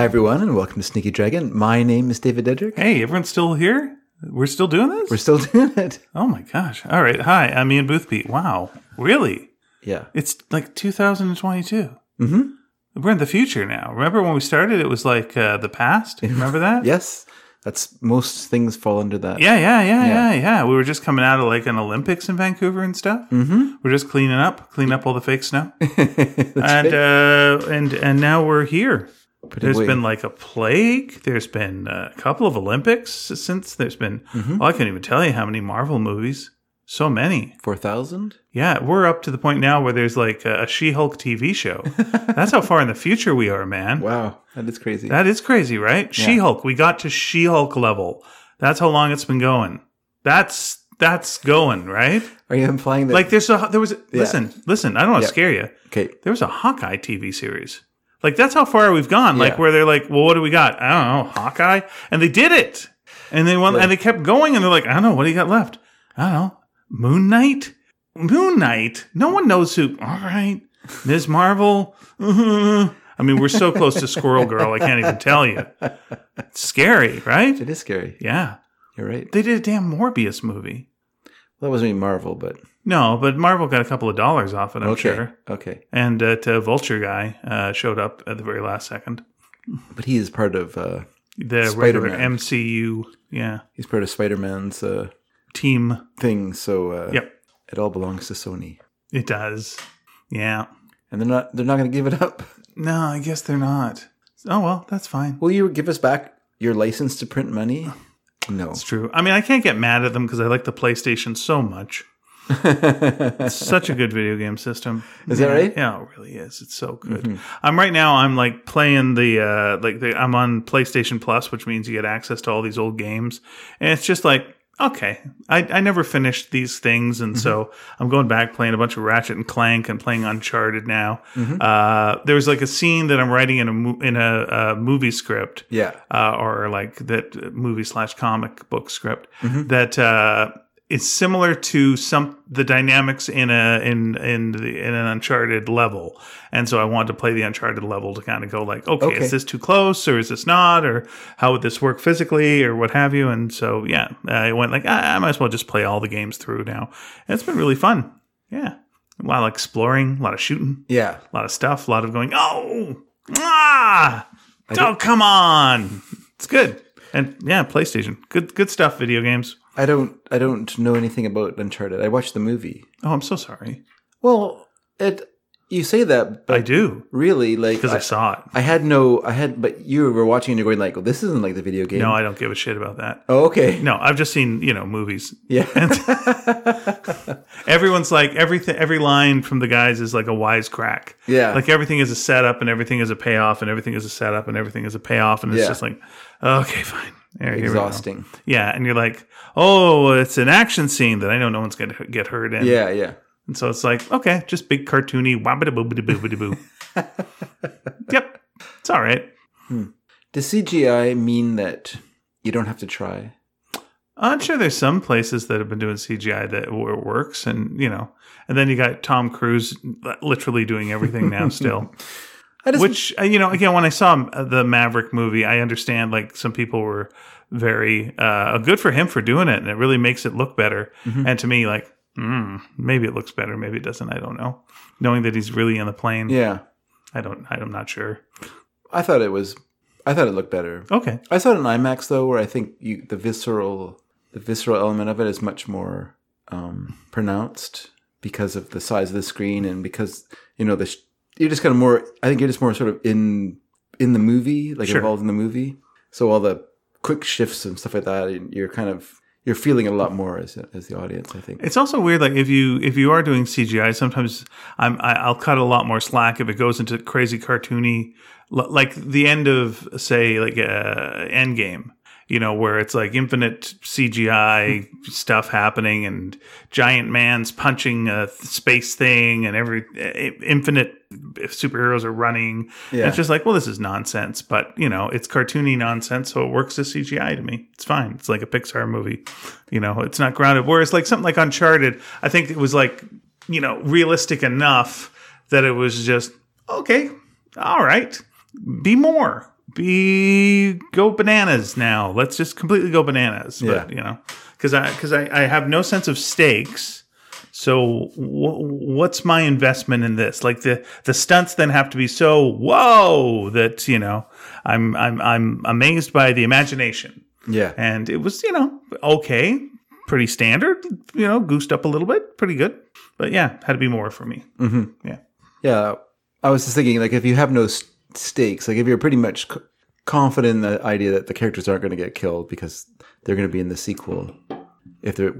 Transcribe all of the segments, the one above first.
Hi everyone, and welcome to Sneaky Dragon. My name is David Dedrick. Hey, everyone's still here? We're still doing this? We're still doing it. oh my gosh. All right. Hi, I'm Ian Boothby. Wow. Really? Yeah. It's like 2022. Mm-hmm. We're in the future now. Remember when we started, it was like uh, the past? Remember that? Yes. That's most things fall under that. Yeah, yeah, yeah, yeah, yeah. We were just coming out of like an Olympics in Vancouver and stuff. Mm-hmm. We're just cleaning up, cleaning up all the fake snow, and uh, and and now we're here. There's been like a plague. There's been a couple of Olympics since. There's been well, I can't even tell you how many Marvel movies. So many. Four thousand? Yeah, we're up to the point now where there's like a She-Hulk TV show. That's how far in the future we are, man. Wow, that is crazy. That is crazy, right? She-Hulk. We got to She-Hulk level. That's how long it's been going. That's that's going, right? Are you implying that? Like there's a there was a, listen, listen, I don't want to Yeah. scare you. okay, There was a Hawkeye TV series. Like that's how far we've gone. Like Yeah. where they're like, "Well, what do we got?" I don't know, Hawkeye, and they did it. And they went, and they kept going, and they're like, "I don't know, what do you got left?" I don't know, Moon Knight. Moon Knight. No one knows who. All right, Ms. Marvel. I mean, we're so close to Squirrel Girl. I can't even tell you. It's scary, right? it is scary. Yeah, You're right. they did a damn Morbius movie. Well, that wasn't even Marvel, but No, but Marvel got a couple of dollars off it. I'm okay, sure. okay. And that uh, Vulture guy uh, showed up at the very last second. But he is part of uh, The Spider-Man. MCU, yeah, he's part of Spider-Man's uh, team. thing, so uh, Yep, it all belongs to Sony, it does. Yeah. and they're not they're not going to give it up. No, I guess they're not. Oh well, that's fine. Will you give us back your license to print money? No. It's true. I mean, I can't get mad at them because I like the PlayStation so much. it's such a good video game system. Is that Yeah, right? Yeah, it really is. It's so good. I'm right now. I'm like playing the uh like the, I'm on PlayStation Plus, which means you get access to all these old games, and it's just like okay. I I never finished these things, and so I'm going back playing a bunch of Ratchet and Clank and playing Uncharted now. Uh, there's like a scene that I'm writing in a mo- in a, uh movie script Yeah. uh, or like that movie slash comic book script that uh, is similar to some the dynamics in a in in the, in an Uncharted level, and so I wanted to play the Uncharted level to kind of go like, okay, Okay. is this too close or is this not, or how would this work physically or what have you? And so yeah, I went like I, I might as well just play all the games through now. And it's been really fun. Yeah, a lot of exploring, a lot of shooting, Yeah. a lot of stuff, a lot of going, oh, ah, oh, come on. It's good. And yeah, PlayStation. Good good stuff, video games. I don't I don't know anything about Uncharted. I watched the movie. Oh, I'm so sorry. Well, it you say that, but I do. really like Because I, I, saw it. I had no I had but you were watching and you're going like, well, this isn't like the video game. No, I don't give a shit about that. oh, okay. No, I've just seen, you know, movies. Yeah. Everyone's like everything every line from the guys is like a wise crack. Yeah. Like everything is a setup and everything is a payoff and everything is a setup and everything is a payoff and it's Yeah. just like, okay, fine. Here go. Exhausting. Yeah, and you're like, oh, it's an action scene that I know no one's going to get hurt in. Yeah, yeah. And so it's like, okay, just big cartoony, wabbity boobity boobity boo. yep, it's all right. Hmm. Does CGI mean that you don't have to try? I'm sure there's some places that have been doing CGI that it works, and you know, and then you got Tom Cruise uh, literally doing everything now still. I just Which uh, you know, again, when I saw the Maverick movie, I understand like some people were very uh, good for him for doing it, and it really makes it look better. And to me, like, mm, maybe it looks better, maybe it doesn't. I don't know. Knowing that he's really in the plane, yeah. I don't. I'm not sure. I thought it was I thought it looked better. Okay, I saw it in IMAX though, where I think you the visceral the visceral element of it is much more um, pronounced because of the size of the screen and because you know the sh- you're just kind of more. I think you're just more sort of in in the movie, like Sure. involved in the movie. So all the quick shifts and stuff like that, and you're kind of you're you're feeling it a lot more as as the audience. I think. It's also weird, like if you if you are doing CGI, sometimes I'm I, I'll cut a lot more slack if it goes into crazy cartoony, like the end of say like uh, Endgame, you know, where it's like infinite CGI stuff happening and giant man's punching a space thing and every infinite superheroes are running. Yeah. It's just like, well, this is nonsense, but you know, it's cartoony nonsense, so it works as CGI to me. It's fine. It's like a Pixar movie. You know, it's not grounded. Whereas like something like Uncharted, I think it was like, you know, realistic enough that it was just okay, all right, be more, be go bananas now. Let's just completely go bananas. Yeah. But you know, because I because I, I have no sense of stakes. So w- what's my investment in this? Like the the stunts then have to be so whoa that you know I'm I'm I'm amazed by the imagination. Yeah. And it was you know okay, pretty standard. You know, goosed up a little bit, pretty good. But yeah, had to be more for me. Mm-hmm. Yeah. Yeah, I was just thinking, like, if you have no s- stakes, like, if you're pretty much c- confident in the idea that the characters aren't going to get killed because they're going to be in the sequel, if they're,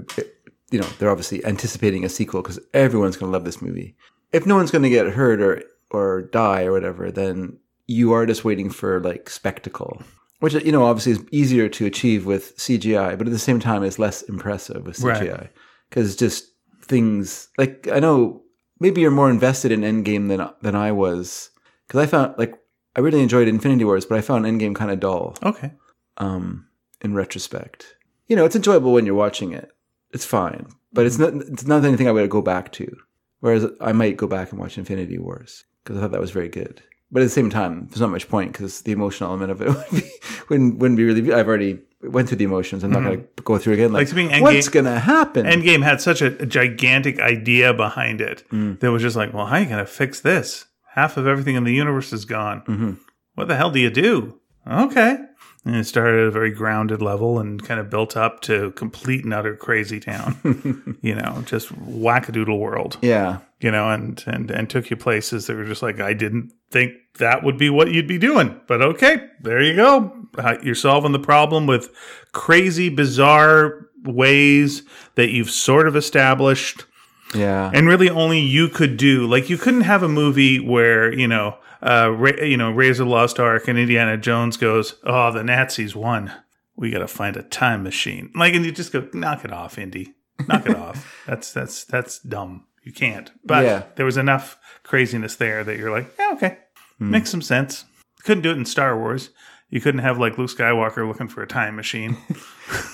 you know, they're obviously anticipating a sequel because everyone's going to love this movie. If no one's going to get hurt or or die or whatever, then you are just waiting for like spectacle, which you know obviously is easier to achieve with CGI, but at the same time it's less impressive with CGI because just things like I know maybe you're more invested in Endgame than than I was because I found like I really enjoyed Infinity Wars, but I found Endgame kind of dull. Okay. Um, in retrospect, you know, it's enjoyable when you're watching it. It's fine, but it's not it's not anything I would go back to. Whereas I might go back and watch Infinity Wars because I thought that was very good. But at the same time, there's not much point because the emotional element of it would be, wouldn't wouldn't be really. I've already went through the emotions. I'm not going to go through again. Like, Mm-hmm. Like, to me, what's Endgame- going to happen? Endgame had such a, a gigantic idea behind it Mm. that was just like, well, how are you going to fix this? Half of everything in the universe is gone. Mhm. What the hell do you do? Okay. And it started at a very grounded level and kind of built up to complete and utter crazy town. you know, just wackadoodle world. yeah, You know, and and and took you places that were just like I didn't think that would be what you'd be doing, but okay, there you go. Uh, You're solving the problem with crazy, bizarre ways that you've sort of established yeah, and really only you could do. Like you couldn't have a movie where you know, uh, Ra- you know, Raiders Lost Ark and Indiana Jones goes, "Oh, the Nazis won. We got to find a time machine." Like, and you just go, "Knock it off, Indy. Knock it off. That's that's that's dumb. You can't." But Yeah. there was enough craziness there that you're like, "Yeah, okay, makes some sense." Couldn't do it in Star Wars. You couldn't have like Luke Skywalker looking for a time machine.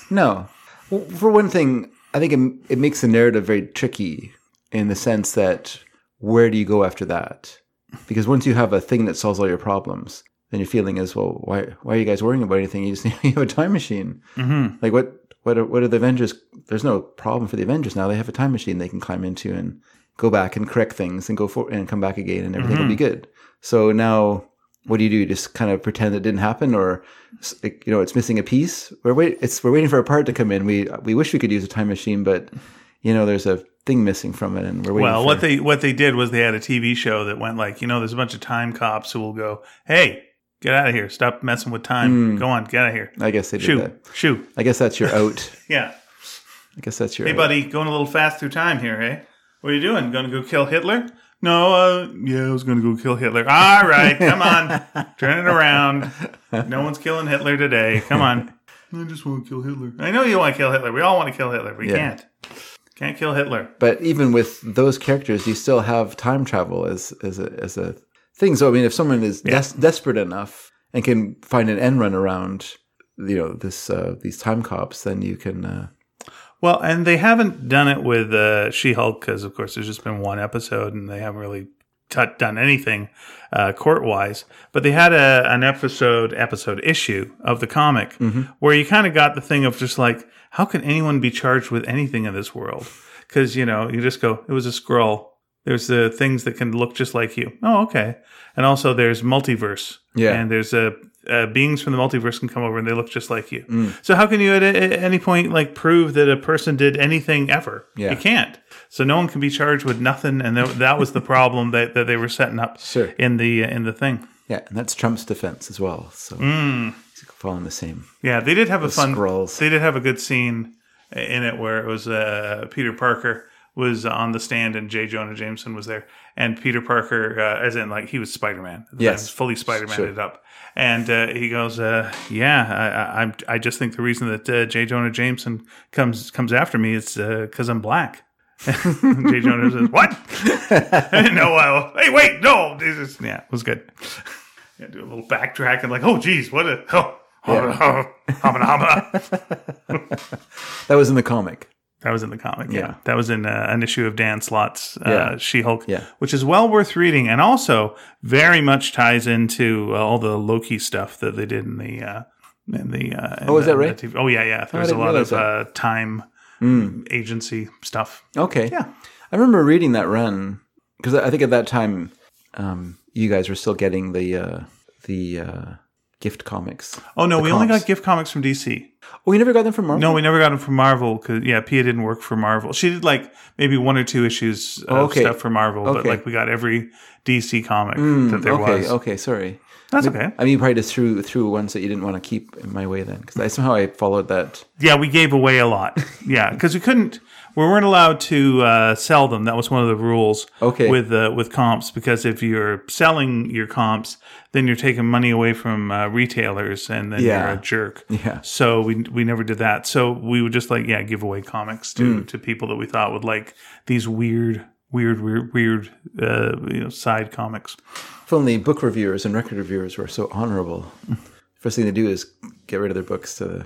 No. Well, for one thing, I think it, it makes the narrative very tricky in the sense that where do you go after that? Because once you have a thing that solves all your problems, then your feeling is, well, why why are you guys worrying about anything? You just you have a time machine. mm-hmm. Like what what are, what are the Avengers? There's no problem for the Avengers now. They have a time machine they can climb into and go back and correct things and go for and come back again and everything will be good. So now what do you do? You just kind of pretend it didn't happen, or you know it's missing a piece. We're wait, it's we're waiting for a part to come in. We we wish we could use a time machine, but you know there's a thing missing from it, and we're waiting. Well, for, what they what they did was they had a TV show that went like, you know, there's a bunch of time cops who will go, "Hey, get out of here! Stop messing with time. Hmm. Go on, get out of here. I guess they did Shoo, that. shoo." I guess that's your out. Yeah. I guess that's your Hey, out. buddy, going a little fast through time here, hey? What are you doing? Going to go kill Hitler? No, uh, yeah, I was going to go kill Hitler. All right, come on, turn it around. No one's killing Hitler today. Come on. I just want to kill Hitler. I know you want to kill Hitler. We all want to kill Hitler. We Yeah. can't. Can't kill Hitler. But even with those characters, you still have time travel as as a as a thing. So I mean, if someone is des- desperate enough and can find an end run around, you know, this uh, these time cops, then you can. Uh, Well, and they haven't done it with uh, She Hulk because, of course, there's just been one episode and they haven't really t- done anything uh, court wise. But they had a, an episode, episode issue of the comic where you kind of got the thing of just like, how can anyone be charged with anything in this world? Because, you know, you just go, it was a Skrull. There's the things that can look just like you. Oh, okay. And also there's multiverse. Yeah. And there's a. Uh, beings from the multiverse can come over and they look just like you. Mm. So how can you at, at any point like prove that a person did anything ever? Yeah. You can't. So no one can be charged with nothing, and that, that was the problem that, that they were setting up Sure. in the in the thing. yeah, and that's Trump's defense as well. So Mm. following the same. Yeah, they did have a fun. Skrulls. They did have a good scene in it where it was uh, Peter Parker was on the stand and J. Jonah Jameson was there, and Peter Parker, uh, as in like he was Spider Man, Yes. fully Spider Man Sure. it up, and uh, he goes, uh, "Yeah, I, I, I'm- just think the reason that uh, J. Jonah Jameson comes comes after me is because I'm black." J. Jonah says, "What? I didn't know. Uh, hey, wait, no, this is yeah, it was good. Yeah, do a little backtrack and like, oh, geez, what a oh, Yeah. habba, habba. That was in the comic. That was in the comic. Yeah, Yeah. that was in uh, an issue of Dan Slott's uh, Yeah. She-Hulk, Yeah. which is well worth reading, and also very much ties into uh, all the Loki stuff that they did in the. Uh, in the uh, in Oh, is the- that right? Oh yeah, yeah. There's a lot of uh, time agency stuff. Okay. Yeah. I remember reading that run because I think at that time um, you guys were still getting the uh, the uh, gift comics. Oh no, we only got gift comics from DC. Oh, we never got them from Marvel. No, we never got them from Marvel because yeah, Pia didn't work for Marvel. She did like maybe one or two issues of Oh, okay. stuff for Marvel, but like we got every DC comic hmm, that there okay. was. Okay. Sorry. That's okay. I mean, you probably just threw threw ones that you didn't want to keep in my way then, because I somehow I followed that. Yeah, we gave away a lot. Yeah, because we couldn't, we weren't allowed to uh, sell them. That was one of the rules. Okay. With uh, with comps, because if you're selling your comps, then you're taking money away from uh, retailers, and then Yeah. you're a jerk. Yeah. So we we never did that. So we would just like yeah give away comics to Mm. to people that we thought would like these weird weird weird weird uh, you know side comics. If only book reviewers and record reviewers were so honorable. First thing they do is get rid of their books to.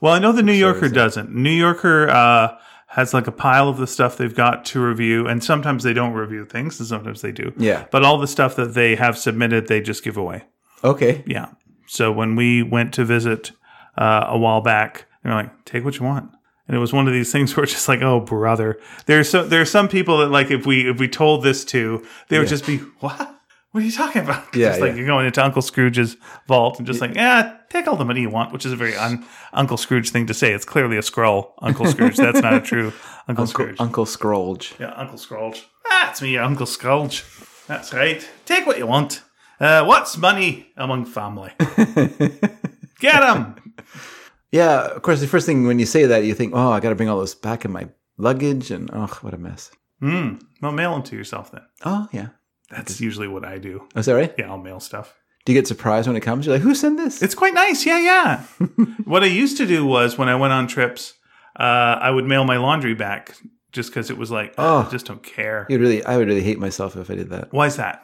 Well, I know the New Yorker doesn't. New Yorker uh, has like a pile of the stuff they've got to review, and sometimes they don't review things, and sometimes they do. Yeah. But all the stuff that they have submitted, they just give away. Okay. Yeah. So when we went to visit uh, a while back, they're like, "Take what you want." And it was one of these things where it's just like, "Oh, brother." There's so there's some people that like if we if we told this to, they would just be, "What? What are you talking about?" Yeah, just like yeah. you're going into Uncle Scrooge's vault and just like, "Yeah, take all the money you want," which is a very un- Uncle Scrooge thing to say. It's clearly a Skrull, Uncle Scrooge. That's not a true Uncle, Uncle, Scrooge. Uncle Scrooge. Yeah, Uncle Scrooge. That's me, Uncle Scrooge. That's right. Take what you want. Uh, what's money among family? Get 'em. Yeah, of course. The first thing when you say that, you think, "Oh, I got to bring all this back in my luggage," and oh, what a mess. Hmm. Well, mail them to yourself then. Oh, yeah. That's usually what I do. Oh, right? Yeah, I'll mail stuff. Do you get surprised when it comes? You're like, "Who sent this?" It's quite nice. Yeah, yeah. what I used to do was when I went on trips, uh, I would mail my laundry back just because it was like, Oh. I just don't care. You'd really, I would really hate myself if I did that. Why is that?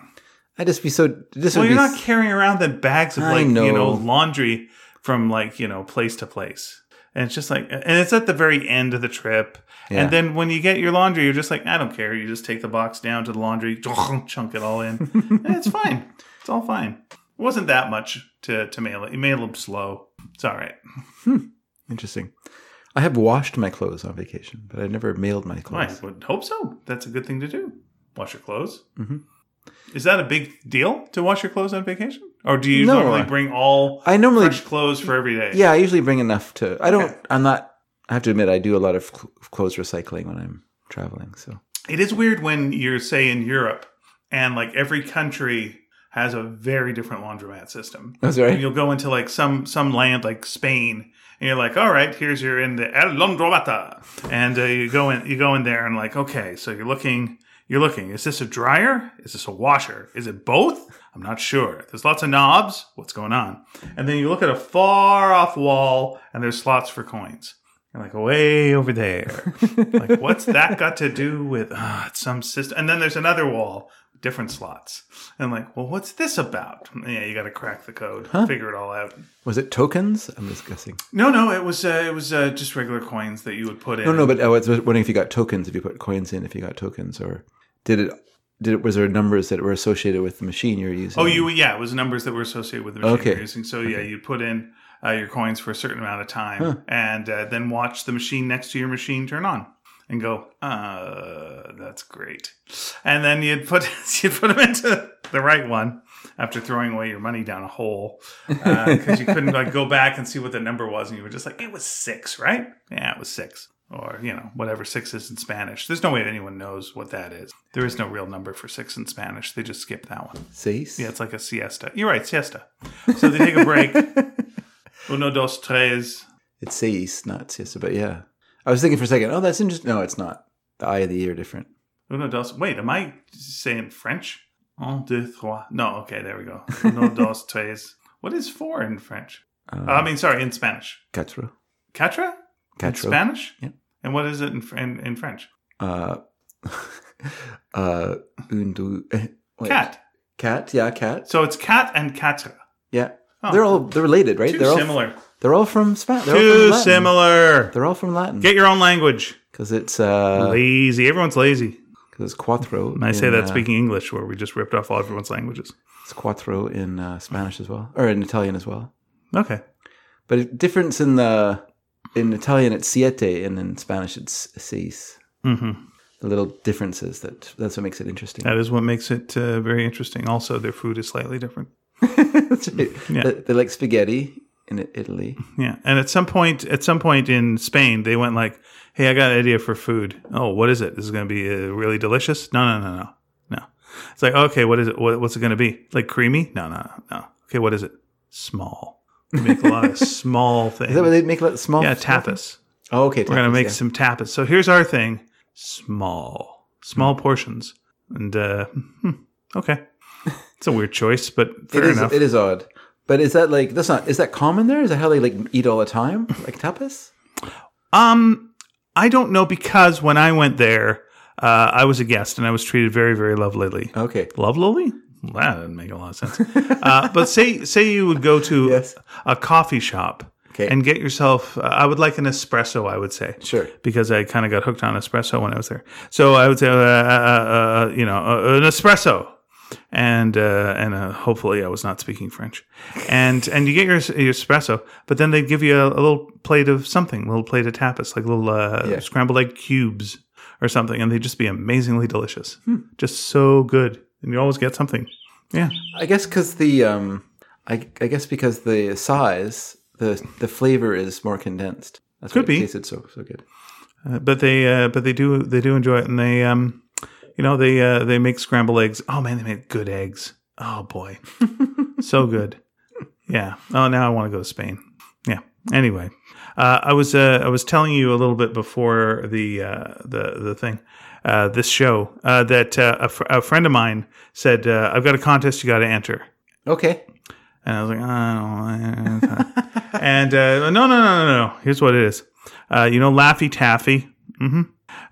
I'd just be so. This Well, you're not carrying around the bags of I like you know. know laundry from like you know place to place, and it's just like, and it's at the very end of the trip. Yeah. And then when you get your laundry, you're just like, I don't care. You just take the box down to the laundry, chunk it all in, and it's fine. It's all fine. It wasn't that much to to mail it. You mail them slow. It's all right. interesting. I have washed my clothes on vacation, but I've never mailed my clothes. I would hope so. That's a good thing to do. Wash your clothes. Mhm. Is that a big deal to wash your clothes on vacation, or do you No, normally bring all I normally, fresh clothes for every day? yeah, I usually bring enough to. I don't. I'm not. I have to admit, I do a lot of cl- clothes recycling when I'm traveling. So It is weird when you're, say, in Europe and like every country has a very different laundromat system. that's And right. you'll go into like some some land like Spain, and you're like, all right, here's your in the El Laundromata, and uh, you go in you go in there and like, okay, so you're looking you're looking. Is this a dryer? Is this a washer? Is it both? I'm not sure. There's lots of knobs. What's going on? And then you look at a far off wall, and there's slots for coins. You're like way over there. like, what's that got to do with ah, some system? And then there's another wall, different slots. And like, well, what's this about? Yeah, you got to crack the code, figure it all out. Was it tokens? I'm just guessing. No, no, it was uh, it was uh, just regular coins that you would put in. No, no, but I was wondering if you got tokens, if you put coins in, if you got tokens, or did it? Did it? Was there numbers that were associated with the machine you were using? Oh, you yeah, it was numbers that were associated with the machine Okay. you're using. So yeah, you put in uh, your coins for a certain amount of time, and uh, then watch the machine next to your machine turn on, and go, uh, that's great. And then you'd put you'd put them into the right one after throwing away your money down a hole because you couldn't like go back and see what the number was, and you were just like, it was six, right? Yeah, it was six. Or, you know, whatever six is in Spanish. There's no way anyone knows what that is. There is no real number for six in Spanish. They just skip that one. Seis? Yeah, it's like a siesta. You're right, siesta. So they take a break. Uno, dos, tres. It's seis, not siesta, but yeah. I was thinking for a second. Oh, that's interesting. No, it's not. The eye of the ear different. Uno, dos. Wait, am I saying French? Un, deux, trois. No, okay, there we go. Uno, dos, tres. What is four in French? Uh, I mean, sorry, in Spanish. Quatre. Quatre? In Spanish? Yeah. And what is it in, in, in French? Uh, uh, un, deux. eh, wait. Cat. Cat. Yeah, cat. So it's cat and quatre. Yeah. Oh. They're all they're related, right? Too they're all similar. they're all from Spanish. Too from similar. They're all from Latin Get your own language. because it's uh lazy. Everyone's lazy. because it's quattro. And I say that uh, speaking English, where we just ripped off all everyone's languages. It's quattro in uh, Spanish as well, or in Italian as well. Okay. But difference in the in Italian it's siete, and in Spanish it's seis. hmm The little differences that that's what makes it interesting. That is what makes it uh, very interesting. Also, their food is slightly different. Yeah. They, they like spaghetti in Italy. Yeah, and at some point, at some point in Spain, they went like, "Hey, I got an idea for food. Oh, what is it? This is going to be uh, really delicious? No, no, no, no, no. It's like, okay, what is it? What, what's it going to be? Like creamy? No, no, no. Okay, what is it? Small. Make a lot of small things. Is that what they make? Like small. yeah, small tapas. Oh, okay. We're gonna make yeah. some tapas. So here's our thing: small, small portions, and uh, hmm, okay, it's a weird choice, but fair is. enough. It is odd. But is that like that's not? Is that common there? Is that how they like eat all the time? Like tapas? Um, I don't know because when I went there, uh, I was a guest and I was treated very, very lovelily. Okay. Lovelily? That doesn't make a lot of sense. uh, but say say you would go to Yes. a coffee shop Okay. and get yourself. Uh, I would like an espresso. I would say Sure. because I kind of got hooked on espresso when I was there. So I would say, uh, uh, uh, you know, uh, an espresso, and uh, and uh, hopefully I was not speaking French, and and you get your, your espresso, but then they give you a, a little plate of something, a little plate of tapas, like little uh, Yeah. scrambled egg cubes or something, and they just be amazingly delicious, just so good, and you always get something. Yeah, I guess because the um, I, I guess because the size, the the flavor is more condensed. That's Could why it be. tasted so so good. uh, but they uh, but they do they do enjoy it, and they um, you know they uh, they make scrambled eggs. Oh man, they make good eggs. Oh boy, so good. Yeah. Oh, now I want to go to Spain. Yeah. Anyway, uh, I was uh, I was telling you a little bit before the uh, the the thing. Uh, this show uh, that uh, a, fr- a friend of mine said uh, I've got a contest you got to enter, Okay. and I was like, I don't and uh, no, no, no, no, no. Here's what it is. Uh, you know, Laffy Taffy. hmm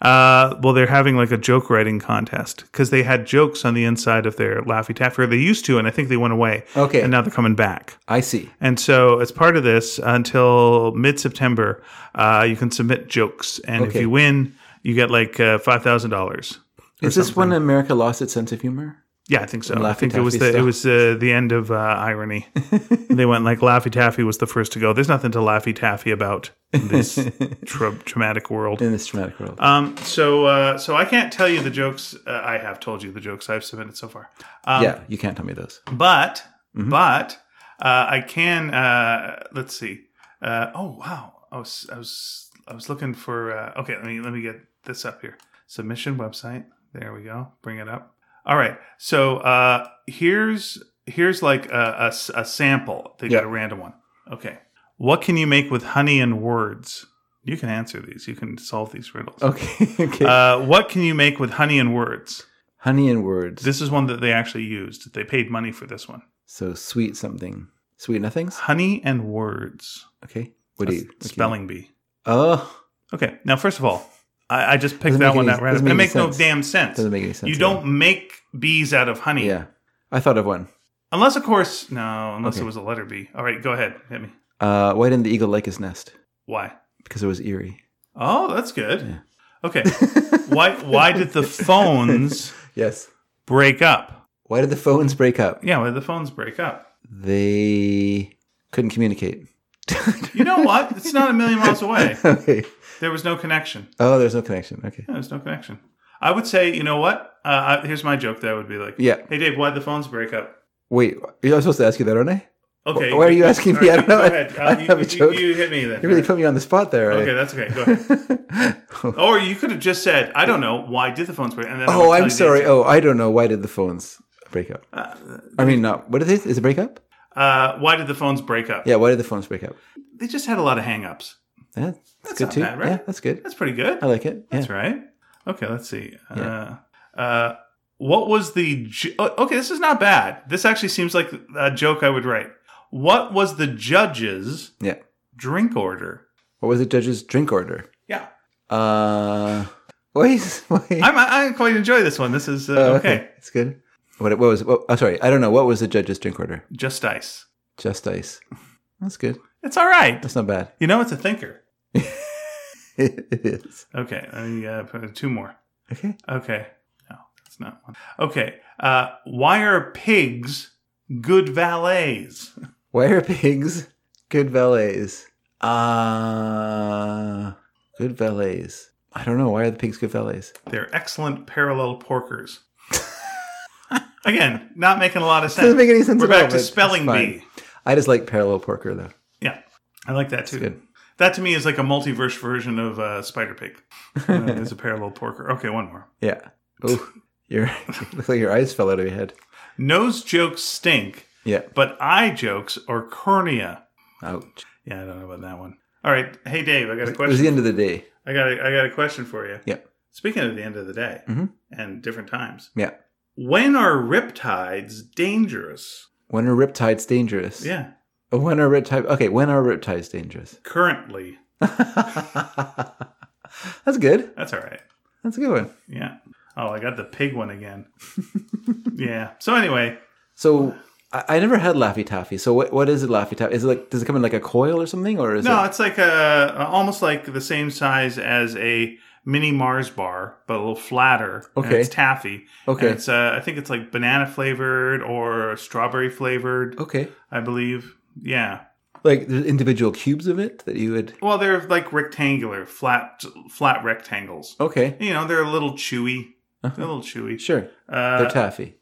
Uh, well, they're having like a joke writing contest because they had jokes on the inside of their Laffy Taffy, or they used to, and I think they went away. Okay. And now they're coming back. I see. And so, as part of this, until mid September, uh, you can submit jokes, and if you win, you get like uh, five thousand dollars. Is this when America lost its sense of humor? Yeah, I think so. I think it was the it was uh, the end of uh, irony. they went like Laffy Taffy was the first to go. There's nothing to Laffy Taffy about in this tra- traumatic world. In this traumatic world. Um, so uh, so I can't tell you the jokes. Uh, I have told you the jokes I've submitted so far. Um, yeah, you can't tell me those. But Mm-hmm. but uh, I can. Uh, let's see. Uh, oh wow! I was I was I was looking for. Uh, okay, let me let me get this up here. Submission website. There we go. Bring it up. All right. So uh, here's here's like a a sample. They got a random one. Okay. What can you make with honey and words? You can answer these. You can solve these riddles. Okay. okay. Uh, what can you make with honey and words? Honey and words. This is one that they actually used. They paid money for this one. so sweet something. Sweet nothings. Honey and words. Okay. What do you? what do you- Spelling bee. Oh, Okay. Now, first of all, I, I just picked Doesn't that one any- at random. It makes no damn sense. doesn't make any sense. You don't make bees out of honey. Yeah, I thought of one. Unless, of course, no, unless Okay. it was a letter B. All right, go ahead. Hit me. Uh, why didn't the eagle like his nest? Why? Because it was eerie. Oh, that's good. Okay. why Why did the phones Yes. break up? Why did the phones break up? Yeah, why did the phones break up? They couldn't communicate. You know what? It's not a million miles away. okay. There was no connection. Oh, there's no connection. Okay. Yeah, there's no connection. I would say, you know what? Uh, I, here's my joke that I would be like, Yeah. hey, Dave, why'd the phones break up? Wait, you're supposed to ask you that, aren't I? Okay. Why are you asking me? right, I don't know. Go ahead. I Uh, you, have a you- joke. you hit me then. You really put me on the spot there. Okay, I- that's okay. Go ahead. or you could have just said, I don't know. Why did the phones break? And then oh, I'm sorry. Oh, I don't know. Why did the phones break up? Uh, I mean, not. What is it? Is it break up? Uh, why did the phones break up? Yeah. Why did the phones break up? They just had a lot of hang-ups. Yeah, that's, That's good too. bad, right? Yeah, that's good. That's pretty good. I like it. Yeah. That's right. Okay, let's see. Yeah. Uh, uh, what was the. Ju- oh, okay, this is not bad. This actually seems like a joke I would write. What was the judge's Yeah. drink order? What was the judge's drink order? Yeah. Uh, wait, wait. I'm, I quite enjoy this one. This is uh, Oh, okay. It's good. What, what was? What, oh, sorry, I don't know. What was the judge's drink order? Just ice. Just ice. That's good. It's all right. That's not bad. You know, it's a thinker. it is. Okay, me uh, put two more. Okay. Okay, no, that's not one. Okay, uh, why are pigs good valets? Why are pigs good valets? Uh good valets. I don't know. Why are the pigs good valets? They're excellent parallel porkers. Again, not making a lot of sense. Doesn't make any sense We're at all, back to spelling bee. I just like parallel porker though. Yeah, I like that too. That to me is like a multiverse version of uh, Spider Pig. Uh, it's a parallel porker. Okay, one more. Yeah. Oh, your looks like your eyes fell out of your head. Nose jokes stink, Yeah. but eye jokes are cornea. Ouch. Yeah, I don't know about that one. All right, hey Dave, I got a question. It was the end of the day. I got a, I got a question for you. Yeah. Speaking of the end of the day Mhm. and different times, Yeah. When are riptides dangerous? When are riptides dangerous? Yeah, When are riptides? Okay. When are riptides dangerous? currently. That's good. That's all right. That's a good one. Yeah. Oh, I got the pig one again. yeah. So anyway, So I, I never had Laffy Taffy. So what what is it Laffy Taffy? Is it like does it come in like a coil or something, or is no, it? it's like a almost like the same size as a mini Mars bar, but a little flatter. Okay. it's taffy. Okay. And it's uh, I think it's like banana flavored or strawberry flavored. Okay. I believe. Yeah. Like there's individual cubes of it that you would. Well, they're like rectangular, flat, flat rectangles. Okay. You know, they're a little chewy. Uh-huh. They're a little chewy. Sure. Uh, They're taffy.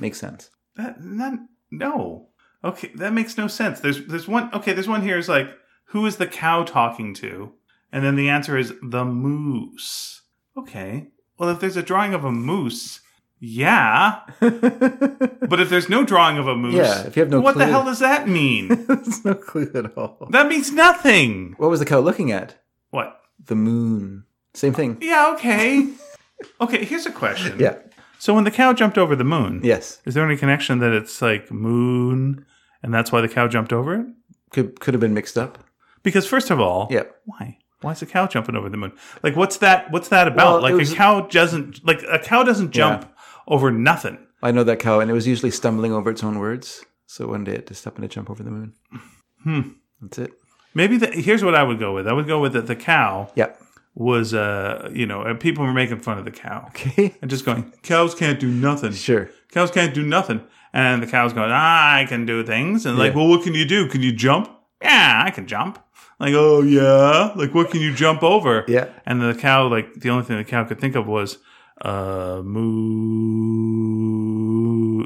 Makes sense. that, that, no. Okay, that makes no sense. There's there's one. Okay, there's one here. Is like, who is the cow talking to? And then the answer is the moose. Okay. Well, if there's a drawing of a moose, yeah. But if there's no drawing of a moose, Yeah, if you have no what the hell does that mean? There's no clue at all. that means nothing. What was the cow looking at? What? The moon. Same thing. Yeah. Okay. Okay. Here's a question. Yeah. So when the cow jumped over the moon, Yes. is there any connection that it's like moon, and that's why the cow jumped over it? Could could have been mixed up. Because first of all, Yeah. why? Why is a cow jumping over the moon? Like, what's that? What's that about? Well, like was- a cow doesn't like a cow doesn't jump over nothing. I know that cow, and it was usually stumbling over its own words. So one day it just happened to jump over the moon. Hmm. That's it. Maybe the, here's what I would go with. I would go with that the cow Yep. was, uh, you know, people were making fun of the cow Okay. and just going, cows can't do nothing. Sure. Cows can't do nothing. And the cow's going, ah, I can do things. And like, well, what can you do? Can you jump? Yeah, I can jump. Like, oh yeah. Like, what can you jump over? Yeah. And the cow, like, the only thing the cow could think of was, uh, moo,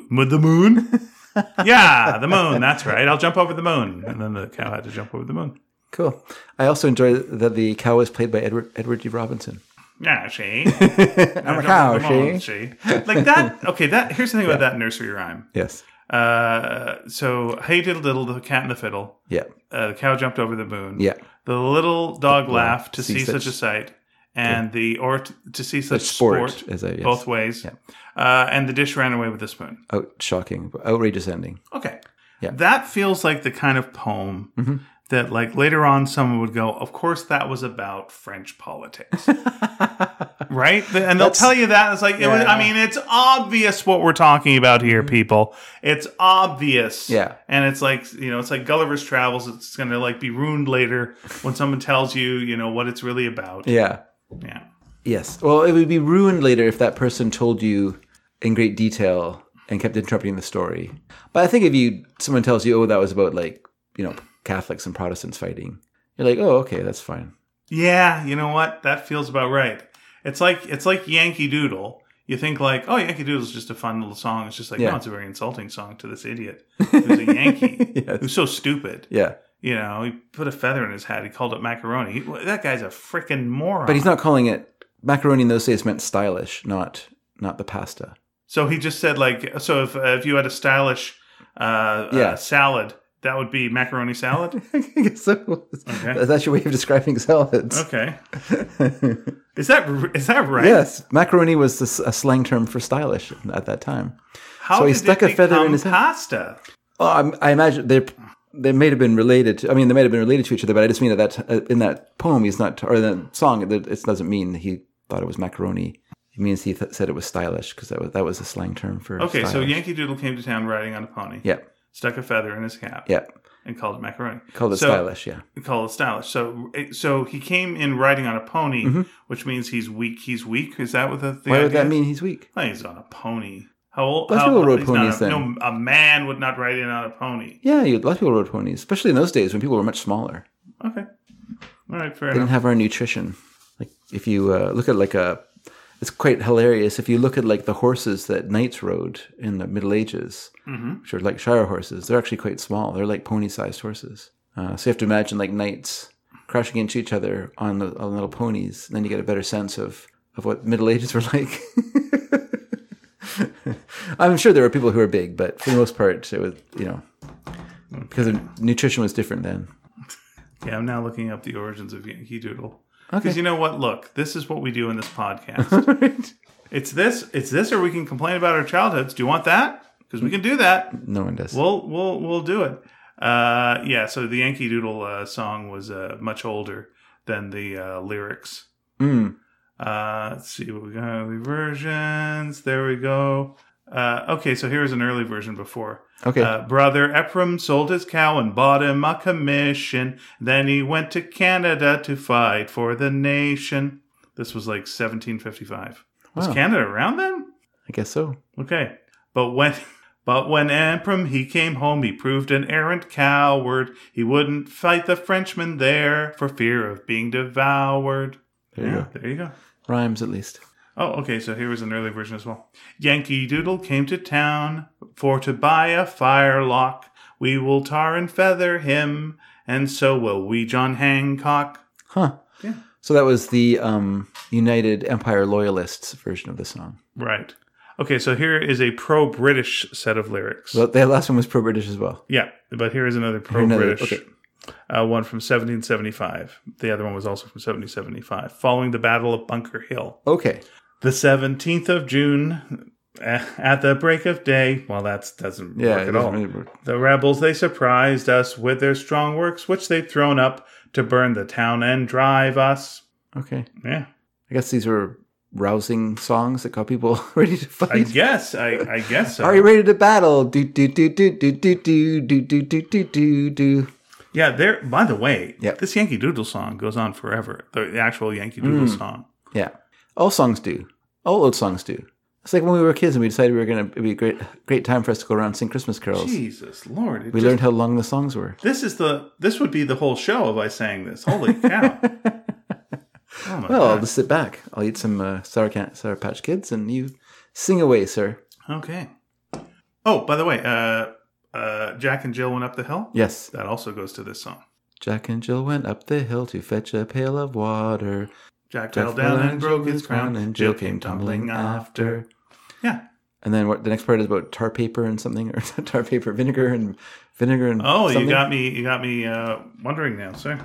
moo the moon. yeah, the moon. That's right. I'll jump over the moon. And then the cow had to jump over the moon. Cool. I also enjoy that the cow was played by Edward Edward G. Robinson. Yeah, she. I'm a cow, she. she. Like that. Okay, that. Here's the thing about that nursery rhyme. Yes. Uh, so hey diddle diddle, the cat and the fiddle. Yeah. Uh, the cow jumped over the moon. Yeah. The little dog Well, laughed to see, such, a sight, and the or t- to see such sport, sport, as I yes. both ways. Yeah. Uh, and the dish ran away with the spoon. Out shocking, outrageous ending. Okay. Yeah. Mm-hmm. That feels like the kind of poem that, like, later on, someone would go, Of course, that was about French politics. right? And they'll That's- tell you that. It's like, it was, I mean, it's obvious what we're talking about here, mm-hmm. people. It's obvious. Yeah. And it's like, you know, it's like Gulliver's Travels. It's going to, like, be ruined later when someone tells you, you know, what it's really about. Yeah. Yeah. Yes. Well, it would be ruined later if that person told you in great detail and kept interrupting the story. But I think if you someone tells you, "Oh, that was about like you know Catholics and Protestants fighting," you're like, "Oh, okay, that's fine." Yeah, you know what? That feels about right. It's like it's like Yankee Doodle. You think like, oh, Yankee Doodle is just a fun little song. It's just like, Yeah. no, it's a very insulting song to this idiot who's a Yankee, Yes. who's so stupid. Yeah. You know, he put a feather in his hat. He called it macaroni. He, that guy's a freaking moron. But he's not calling it macaroni in those days meant stylish, not not the pasta. So he just said like, so if uh, if you had a stylish uh, Yeah. uh, salad, That would be macaroni salad. I guess so. That's your way of describing salads. Okay. is that is that right? Yes, macaroni was a slang term for stylish at that time. How So he stuck it a feather in his pasta. Well, I'm, I imagine they they may have been related. To, I mean, they might have been related to each other, but I just mean that, that uh, in that poem, he's not, or that song, it doesn't mean he thought it was macaroni. It means he th- said it was stylish because that was that was a slang term for. Okay, so. Yankee Doodle came to town riding on a pony. Yeah, Stuck a feather in his cap. yeah, And called it macaroni. called it So- stylish. Yeah, Called it stylish. So, so he came in riding on a pony, Mm-hmm. which means he's weak. He's weak. Is that what the, the why would that is? mean he's weak? Well, he's on a pony. How old? Lots of how, people rode ponies a, then. No, a man would not ride in on a pony. Yeah, you, a lot of people rode ponies, especially in those days when people were much smaller. Okay. All right, fair They didn't have our nutrition. Like if you uh, look at like a, it's quite hilarious. If you look at like the horses that knights rode in the Middle Ages, which are like shire horses, they're actually quite small. They're like pony-sized horses. Uh, so you have to imagine like knights crashing into each other on, the, on little ponies. And then you get a better sense of of what Middle Ages were like. I'm sure there were people who were big, but for the most part, it was you know because nutrition was different then. Yeah, I'm now looking up the origins of Yankee Doodle. Because you know what? Look, this is what we do in this podcast. it's this, it's this, or we can complain about our childhoods. Do you want that? Because we can do that. No one does. We'll we'll we'll do it. Uh, yeah. So the Yankee Doodle uh, song was uh, much older than the uh, lyrics. Mm. Uh, let's see what we got. The versions. There we go. Uh, okay, so here's an early version before. Okay. Uh, Brother Ephraim sold his cow and bought him a commission. Then he went to Canada to fight for the nation. This was like 1755. Was Wow. Canada around then? I guess so. Okay. But when but when Ephraim he came home, he proved an errant coward. He wouldn't fight the Frenchman there for fear of being devoured. There you yeah, go. there you go. Rhymes at least. Oh, okay. So here was an early version as well. Yankee Doodle came to town for to buy a firelock. We will tar and feather him, and so will we, John Hancock. Huh. Yeah. So that was the um, United Empire Loyalists version of the song. Right. Okay, so here is a pro British set of lyrics. Well, the last one was pro British as well. yeah, but here is another pro British. okay. Uh, one from 1775. The other one was also from 1775, following the Battle of Bunker Hill. Okay. The 17th of June, eh, at the break of day. Well, that doesn't Yeah. work at all. really. The rebels, they surprised us with their strong works, which they'd thrown up to burn the town and drive us. Okay. Yeah. I guess these were rousing songs that got people ready to fight. I guess. I, I guess so. Are you ready to battle? Do do do do do do do do do do do do do. Yeah, there. By the way, Yep. this Yankee Doodle song goes on forever. The, the actual Yankee Doodle Mm. song. Yeah. All songs do. All old songs do. It's like when we were kids and we decided we were going to be a great great time for us to go around and sing Christmas carols. Jesus Lord! We just- learned how long the songs were. This is the. This would be the whole show if I sang this. Holy cow! oh Well, I'll just sit back. I'll eat some uh, sour, can- sour Patch Kids, and you sing away, sir. Okay. Oh, by the way, uh, uh, Jack and Jill went up the hill. Yes. That also goes to this song. Jack and Jill went up the hill to fetch a pail of water. Jack fell down and broke his crown, and Jill came tumbling after. Yeah. And then what? The next part is about tar paper and something, or tar paper vinegar and vinegar and. Oh, something. you got me. You got me uh, wondering now, sir.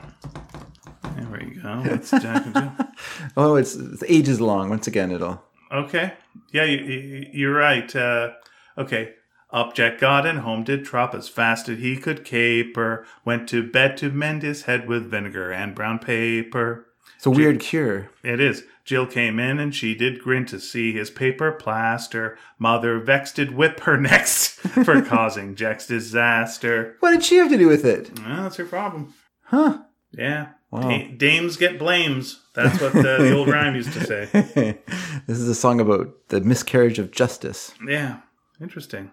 There we go. That's Jack and Jill. Oh, it's, it's ages long. Once again, it'll. Okay. Yeah, you, you're right. Uh, okay. Up Jack got and home did trot as fast as he could caper. Went to bed to mend his head with vinegar and brown paper. It's a weird cure. It is. Jill came in and she did grin to see his paper plaster. Mother vexed did whip her next for causing Jack's disaster. What did she have to do with it? Well, that's her problem. Huh? Yeah. Wow. Da- dames get blames. That's what uh, the old rhyme used to say. this is a song about the miscarriage of justice. Yeah. Interesting.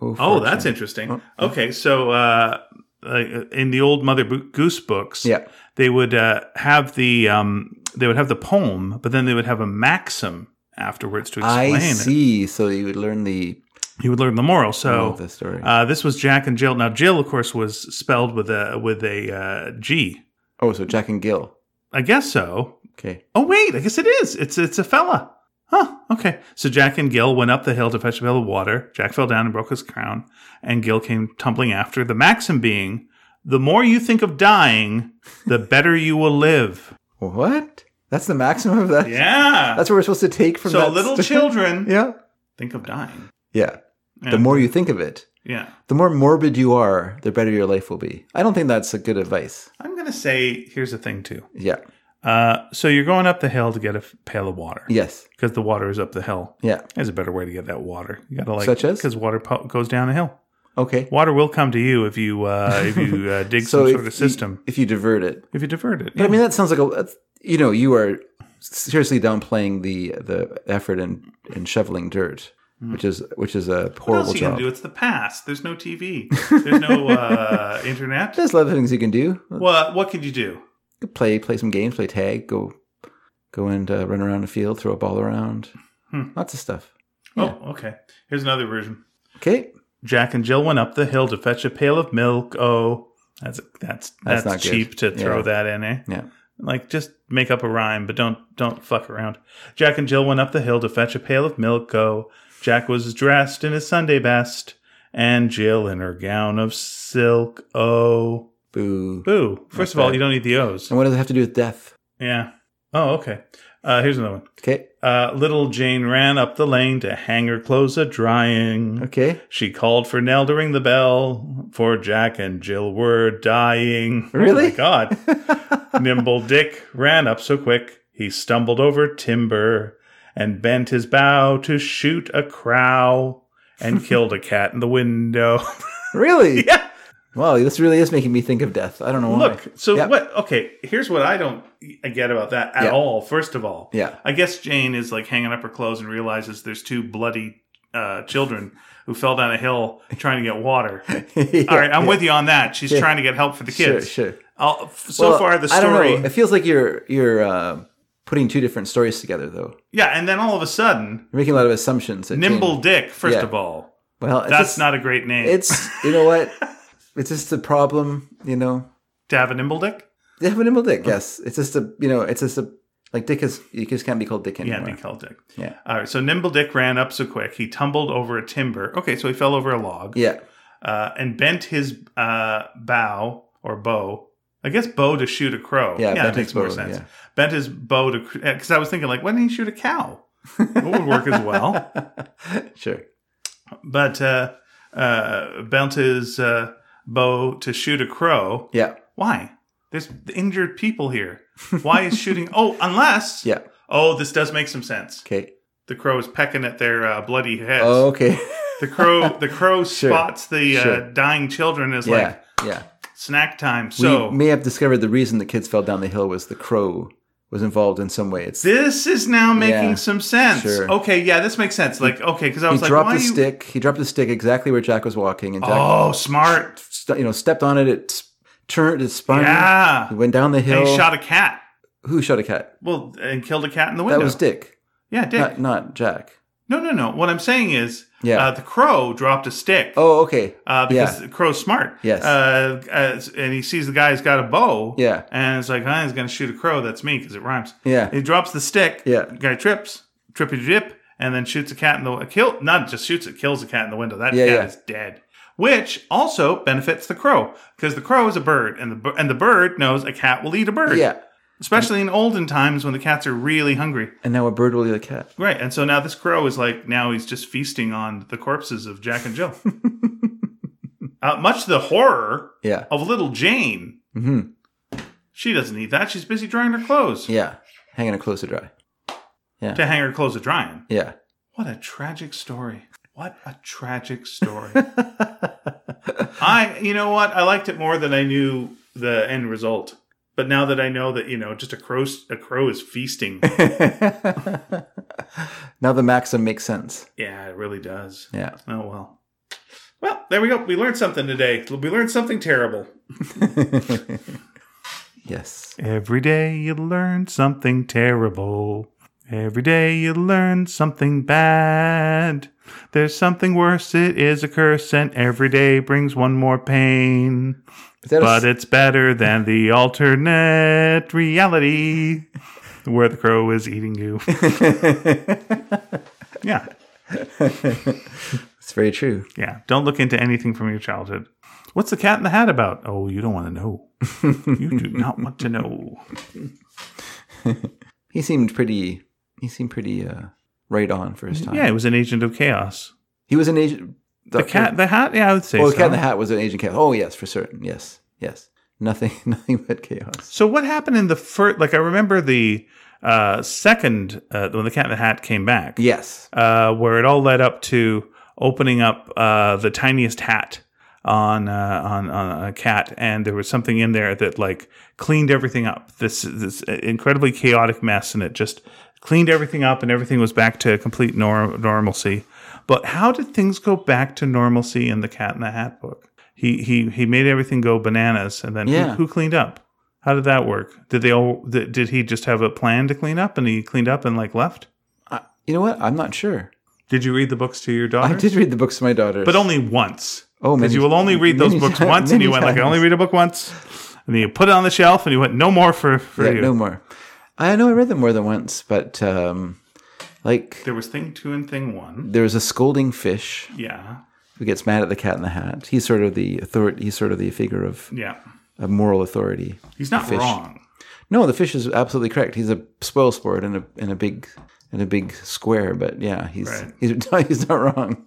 Oh, Oh, that's interesting. Okay, so uh, like, in the old Mother Goose books, Yeah. they would uh, have the um, they would have the poem, but then they would have a maxim afterwards to explain I it. see. So you would learn the You would learn the moral. moral So the story. uh, this was Jack and Jill. Now Jill, of course, was spelled with a with a uh, G. oh, so Jack and Gill. I guess so. Okay. Oh wait, I guess it is. It's it's a fella. Huh, okay. So Jack and Gil went up the hill to fetch a pail of water. Jack fell down and broke his crown, and Gil came tumbling after. The maxim being, the more you think of dying, the better you will live. What? That's the maximum of that. Yeah. That's what we're supposed to take from so that. little st- children yeah. think of dying. Yeah. Yeah. The more you think of it, Yeah. the more morbid you are, the better your life will be. I don't think that's a good advice. I'm going to say here's the thing, too. Yeah. Uh, so you're going up the hill to get a f- pail of water Yes. because the water is up the hill. Yeah. There's a better way to get that water. You got to like Such as? because water po- goes down a hill. Okay. Water will come to you if you uh, if you uh, dig So some sort of system. You, if you divert it, if you divert it, but I mean that sounds like a. You know, you are seriously downplaying the the effort in in shoveling dirt, which is which is a Hmm. what else you gonna do? It's the past. There's no TV. There's no uh, internet. There's other things you can do. What what could you do? Play play some games, play tag, go go and uh, run around the field, throw a ball around. Hmm. Lots of stuff. Yeah. Oh, okay. Here's another version. Okay. Jack and Jill went up the hill to fetch a pail of milk. Oh, that's that's That's that's, not good. cheap to throw Yeah. that in, eh? Yeah. Like just make up a rhyme, but don't don't fuck around. Jack and Jill went up the hill to fetch a pail of milk. Oh, Jack was dressed in his Sunday best, and Jill in her gown of silk. Oh, Boo. boo! First of all, bad. you don't need the O's. And what does it have to do with death? Yeah. Oh, okay. Uh, here's another one. Okay. Uh, little Jane ran up the lane to hang her clothes a drying. Okay. She called for Nell to ring the bell, for Jack and Jill were dying. Really? Oh my God. Nimble Dick ran up so quick, he stumbled over timber and bent his bow to shoot a crow and killed a cat in the window. Really? yeah. Wow, this really is making me think of death. I don't know why. Look, so Yep. what? Okay, here's what I don't get about that at Yeah. all. First of all, Yeah. I guess Jane is like hanging up her clothes and realizes there's two bloody uh, children who fell down a hill trying to get water. All right, I'm with you on that. She's Yeah. trying to get help for the kids. sure. I'll, so Well, far, the I don't story, know. It feels like you're you're uh, putting two different stories together, though. yeah, and then all of a sudden, You're making a lot of assumptions. Nimble Jane- Dick. First Yeah. of all, Well, that's just- not a great name. It's you know what? it's just a problem. You know, to have a Nimble Dick. they have a nimble dick. Yes, it's just a you know, it's just a like Dick is you just can't be called Dick anymore. Yeah, be called Dick. Yeah. All right. So Nimble Dick ran up so quick he tumbled over a timber. Okay, so he fell over a log. Yeah, uh, and bent his uh, bow or bow. I guess bow to shoot a crow. Yeah, that makes more bow, sense. yeah. Bent his bow to because I was thinking like, why didn't he shoot a cow? That would work as well. sure. But uh, uh, bent his uh, bow to shoot a crow. Yeah, Why? There's injured people here. Why is shooting? Oh, unless. yeah. Oh, this does make some sense. Okay. The crow is pecking at their uh, bloody heads. Oh, okay. The crow, the crow Sure. spots the uh, dying children as yeah, like yeah. snack time. So we may have discovered the reason the kids fell down the hill was the crow was involved in some way. It's this is now making Yeah, some sense. sure. Okay, yeah, this makes sense. Like, okay, because I he was like, dropped the you? stick. He dropped the stick exactly where Jack was walking, and Jack, Oh, smart. St- you know, stepped on it. It turned. It spun. Yeah. He went down the hill. And he shot a cat. Who shot a cat? Well, and killed a cat in the window. That was Dick, yeah, Dick. not not Jack. no, no, no. What I'm saying is, Yeah. uh, the crow dropped a stick. oh, okay. Uh, because yeah. the crow's smart. Yes. Uh, and he sees the guy's got a bow. Yeah. And it's like, he's going to shoot a crow. That's me because it rhymes. Yeah. He drops the stick. Yeah. Guy trips, trippy drip, and then shoots a cat in the kill. Not just shoots it, kills a cat in the window. That Yeah, cat yeah. is dead. Which also benefits the crow because the crow is a bird, and the and the bird knows a cat will eat a bird. Yeah. Especially in olden times when the cats are really hungry. And now a bird will eat a cat. Right. And so now this crow is like now he's just feasting on the corpses of Jack and Jill. uh, much to the horror Yeah. of little Jane. hmm She doesn't eat that. She's busy drying her clothes. Yeah. Hanging her clothes to dry. Yeah. To hang her clothes are drying. Yeah. What a tragic story. What a tragic story. I, you know what? I liked it more than I knew the end result. But now that I know that, you know, just a crow, a crow is feasting. now the maxim makes sense. yeah, it really does. Yeah. Oh, well. Well, there we go. We learned something today. We learned something terrible. yes. Every day you learn something terrible. Every day you learn something bad. There's something worse, it is a curse, and every day brings one more pain. But it's better than the alternate reality. where the crow is eating you. yeah, It's very true. yeah. Don't look into anything from your childhood. What's the cat in the hat about? Oh, you don't want to know. you do not want to know. He seemed pretty. He seemed pretty uh, right on for his time. Yeah, he was an agent of chaos. he was an agent. The cat, the hat. Yeah, I would say. Oh, the cat in the hat was an agent. Chaos. Oh, yes, for certain. Yes, yes. Nothing, nothing but chaos. So what happened in the first? Like I remember the uh, second uh, when the cat in the hat came back. Yes. uh, where it all led up to opening up uh, the tiniest hat on, uh, on on a cat, and there was something in there that like cleaned everything up. This this incredibly chaotic mess, and it just cleaned everything up, and everything was back to complete nor- normalcy. But how did things go back to normalcy in the Cat in the Hat book? He he he made everything go bananas, and then who- Yeah. who, cleaned up? How did that work? Did they all? Did, did he just have a plan to clean up, and he cleaned up and like left? I, you know what? I'm not sure. Did you read the books to your daughter? I did read the books to my daughter, but only once. Oh, because you will only read those books times- once, and you went like, "I only read a book once," and then you put it on the shelf, and you went, "No more for for yeah, you." no more. I know I read them more than once, but um, like There was thing two and thing one. there was a scolding fish Yeah, who gets mad at the cat in the hat. He's sort of the authority. He's sort of the figure of, yeah. of moral authority. He's not Fish. wrong. No, the fish is absolutely correct. He's a spoil sport in a in a big in a big square. But yeah, he's Right. he's he's not wrong.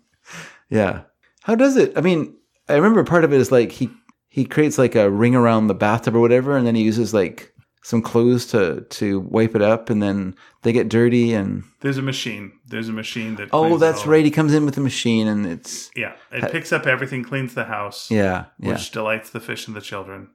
Yeah. How does it? I mean, I remember part of it is like he he creates like a ring around the bathtub or whatever, and then he uses like some clothes to to wipe it up, and then they get dirty. And There's a machine. There's a machine that. oh, that's right. He comes in with the machine, and it's Yeah, it picks up everything, cleans the house, yeah yeah which delights the fish and the children.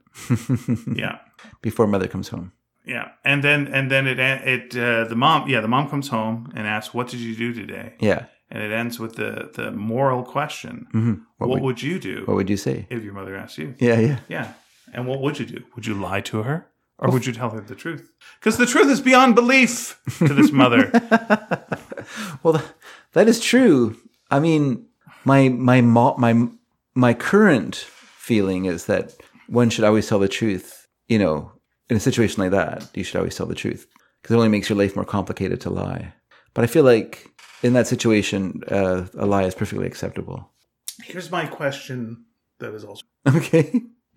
yeah, before mother comes home. yeah, and then and then it it uh, the mom yeah the mom comes home and asks, "What did you do today?" Yeah. And it ends with the the moral question: hmm What, What, would, would you do what would you say? if your mother asked you? Yeah yeah. Yeah. And what would you do? Would you lie to her? Or would you tell her the truth? Because the truth is beyond belief to this mother. Well, that is true. I mean, my my mo- my my current feeling is that one should always tell the truth. You know, in a situation like that, you should always tell the truth because it only makes your life more complicated to lie. But I feel like in that situation, uh, a lie is perfectly acceptable. Here's my question that is also. Okay.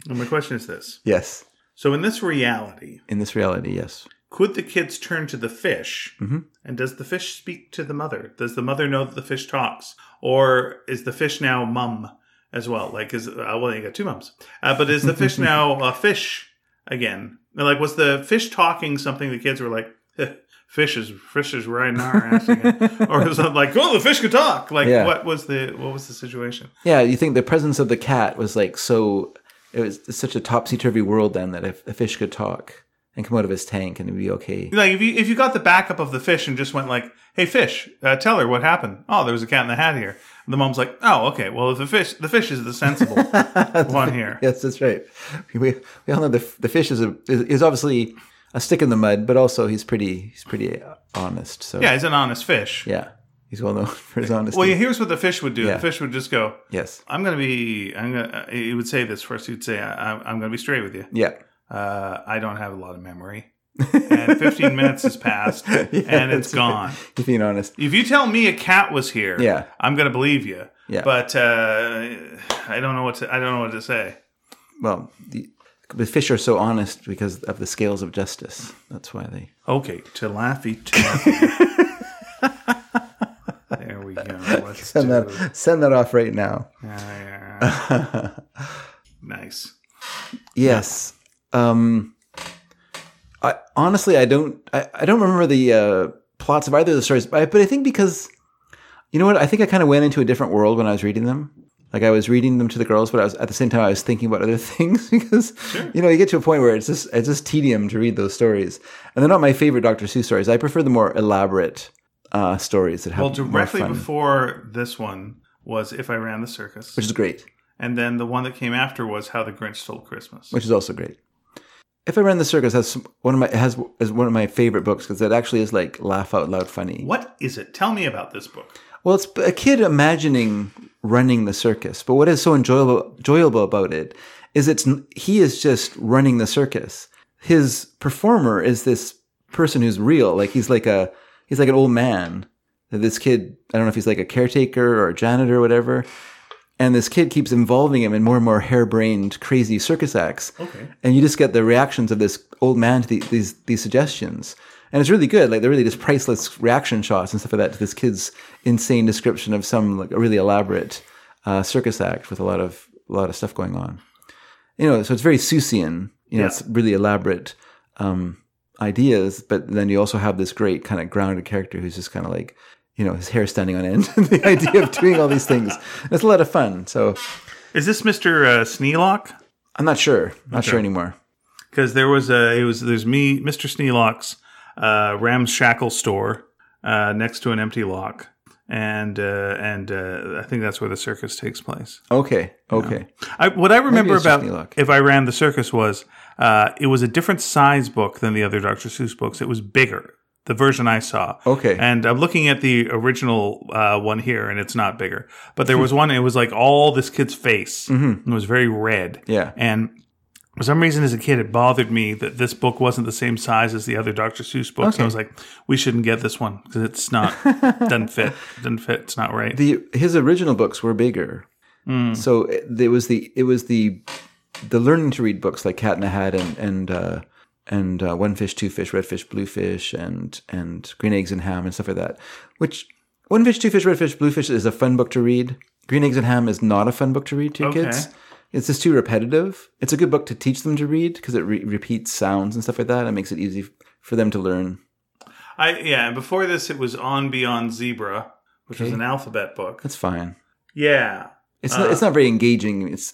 And my question is this. yes. So, in this reality, In this reality, yes. could the kids turn to the fish? Mhm. And does the fish speak to the mother? Does the mother know that the fish talks? Or is the fish now mum as well? Like, is, uh, well, you got two mums. Uh, but is the fish now a fish again? Like, was the fish talking something the kids were like, fish is, fish is right in our ass again? or is it like, oh, the fish could talk? Like, Yeah. what was the, what was the situation? Yeah, you think the presence of the cat was like so. It was such a topsy turvy world then that if a fish could talk and come out of his tank and it'd be okay. Like if you if you got the backup of the fish and just went like, "Hey fish, uh, tell her what happened." Oh, there was a cat in the hat here. And the mom's like, "Oh, okay. Well, if the fish the fish is the sensible one here." Yes, that's right. We, we all know the the fish is a is, is obviously a stick in the mud, but also he's pretty he's pretty honest. So Yeah, he's an honest fish. yeah, he's well known for his honesty. Well, here's what the fish would do. Yeah. The fish would just go, yes, "I'm going to be." I'm going. to He would say this first. He'd say, I, "I'm going to be straight with you. yeah, Uh, I don't have a lot of memory." and 15 minutes has passed, and it's that's right. gone. He's being honest. If you tell me a cat was here, Yeah. I'm going to believe you. Yeah. But uh, I don't know what to. I don't know what to say. Well, the, the fish are so honest because of the scales of justice. That's why they. Okay, to Laffy to There we go. Let's Send do that send that off right now. Yeah, yeah. nice. Yes. Um, I honestly, I don't, I, I don't remember the uh, plots of either of the stories, but I, but I think because, you know what, I think I kind of went into a different world when I was reading them. Like I was reading them to the girls, but I was at the same time I was thinking about other things because you know you get to a point where it's just it's just tedium to read those stories, and they're not my favorite Dr. Seuss stories. I prefer the more elaborate uh, stories that have Well, more directly before this one was If I Ran the Circus. which is great. and then the one that came after was How the Grinch Stole Christmas. which is also great. If I Ran the Circus has one of my has is one of my favorite books because it actually is like laugh out loud funny. what is it? Tell me about this book. Well, it's a kid imagining running the circus, but what is so enjoyable enjoyable about it is it's he is just running the circus. His performer is this person who's real. Like he's like a he's like an old man. This kid, I don't know if he's like a caretaker or a janitor or whatever. And this kid keeps involving him in more and more harebrained, crazy circus acts. Okay. And you just get the reactions of this old man to the, these these suggestions. And it's really good. Like they're really just priceless reaction shots and stuff like that to this kid's insane description of some like a really elaborate uh, circus act with a lot of a lot of stuff going on. You know, so it's very Seussian. You know, Yeah. it's really elaborate um, ideas, but then you also have this great kind of grounded character who's just kind of like, you know, his hair standing on end. the idea of doing all these things. It's a lot of fun. So Is this Mister uh, Sneelock? I'm not sure. Not sure anymore. Because there was a it was there's me Mister Sneelock's uh, ramshackle store uh, next to an empty lock, and uh, and uh, I think that's where the circus takes place. Okay. Okay. I, what I remember about if I ran the circus was uh, it was a different size book than the other Dr. Seuss books. It was bigger. The version I saw. Okay. And I'm looking at the original uh, one here, and it's not bigger. But there was one. It was like all this kid's face. Mm-hmm. It was very red. Yeah. And for some reason, as a kid, it bothered me that this book wasn't the same size as the other Dr. Seuss books. And I was like, we shouldn't get this one because it's not doesn't fit. Doesn't fit. It's not right. the his original books were bigger. So it, it was the it was the the learning to read books like Cat in the Hat and and uh, and uh, One Fish, Two Fish, Red Fish, Blue Fish, and and Green Eggs and Ham and stuff like that. Which One Fish, Two Fish, Red Fish, Blue Fish is a fun book to read. Green Eggs and Ham is not a fun book to read to your Okay. kids. It's just too repetitive. It's a good book to teach them to read because it re- repeats sounds and stuff like that. It makes it easy for them to learn. I yeah. And before this, it was On Beyond Zebra, which was an alphabet book. That's fine. Yeah. It's not, it's not very engaging. It's,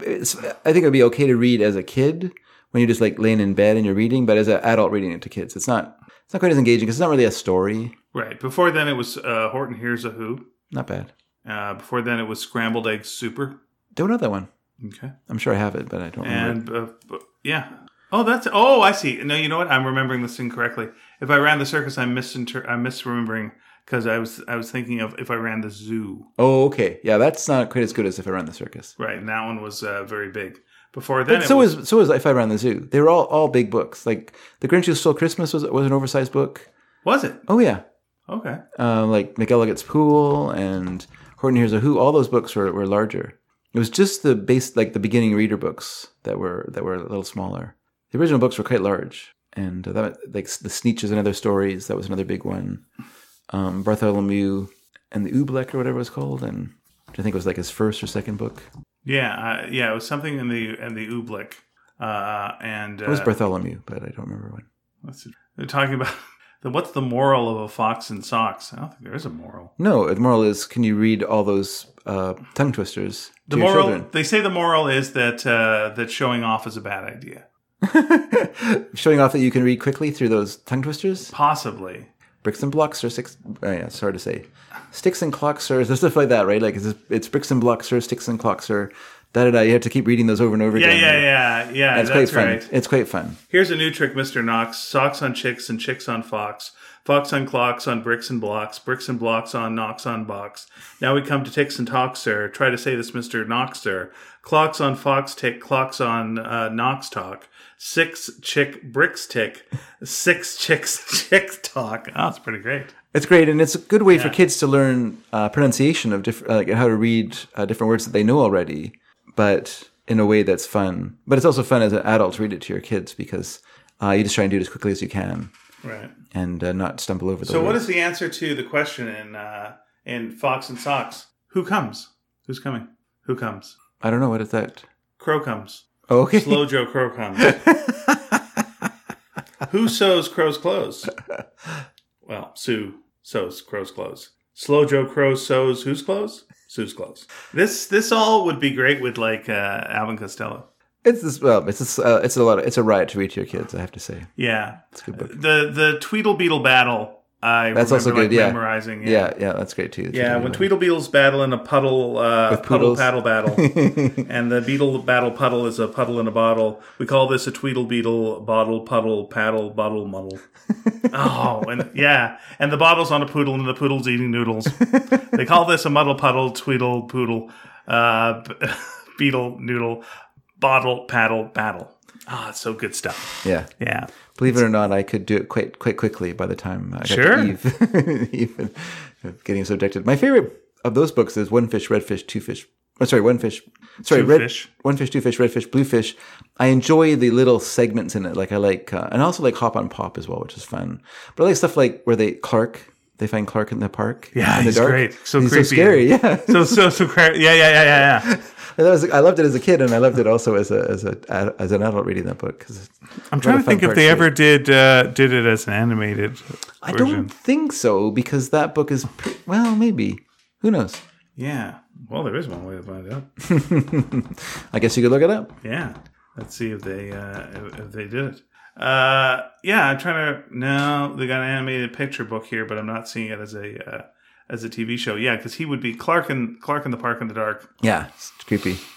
it's I think it would be okay to read as a kid when you're just like laying in bed and you're reading, but as an adult reading it to kids, it's not it's not quite as engaging because it's not really a story. Right. Before then, it was uh, Horton Hears a Who. Not bad. Uh, before then, it was Scrambled Egg Super. Don't know that one. Okay. I'm sure I have it, but I don't remember. And uh, yeah. Oh, that's oh, I see. No, you know what? I'm remembering this incorrectly. If I ran the circus, I'm misinter- I'm misremembering because I was I was thinking of if I ran the zoo. Oh, okay. Yeah, that's not quite as good as if I ran the circus. Right, and that one was uh, very big. Before then, But so was, was so was if I ran the zoo. They were all all big books. Like The Grinch Who Stole Christmas was was an oversized book. was it Oh yeah. okay? uh, like McElligot's Pool and Horton Hears a Who. All those books were, were larger. It was just the base, like the beginning reader books that were that were a little smaller. The original books were quite large, and uh, that like the Sneetches and other stories. That was another big one. Um, Bartholomew and the Oobleck or whatever it was called, and which I think it was like his first or second book. Yeah, uh, yeah. It was something in the in the oobleck, uh, and uh, It was Bartholomew, but I don't remember when. they're talking about the what's the moral of a fox in socks? I don't think there is a moral. No, the moral is: can you read all those uh, tongue twisters The to your moral, children? they say, the moral is that uh, that showing off is a bad idea. Showing off that you can read quickly through those tongue twisters. Possibly. Bricks and blocks or six oh yeah it's hard to say sticks and clocks or there's stuff like that right like it's, it's bricks and blocks or sticks and clocks or da da da you have to keep reading those over and over Yeah, again yeah, yeah, yeah. it's that's quite fun right. it's quite fun Here's a new trick, Mr. Knox. Socks on chicks and chicks on fox. Fox on clocks on bricks and blocks. Bricks and blocks on knocks on box. Now we come to ticks and talks, sir. Try to say this, Mr. Knox, sir. Clocks on fox tick. Clocks on uh, Knox talk. Six chick bricks tick. Six chicks chicks talk. Oh, that's pretty great. it's great and it's a good way for kids to learn uh, pronunciation of different like how to read uh, different words that they know already but in a way that's fun but it's also fun as an adult to read it to your kids because uh, you just try and do it as quickly as you can Right. and uh, not stumble over the So, what words. is the answer to the question in uh, in Fox and Socks? Who comes? Who's coming? Who comes? i don't know what is that Crow comes. Okay Slow Joe Crow comes. Who sews Crow's clothes? Well, Sue sews Crow's clothes. Slow Joe Crow sews whose clothes? Sue's clothes. This this all would be great with like uh, Abbott and Costello. It's this. Well, it's this, uh, it's a lot. Of, it's a riot to read to your kids. I have to say. Yeah, It's a good book. the the Tweedle Beetle battle. I That's also like, good, yeah. memorizing. Yeah, yeah, that's great too. Yeah, when Tweedle Beetles battle in a puddle, uh, puddle paddle battle, and the beetle battle puddle is a puddle in a bottle. We call this a Tweedle Beetle bottle puddle paddle bottle muddle. oh, and yeah, and the bottle's on a poodle, and the poodle's eating noodles. they call this a muddle puddle Tweedle poodle uh, beetle noodle bottle paddle battle. Oh, so good stuff. Yeah. Yeah. Believe it or not, I could do it quite quite quickly by the time I got Sure. to Eve. Even getting subjected. My favorite of those books is One Fish, Red Fish, Two Fish. Oh, sorry, One Fish. Sorry, Two red Fish. One Fish, Two Fish, Red Fish, Blue Fish. I enjoy the little segments in it. Like I like, uh, and I also like Hop on Pop as well, which is fun. But I like stuff like where they Clark. They find Clark in the park. Yeah, in the he's great. So he's creepy. so scary. Yeah, So so so cra- yeah yeah yeah yeah yeah. That was, I loved it as a kid, and I loved it also as a as a as an adult reading that book. Cause I'm trying to think if they ever did uh, did it as an animated. I version. don't think so because that book is well, maybe who knows. Yeah. Well, there is one way to find out. I guess you could look it up. Yeah. Let's see if they uh, if, if they did it. Uh, yeah, I'm trying to. No, they got an animated picture book here, but I'm not seeing it as a uh, as a TV show. Yeah, because he would be Clark in Clark in the Park in the Dark. Yeah, it's creepy.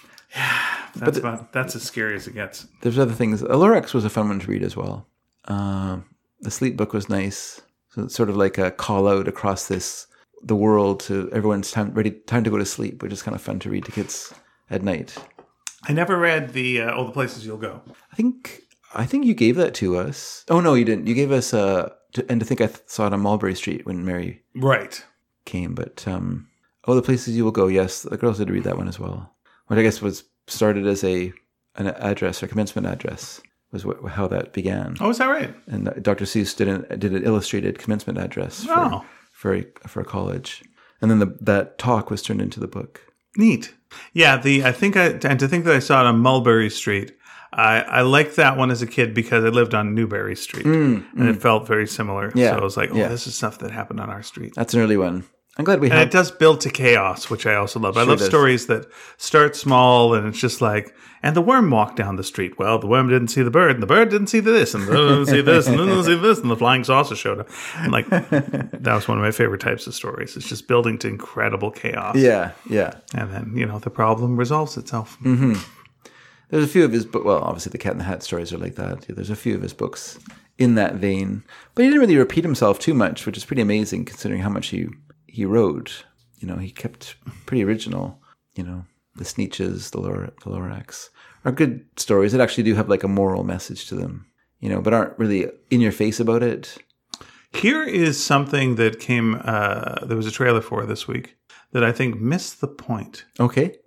Yeah, that's about that's as scary as it gets. There's other things. Alorax was a fun one to read as well. Um, the sleep book was nice. So it's sort of like a call out across this the world to everyone's time ready time to go to sleep, which is kind of fun to read to kids at night. I never read the uh, All the Places You'll Go. I think I think you gave that to us. Oh no, you didn't. You gave us a. to, and to think I saw it on Mulberry Street when Mary Right. came. But um, oh, the places you will go. Yes, the girls did read that one as well. Which I guess was started as a an address or commencement address was what, how that began. Oh, is that right? And Dr. Seuss did an did an illustrated commencement address for Oh. for a, for a college, and then the, that talk was turned into the book. Neat. Yeah, the I think I and to think that I saw it on Mulberry Street. I, I liked that one as a kid because I lived on Newberry Street and it felt very similar. Mm, Yeah, So I was like, oh, yeah. this is stuff that happened on our street. That's an early one. I'm glad we And have. it does build to chaos, which I also love. I love does. stories that start small and it's just like, and the worm walked down the street. Well, the worm didn't see the bird, and the bird didn't see this, and the bird didn't see this, and didn't see this, and the flying saucer showed up. And like, that was one of my favorite types of stories. It's just building to incredible chaos. Yeah, yeah. And then, you know, the problem resolves itself. There's a few of his book. Well, obviously the Cat in the Hat stories are like that. There's a few of his books in that vein, but he didn't really repeat himself too much, which is pretty amazing considering how much he he wrote. You know, he kept pretty original. You know, the Sneetches, the, Lor- the Lorax are good stories that actually do have like a moral message to them. You know, but aren't really in your face about it. Here is something that came, uh, there was a trailer for this week that I think missed the point. Okay.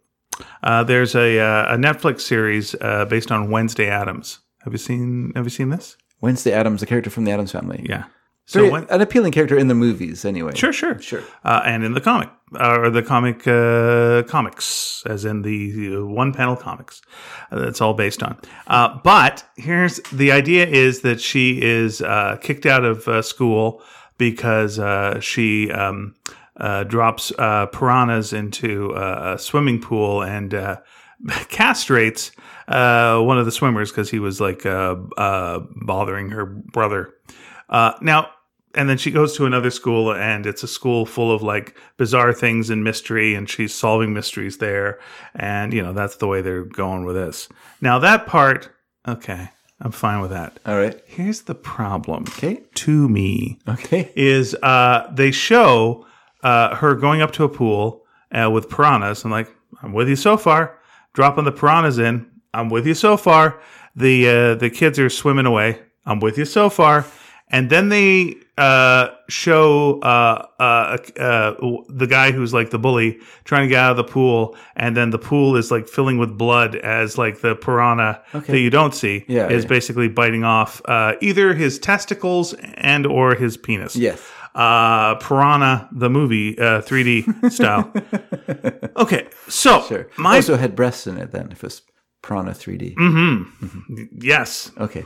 Uh, there's a, uh, a Netflix series uh, based on Wednesday Addams. Have you seen Have you seen this? Wednesday Addams, the character from the Addams family. Yeah. So Very, when, an appealing character in the movies, anyway. sure, sure, Sure. uh, and in the comic uh, or the comic uh, comics, as in the uh, one panel comics, uh, that's all based on. Uh, but here's the idea: is that she is uh, kicked out of uh, school because uh, she. Um, uh, drops uh, piranhas into uh, a swimming pool and uh, castrates uh, one of the swimmers because he was like uh, uh, bothering her brother. Uh, now, and then she goes to another school, and it's a school full of like bizarre things and mystery, and she's solving mysteries there. And, you know, that's the way they're going with this. Now, that part, okay, I'm fine with that. All right. Here's the problem Okay. to me Okay. is uh, they show uh, her going up to a pool uh, with piranhas. I'm like, I'm with you so far. Dropping the piranhas in. I'm with you so far. The uh, the kids are swimming away. I'm with you so far. And then they uh, show uh, uh, uh, the guy who's like the bully trying to get out of the pool, and then the pool is like filling with blood as like the piranha that you don't see Yeah, is yeah. basically biting off uh, either his testicles and or his penis Yes. Uh, Piranha the movie, uh, 3D style. okay, so Sure. my also had breasts in it then, if it's Piranha 3D. mm-hmm. Mm-hmm. yes, Okay.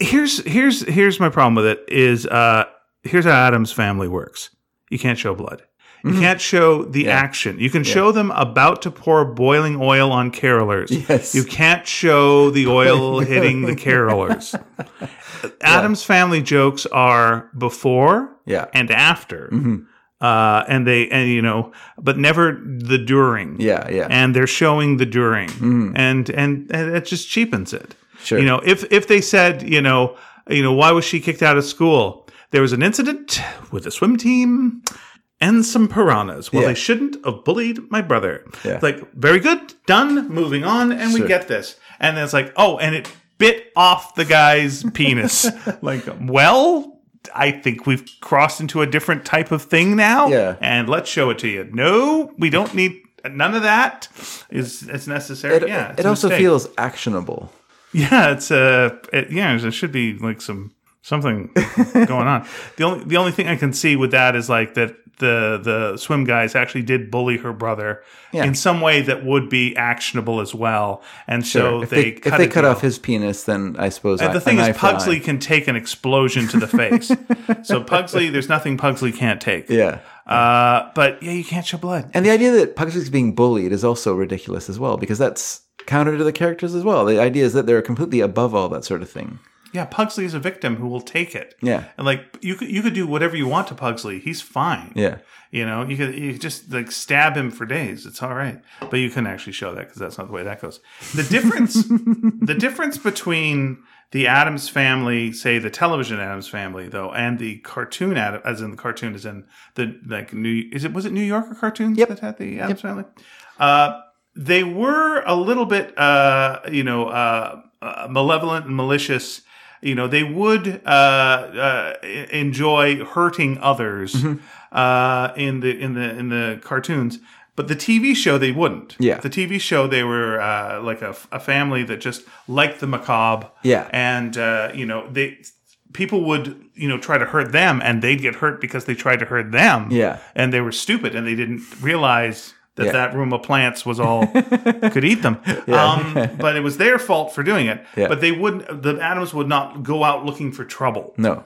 here's here's here's my problem with it is uh, here's how Addams family works. You can't show blood. You mm-hmm. can't show the action. You can show them about to pour boiling oil on carolers. Yes. You can't show the oil hitting the carolers. Addams family jokes are before Yeah. and after. Mm-hmm. Uh, and they, and you know, but never the during. Yeah, yeah. And they're showing the during, mm-hmm. and, and and it just cheapens it. Sure. You know, if if they said, you know, you know, why was she kicked out of school? There was an incident with the swim team and some piranhas. Well, Yeah. they shouldn't have bullied my brother. Yeah. Like, very good, done, moving on, and we get this. and then it's like, oh, and it bit off the guy's penis. like, well, I think we've crossed into a different type of thing now. Yeah. And let's show it to you. No, we don't need none of that is is necessary. It, yeah. it's it also mistake. feels actionable. Yeah, it's uh it, yeah, there should be like some something going on. The only the only thing I can see with that is like that the the swim guys actually did bully her brother Yeah. in some way that would be actionable as well. And so if they, they, cut if they cut deal. off his penis, then I suppose And I- the thing is, eye for an Pugsley can take an explosion to the face. so Pugsley, there's nothing Pugsley can't take. Yeah. Uh, but yeah, you can't show blood. And the idea that Pugsley's being bullied is also ridiculous as well, because that's counter to the characters as well. The idea is that they're completely above all that sort of thing. Yeah, Pugsley is a victim who will take it. Yeah. And like you could you could do whatever you want to Pugsley. He's fine. Yeah. You know, you could you could just like stab him for days. It's all right, but you couldn't actually show that because that's not the way that goes. The difference, the difference between the Addams family, say the television Addams family, though, and the cartoon Adam, as in the cartoon is in the like New is it was it New Yorker cartoons Yep. that had the Addams family? Uh, they were a little bit, uh, you know, uh, uh, malevolent and malicious. You know, they would uh, uh, enjoy hurting others Mm-hmm. uh, in the in the in the cartoons, but the TV show they wouldn't. Yeah. the TV show they were uh, like a, a family that just liked the macabre. Yeah. and uh, you know they people would you know try to hurt them, and they'd get hurt because they tried to hurt them Yeah. and they were stupid and they didn't realize that Yeah. that room of plants was all could eat them. Um, but it was their fault for doing it. Yeah. But they wouldn't. The Addams would not go out looking for trouble. No.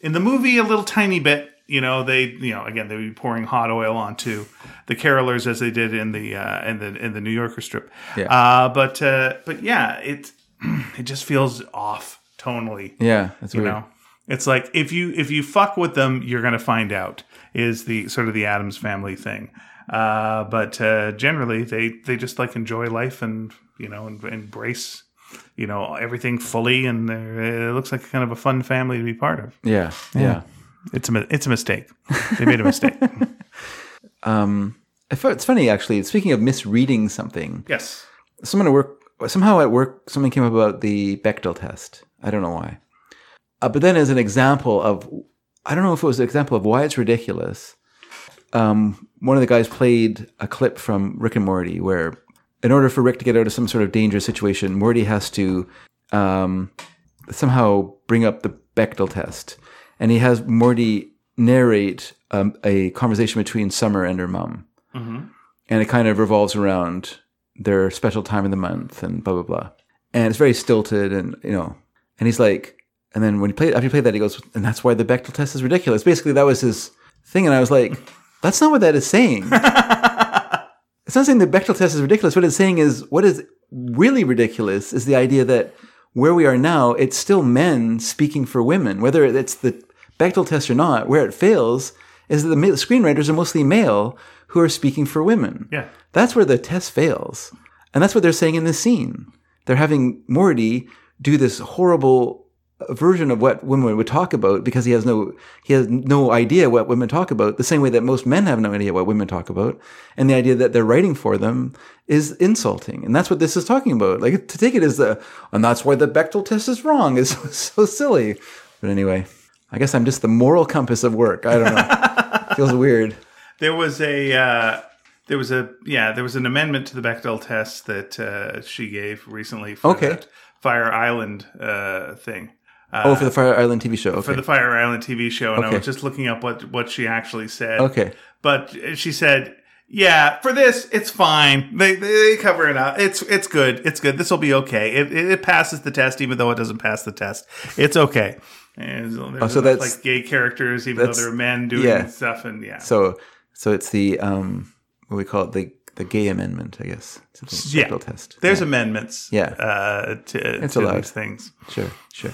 In the movie, a little tiny bit. You know, they you know again they would be pouring hot oil onto the carolers as they did in the uh, in the in the New Yorker strip. Yeah. Uh, but uh, but yeah, it it just feels off tonally Yeah. That's you weird. know it's like if you if you fuck with them you're gonna find out is the sort of the addams family thing uh, but uh, generally they they just like enjoy life and you know and, embrace you know everything fully and they're- it looks like kind of a fun family to be part of Yeah. Yeah. it's a it's a mistake they made a mistake Um, it's funny actually. Speaking of misreading something, yes someone at work somehow at work something came up about the Bechdel test. I don't know why. Uh, but then as an example of I don't know if it was an example of why it's ridiculous. Um, one of the guys played a clip from Rick and Morty where in order for Rick to get out of some sort of dangerous situation, Morty has to um, somehow bring up the Bechdel test. And he has Morty narrate um, a conversation between Summer and her mom and it kind of revolves around their special time of the month and blah blah blah. And it's very stilted, and you know, and he's like, and then when he played after he played that, he goes, and that's why the Bechdel test is ridiculous. Basically, that was his thing, and I was like, that's not what that is saying. it's not saying the Bechdel test is ridiculous. What it's saying is what is really ridiculous is the idea that where we are now, it's still men speaking for women, whether it's the Bechdel test or not. Where it fails is that the screenwriters are mostly male who are speaking for women. yeah That's where the test fails. And that's what they're saying in this scene. They're having Morty do this horrible version of what women would talk about because he has no he has no idea what women talk about the same way that most men have no idea what women talk about. And the idea that they're writing for them is insulting. And that's what this is talking about. Like to take it as a and that's why the Bechdel test is wrong is so, so silly. But anyway I guess I'm just the moral compass of work. I don't know. Feels weird. There was a uh, there was a yeah there was an amendment to the Bechdel test that uh, she gave recently for Okay. that Fire Island uh, thing. Oh for the Fire Island TV show okay for the Fire Island TV show, and I was just looking up what what she actually said. okay but she said, "Yeah, for this, it's fine. They they cover it up. It's it's good. It's good. This will be okay. It, it passes the test, even though it doesn't pass the test. It's okay." And Oh, so that's- like gay characters, even though they're men doing yeah. stuff, and yeah, So, so it's the um, what we call it the the gay amendment, I guess. Yeah. Test. there's yeah. amendments, Yeah. uh, to, It's to allowed. these things. sure, sure.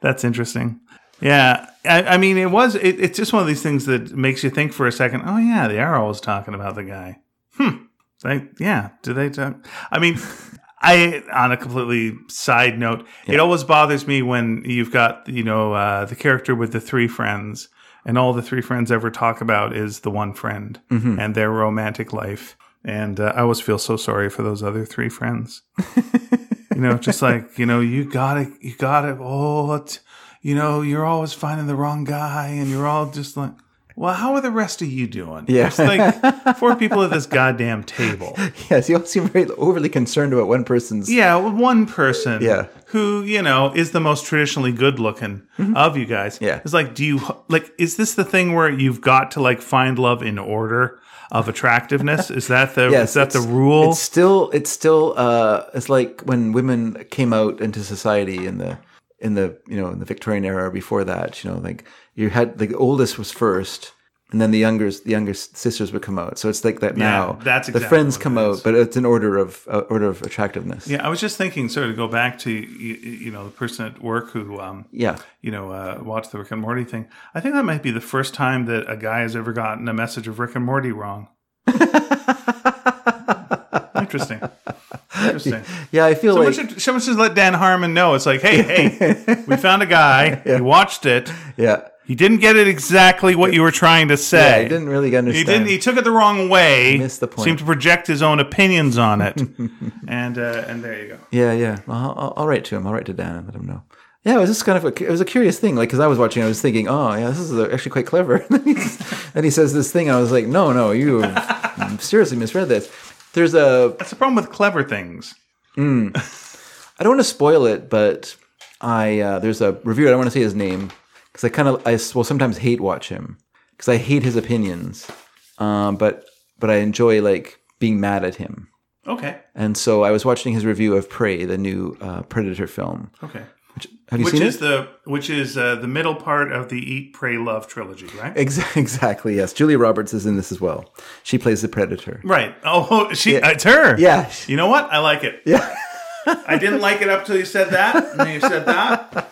That's interesting. Yeah, I, I mean, it was. It, it's just one of these things that makes you think for a second. Oh yeah, they are always talking about the guy. Hmm. Like, yeah. Do they talk? I mean, I on a completely side note, it always bothers me when you've got you know uh, the character with the three friends, and all the three friends ever talk about is the one friend and their romantic life. And uh, I always feel so sorry for those other three friends. you know, just like you know, you gotta, you gotta. Oh, it's, you know, you're always finding the wrong guy, and you're all just like. Well, how are the rest of you doing? Yeah. There's like four people at this goddamn table. Yes, you all seem very overly concerned about one person's. Yeah, one person. Yeah. Who you know is the most traditionally good looking of you guys. Mm-hmm. Yeah. It's like, do you like? Is this the thing where you've got to like find love in order of attractiveness? Is that the Yes, is that the rule? It's still, it's still, uh, it's like when women came out into society in the, in the, you know, in the Victorian era before that, you know, like you had, the oldest was first and then the younger, the younger sisters would come out. So it's like that now. that's exactly the friends come out, but it's an order of, uh, order of attractiveness. Yeah, I was just thinking, sort of go back to you, you know the person at work who um, Yeah. you know uh, watched the Rick and Morty thing. I think that might be the first time that a guy has ever gotten a message of Rick and Morty wrong. Interesting. Interesting. Yeah. I feel Someone like, should, someone should let Dan Harmon know. It's like, hey, hey, we found a guy. He watched it. yeah. He didn't get it exactly what you were trying to say. Yeah. I didn't really understand. He didn't. He took it the wrong way. He Missed the point. Seemed to project his own opinions on it, and uh, and there you go. Yeah, yeah. I'll, I'll- I'll write to him. I'll write to Dan and let him know. Yeah, it was just kind of a, it was a curious thing. Like, because I was watching, I was thinking, oh, yeah, this is actually quite clever. and he says this thing, and I was like, no, no, you seriously misread this. There's a, That's the problem with clever things. I don't want to spoil it, but I uh, there's a reviewer. I don't want to say his name because I kind of I will sometimes hate watch him because I hate his opinions, um, but but I enjoy like being mad at him. Okay. And so I was watching his review of Prey, the new uh, Predator film. Okay. Which, have you Which seen is it? the which is uh, the middle part of the Eat, Pray, Love trilogy, right? Exactly. Yes, Julia Roberts is in this as well. She plays the Predator. Right. Oh, she. It's her. Yeah. You know what? I like it. Yeah. I didn't like it up till you said that. And then you said that.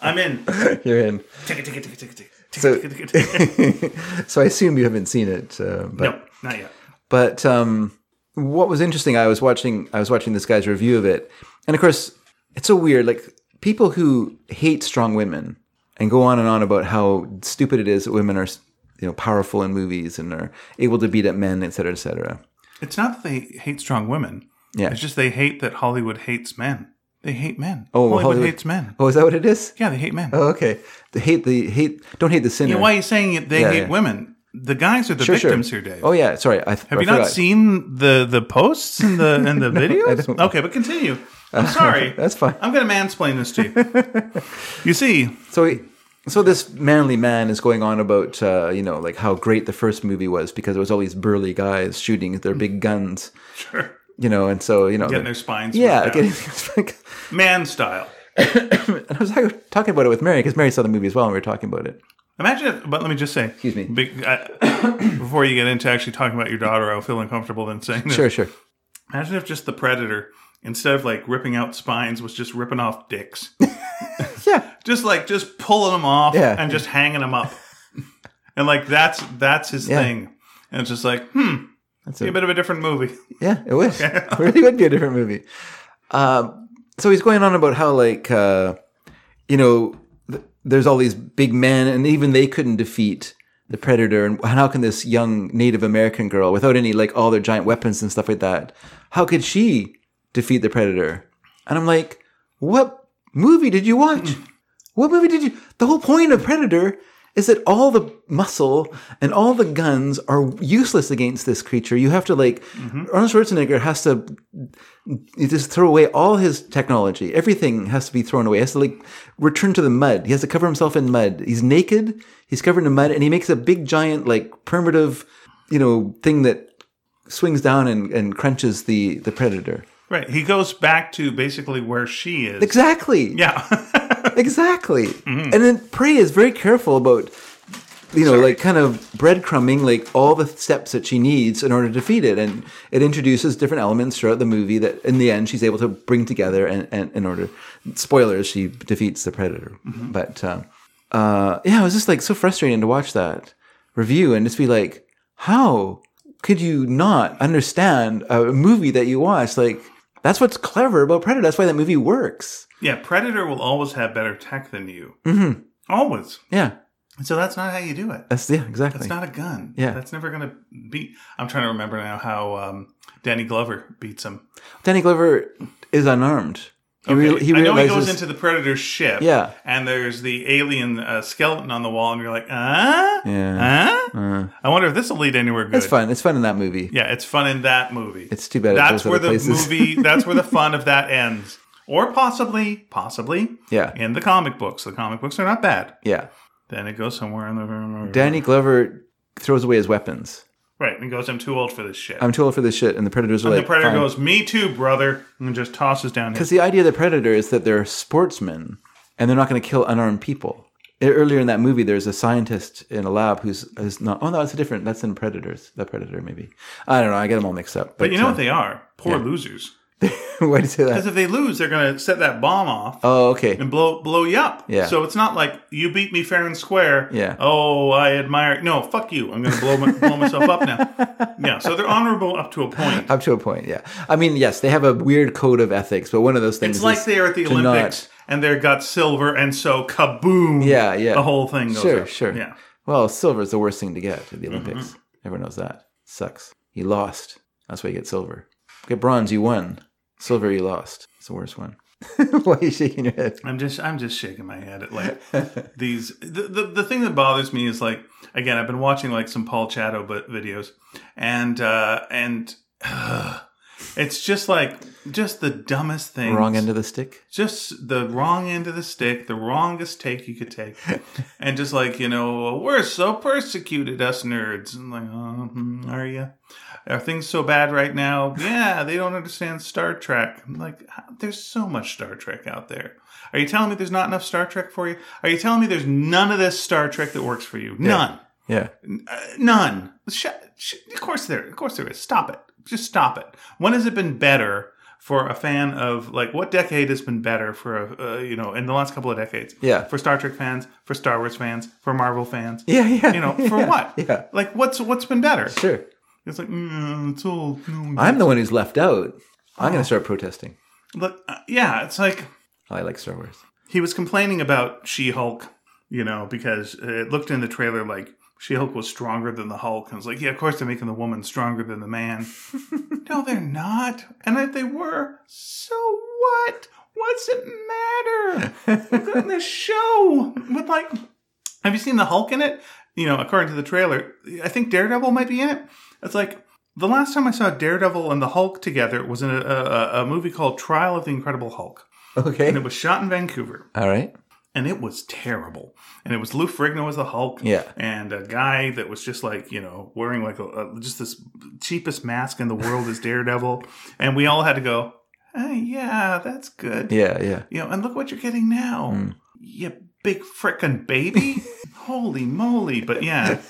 I'm in. You're in. Tick it, tick it, tick it, tick it, tick it, So- tick it, tick it. so I assume you haven't seen it, uh, but No, not yet. but um, what was interesting, I was watching I was watching this guy's review of it, and of course, it's so weird. Like people who hate strong women and go on and on about how stupid it is that women are you know powerful in movies and are able to beat up men, et cetera, et cetera. It's not that they hate strong women. Yeah. It's just they hate that Hollywood hates men. They hate men. Oh, Hollywood, Hollywood- hates men. Oh, is that what it is? Yeah, they hate men. Oh, okay. They hate the hate. Don't hate the sinner. You know, why are you saying it- they Yeah, hate yeah. women? The guys are the Sure, sure. victims here, Dave. Oh yeah, sorry. I, Have you not seen the the posts and the and the videos? don't. Okay, but continue. I'm sorry. That's fine. I'm going to mansplain this to you. you see, So, he, so this manly man is going on about, uh, you know, like how great the first movie was because it was all these burly guys shooting their big guns, sure, you know, and so you know, getting the- their spines. yeah, getting, man style. and I was talking about it with Mary because Mary saw the movie as well, and we were talking about it. Imagine if, but let me just say, Excuse me. big, uh, before you get into actually talking about your daughter, I'll feel uncomfortable in saying this. Sure, sure. Imagine if just the predator, instead of like ripping out spines, was just ripping off dicks. Yeah, just like just pulling them off Yeah. and just hanging them up. and like that's that's his Yeah. thing. And it's just like, hmm, that's be a bit of a different movie. Yeah, it was. it really would be a different movie. Um, so he's going on about how, like, uh, you know, th- there's all these big men, and even they couldn't defeat the predator. And how can this young Native American girl, without any like all their giant weapons and stuff like that, how could she defeat the predator? And I'm like, what movie did you watch? What movie did you? The whole point of Predator is that all the muscle and all the guns are useless against this creature. You have to like mm-hmm. Arnold Schwarzenegger has to just throw away all his technology. Everything has to be thrown away. He has to like return to the mud. He has to cover himself in mud. He's naked. He's covered in mud, and he makes a big giant like primitive, you know, thing that swings down and, and crunches the the predator. Right. He goes back to basically where she is. Exactly. Yeah. exactly. Mm-hmm. And then Prey is very careful about, you know, like kind of breadcrumbing like all the steps that she needs in order to defeat it, and it introduces different elements throughout the movie that, in the end, she's able to bring together. And, and in order, spoilers, she defeats the predator. Mm-hmm. But uh, uh, yeah, it was just like so frustrating to watch that review and just be like, how could you not understand a movie that you watched? Like. That's what's clever about Predator. That's why that movie works. Yeah. Predator will always have better tech than you. Mm-hmm. Always. Yeah, So that's not how you do it. that's yeah, exactly. It's not a gun. Yeah. That's never going to beat. I'm trying to remember now how um, Danny Glover beats him. Danny Glover is unarmed. He, re- Okay. he I know he goes into the predator's ship. Yeah. And there's the alien uh, skeleton on the wall, and you're like, huh? Yeah. Huh? Uh, I wonder if this will lead anywhere good. it's fun. It's fun in that movie. Yeah, it's fun in that movie. It's too bad. that's where the places. movie. That's where the fun of that ends. Or possibly, possibly Yeah. in the comic books. The comic books are not bad. Yeah. Then it goes somewhere in the Danny Glover throws away his weapons. right and goes. I'm too old for this shit. I'm too old for this shit, and the predators are and like, the predator "Fine." goes, "Me too, brother," and just tosses down. Because the idea of the predator is that they're sportsmen and they're not going to kill unarmed people. Earlier in that movie, there's a scientist in a lab who's, who's not. Oh no, that's a different. That's in Predators. The Predator, maybe. I don't know. I get them all mixed up. But you know uh, what they are? Poor losers. Why do you say that? Because if they lose, they're going to set that bomb off Oh, okay. and blow blow you up. Yeah. So it's not like you beat me fair and square. Yeah. Oh, I admire. No, fuck you. I'm going to blow my, blow myself up now. Yeah. So they're honorable up to a point. Up to a point, yeah. I mean, yes, they have a weird code of ethics, but one of those things It's like is they're at the Olympics and they got silver, and so kaboom. Yeah, yeah. The whole thing goes Sure, up. sure. Yeah. Well, silver is the worst thing to get at the Mm-hmm. Olympics. Everyone knows that. Sucks. You lost. That's why you get silver. Get bronze, you won. Silver, you lost. It's the worst one. why are you shaking your head? I'm just I'm just shaking my head at like these the, the the thing that bothers me is like again I've been watching like some Paul Chato but videos and uh and it's just like just the dumbest thing Wrong end of the stick. just the wrong end of the stick the wrongest take you could take and just like you know we're so persecuted us nerds I'm like hmm, are you are things so bad right now yeah they don't understand star trek I'm like there's so much star trek out there are you telling me there's not enough star trek for you are you telling me there's none of this star trek that works for you none Yeah. uh, none. Sh- sh- of course there. Of course there is. Stop it. Just stop it. When has it been better for a fan of like what decade has been better for a uh, you know in the last couple of decades? Yeah. For Star Trek fans, for Star Wars fans, for Marvel fans. Yeah, yeah. You know for yeah, what? Yeah. Like what's what's been better? Sure. It's like mm, it's. No, I'm the one who's left out. I'm Oh. going to start protesting. Look, uh, yeah, it's like I like Star Wars. he was complaining about She-Hulk, you know, because it looked in the trailer like She-Hulk was stronger than the Hulk, and it's like, yeah, of course they're making the woman stronger than the man. no, they're not. And if they were, so what? What's it matter? Look at this show with like, have you seen the Hulk in it? You know, according to the trailer, I think Daredevil might be in it. It's like the last time I saw Daredevil and the Hulk together was in a, a, a movie called Trial of the Incredible Hulk, Okay. and it was shot in Vancouver All right. And it was terrible. And it was Lou Ferrigno as the Hulk, Yeah. and a guy that was just like you know wearing like a, a just this cheapest mask in the world as Daredevil, and we all had to go, hey, yeah, that's good, Yeah, yeah. you know. And look what you're getting now, Hmm. you big frickin' baby. Holy moly! But yeah,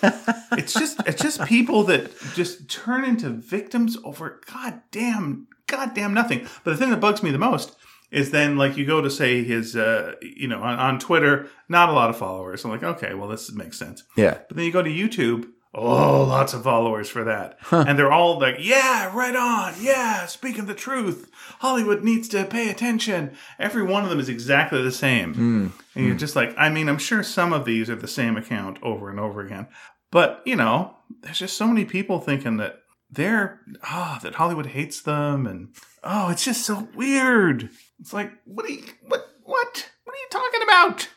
it's just it's just people that just turn into victims over goddamn goddamn nothing. But the thing that bugs me the most is then like you go to say his uh you know on, on Twitter, not a lot of followers. I'm like, okay, well this makes sense. Yeah. But then you go to YouTube, oh, lots of followers for that. And they're all like, yeah, right on. Yeah, speaking the truth. Hollywood needs to pay attention. Every one of them is exactly the same. And you're just like, I mean, I'm sure some of these are the same account over and over again. But, you know, there's just so many people thinking that they're, ah, that Hollywood hates them. And, oh, it's just so weird. It's like, what are you, what, what? What are you talking about?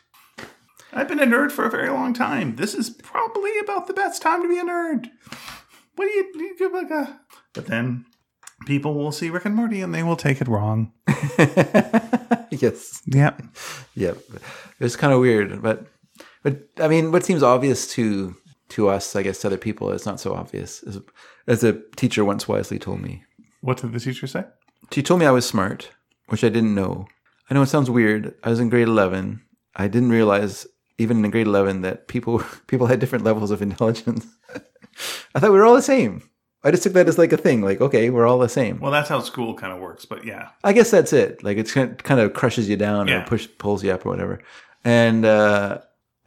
I've been a nerd for a very long time. This is probably about the best time to be a nerd. What do you, do you give like a? But then people will see Rick and Morty and they will take it wrong. yes. Yep. Yep. It was kind of weird, but but I mean, what seems obvious to to us, I guess, to other people, is not so obvious. As, as a teacher once wisely told me, What did the teacher say? she told me I was smart, which I didn't know. I know it sounds weird. I was in grade eleven. I didn't realize even in grade eleven that people people had different levels of intelligence. I thought we were all the same. I just took that as like a thing, like okay, we're all the same. Well, that's how school kind of works. But yeah, I guess that's it. Like it's kind of, kind of crushes you down Yeah. or push pulls you up or whatever. And uh,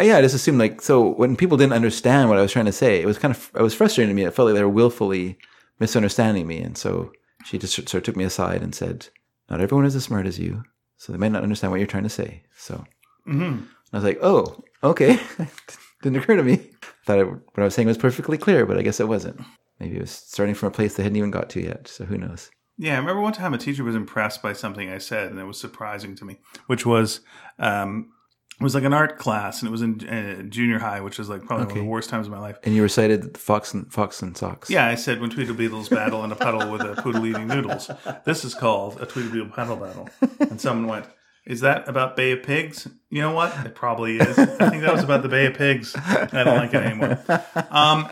yeah, I just assumed like so when people didn't understand what I was trying to say, it was kind of it was frustrating to me. It felt like they were willfully misunderstanding me, and so she just sort of took me aside and said, "Not everyone is as smart as you, so they might not understand what you're trying to say." So hmm I was like, "Oh, okay." didn't occur to me. I thought I, what I was saying was perfectly clear, but I guess it wasn't. Maybe it was starting from a place they hadn't even got to yet. So who knows? Yeah, I remember one time a teacher was impressed by something I said, and it was surprising to me, which was um, it was like an art class, and it was in uh, junior high, which was like probably one of the worst times of my life. And you recited Fox and Fox in Socks. Yeah, I said when Tweetle Beetles battle in a puddle with a poodle eating noodles. This is called a Tweetle Beetle puddle battle. And someone went, Is that about Bay of Pigs? You know what? It probably is. I think that was about the Bay of Pigs. I don't like it anymore. Um,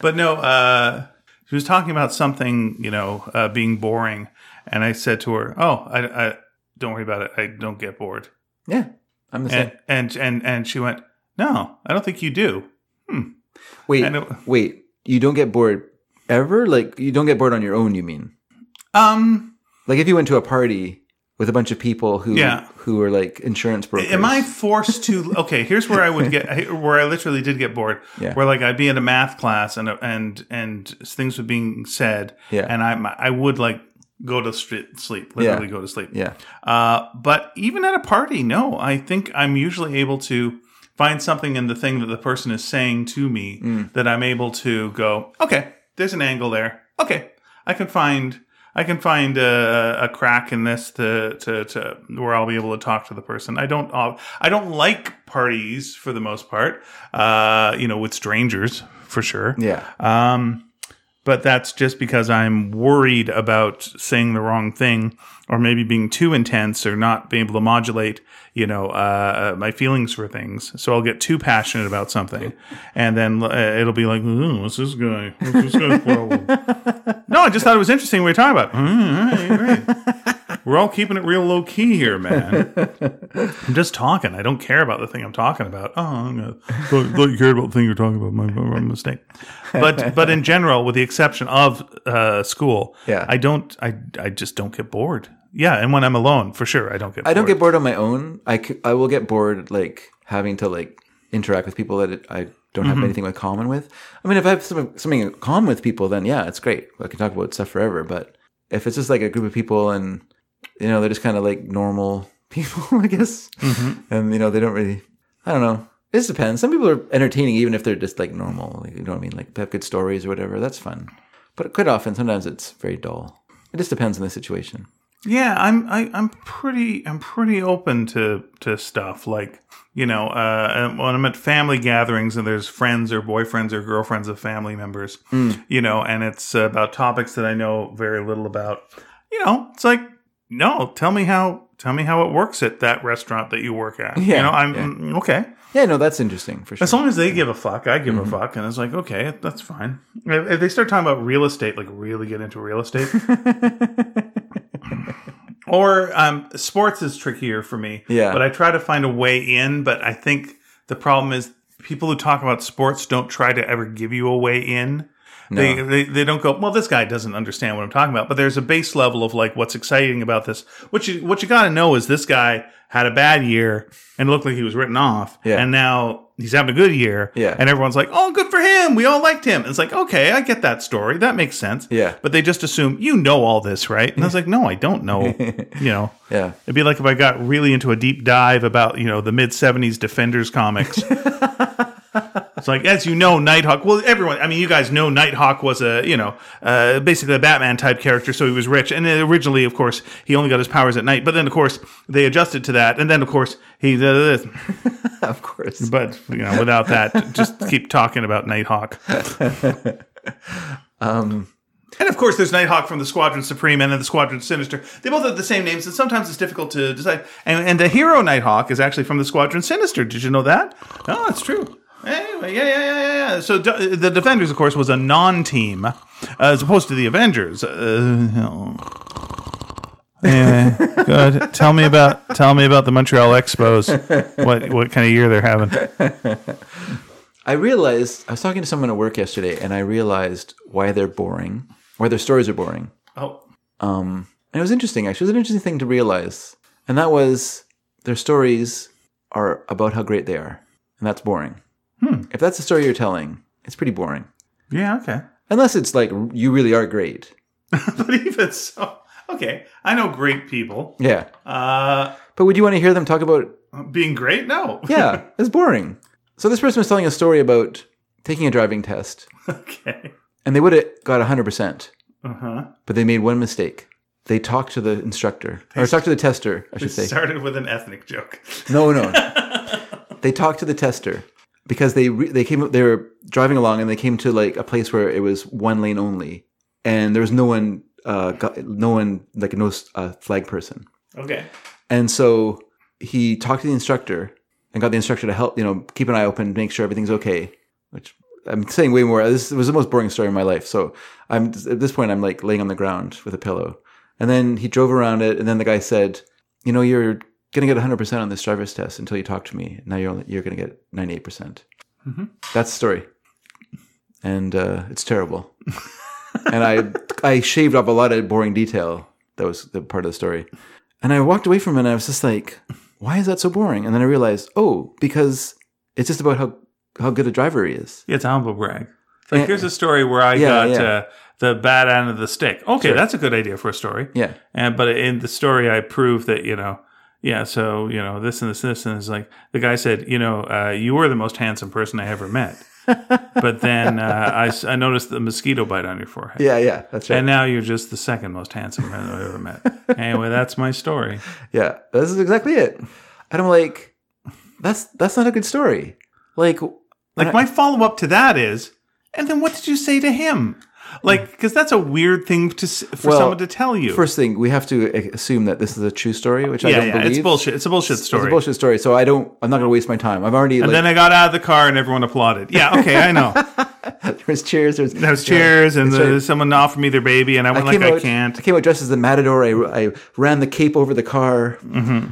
but no, uh, she was talking about something, you know, uh, being boring. And I said to her, Oh, I, I don't worry about it. I don't get bored. Yeah. I'm the same. And, and, and, and she went, No, I don't think you do. wait, I know- wait. You don't get bored ever? Like you don't get bored on your own? You mean? Um, Like if you went to a party with a bunch of people who Yeah. who are like insurance brokers. Am I forced to? Okay, here's where I would get, where I literally did get bored. Yeah. Where like I'd be in a math class and and and things were being said. Yeah. And I I would like go to st- sleep, literally go to sleep. Yeah. Uh, but even at a party, no, I think I'm usually able to find something in the thing that the person is saying to me Mm. that I'm able to go, okay, there's an angle there. Okay, I can find. I can find a, a crack in this to, to, to where I'll be able to talk to the person. I don't uh, I don't like parties for the most part. Uh, you know, with strangers for sure. Yeah. Um, but that's just because I'm worried about saying the wrong thing or maybe being too intense or not being able to modulate, you know, uh, my feelings for things. So I'll get too passionate about something and then uh, it'll be like, "Ooh, what's this guy? What's this guy's problem? no, I just thought it was interesting what we were talking about. Mm, all right, right. We're all keeping it real low key here, man. I'm just talking. I don't care about the thing I'm talking about. Oh, I'm gonna, thought, thought you cared about the thing you're talking about. My, my mistake. But but in general, with the exception of uh, school, Yeah. I don't. I I just don't get bored. Yeah, and when I'm alone, for sure, I don't get. I don't bored. get bored on my own. I, c- I will get bored like having to like interact with people that it, I don't Mm-hmm. have anything in common with. I mean, if I have some, something in common with people, then yeah, it's great. I can talk about stuff forever. But if it's just like a group of people and you know they're just kind of like normal people, I guess, Mm-hmm. and you know they don't really, I don't know. It just depends. Some people are entertaining even if they're just like normal. Like, you know what I mean? Like they have good stories or whatever. That's fun. But quite often, sometimes it's very dull. It just depends on the situation. Yeah, I'm I, I'm pretty I'm pretty open to to stuff like you know uh, when I'm at family gatherings and there's friends or boyfriends or girlfriends of family members, you know, and it's about topics that I know very little about. You know, it's like no, tell me how tell me how it works at that restaurant that you work at. you Yeah, know, I'm yeah. mm, okay. Yeah, no, that's interesting for sure. As long as they give a fuck, I give a fuck, and it's like okay, that's fine. If if they start talking about real estate, like really get into real estate, or um, sports is trickier for me. Yeah. but I try to find a way in. But I think the problem is people who talk about sports don't try to ever give you a way in. They, they they don't go. Well, this guy doesn't understand what I'm talking about. But there's a base level of like what's exciting about this. What you what you got to know is this guy had a bad year and looked like he was written off. Yeah. and now he's having a good year. Yeah. and everyone's like, oh, good for him. We all liked him. And it's like, okay, I get that story. That makes sense. Yeah. but they just assume you know all this, right? And I was like, no, I don't know. you know. Yeah. It'd be like if I got really into a deep dive about, you know, the mid 70s Defenders comics. it's like, as you know, Nighthawk, well, everyone, I mean, you guys know Nighthawk was a, you know, uh, basically a Batman type character, so he was rich. And originally, of course, he only got his powers at night. But then, of course, they adjusted to that. And then, of course, he, uh, Of course. but, you know, without that, just keep talking about Nighthawk. Um, And of course, there's Nighthawk from the Squadron Supreme and then the Squadron Sinister. They both have the same names, and sometimes it's difficult to decide. And, and the hero Nighthawk is actually from the Squadron Sinister. Did you know that? Oh, that's true. Anyway, yeah, yeah, yeah, yeah. So d- the Defenders, of course, was a non-team, uh, as opposed to the Avengers. Uh, anyway, good. Tell me about tell me about the Montreal Expos. What what kind of year they're having? I realized I was talking to someone at work yesterday, and I realized why they're boring, why their stories are boring. Oh, Um, and it was interesting. Actually, it was an interesting thing to realize, and that was their stories are about how great they are, and that's boring. If that's the story you're telling, it's pretty boring. yeah, okay. Unless it's like you really are great. but even so, okay. I know great people. Yeah. Uh, But would you want to hear them talk about being great? No. Yeah, it's boring. So this person was telling a story about taking a driving test, okay. and they would have got 100%. Uh huh. but they made one mistake. They talked to the instructor, or talked to the tester, I should say. Started with an ethnic joke. No, no. they talked to the tester because they re- they came they were driving along and they came to like a place where it was one lane only, and there was no one, uh, got, no one like no uh, flag person, Okay. and so he talked to the instructor and got the instructor to help you know keep an eye open, make sure everything's okay. Which I'm saying way more. This was the most boring story in my life. So I'm at this point I'm like laying on the ground with a pillow, and then he drove around it, and then the guy said, you know, you're gonna get 100 percent on this driver's test until you talk to me. Now you're only, you're gonna get 98 percent. That's the story, and uh, it's terrible. and I I shaved off a lot of boring detail. That was the part of the story. And I walked away from it and I was just like, why is that so boring? And then I realized, oh, because it's just about how, how good a driver he is. Yeah, it's a humble brag. It's like Yeah. here's a story where I Yeah, got yeah. Uh, the bad end of the stick. Okay, that's a good idea for a story. Yeah. And but in the story, I proved that you know, yeah. So you know, this and this, and this, and it's like the guy said, you know, uh, you were the most handsome person I ever met. but then uh, I, I noticed the mosquito bite on your forehead. Yeah, yeah, that's right. And now you're just the second most handsome man I've ever met. anyway, that's my story. yeah, this is exactly it. And I'm like, that's that's not a good story. Like, Like my follow up to that is, and then what did you say to him? Like, because that's a weird thing to for Well, someone to tell you. first thing we have to assume that this is a true story, which I don't yeah, believe. it's bullshit. It's a bullshit story. It's a bullshit story. So I don't. I'm not going to waste my time. I've already And like then I got out of the car and everyone applauded. Yeah, okay, I know. there's cheers. There's There was cheers and the, right. someone offered me their baby and I went like, came I can't. I came out dressed as the matador. I, I ran the cape over the car. Mm-hmm.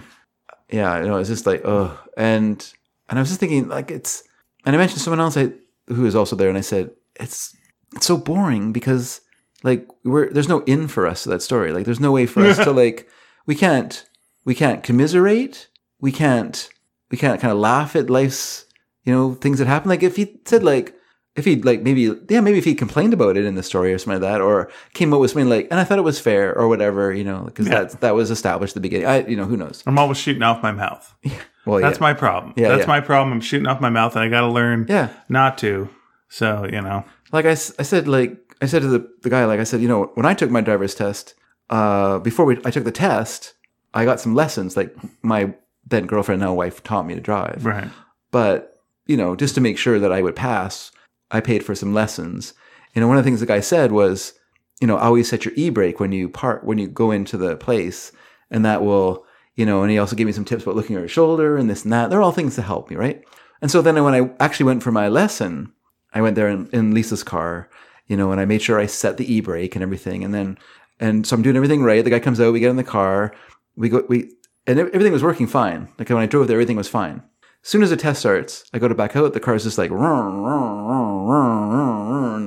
Yeah, you know, it's just like, oh, and and I was just thinking, like, it's, and I mentioned someone else I, who was also there, and I said, it's it's so boring because like we're there's no in for us to that story. Like, there's no way for us to like, we can't we can't commiserate, we can't we can't kind of laugh at life's you know things that happen. Like if he said like if he like maybe yeah maybe if he complained about it in the story or something like that or came up with something like and I thought it was fair or whatever you know because Yeah. that that was established at the beginning. I you know who knows. I'm always shooting off my mouth. Yeah. Well, That's yeah. my problem. Yeah, That's yeah. my problem. I'm shooting off my mouth and I got to learn yeah. not to. So, you know. Like I, I said like I said to the, the guy like I said you know when I took my driver's test uh before we I took the test I got some lessons like my then girlfriend now wife taught me to drive. Right. but you know just to make sure that I would pass I paid for some lessons. And one of the things the guy said was you know always set your e-brake when you park when you go into the place and that will you know and he also gave me some tips about looking over your shoulder and this and that. They're all things to help me right? And so then when I actually went for my lesson I went there in, in Lisa's car, you know, and I made sure I set the e-brake and everything. And then, and so I'm doing everything right. The guy comes out, we get in the car, we go, we, and everything was working fine. Like when I drove there, everything was fine. As soon as the test starts, I go to back out, the car's just like, and I'm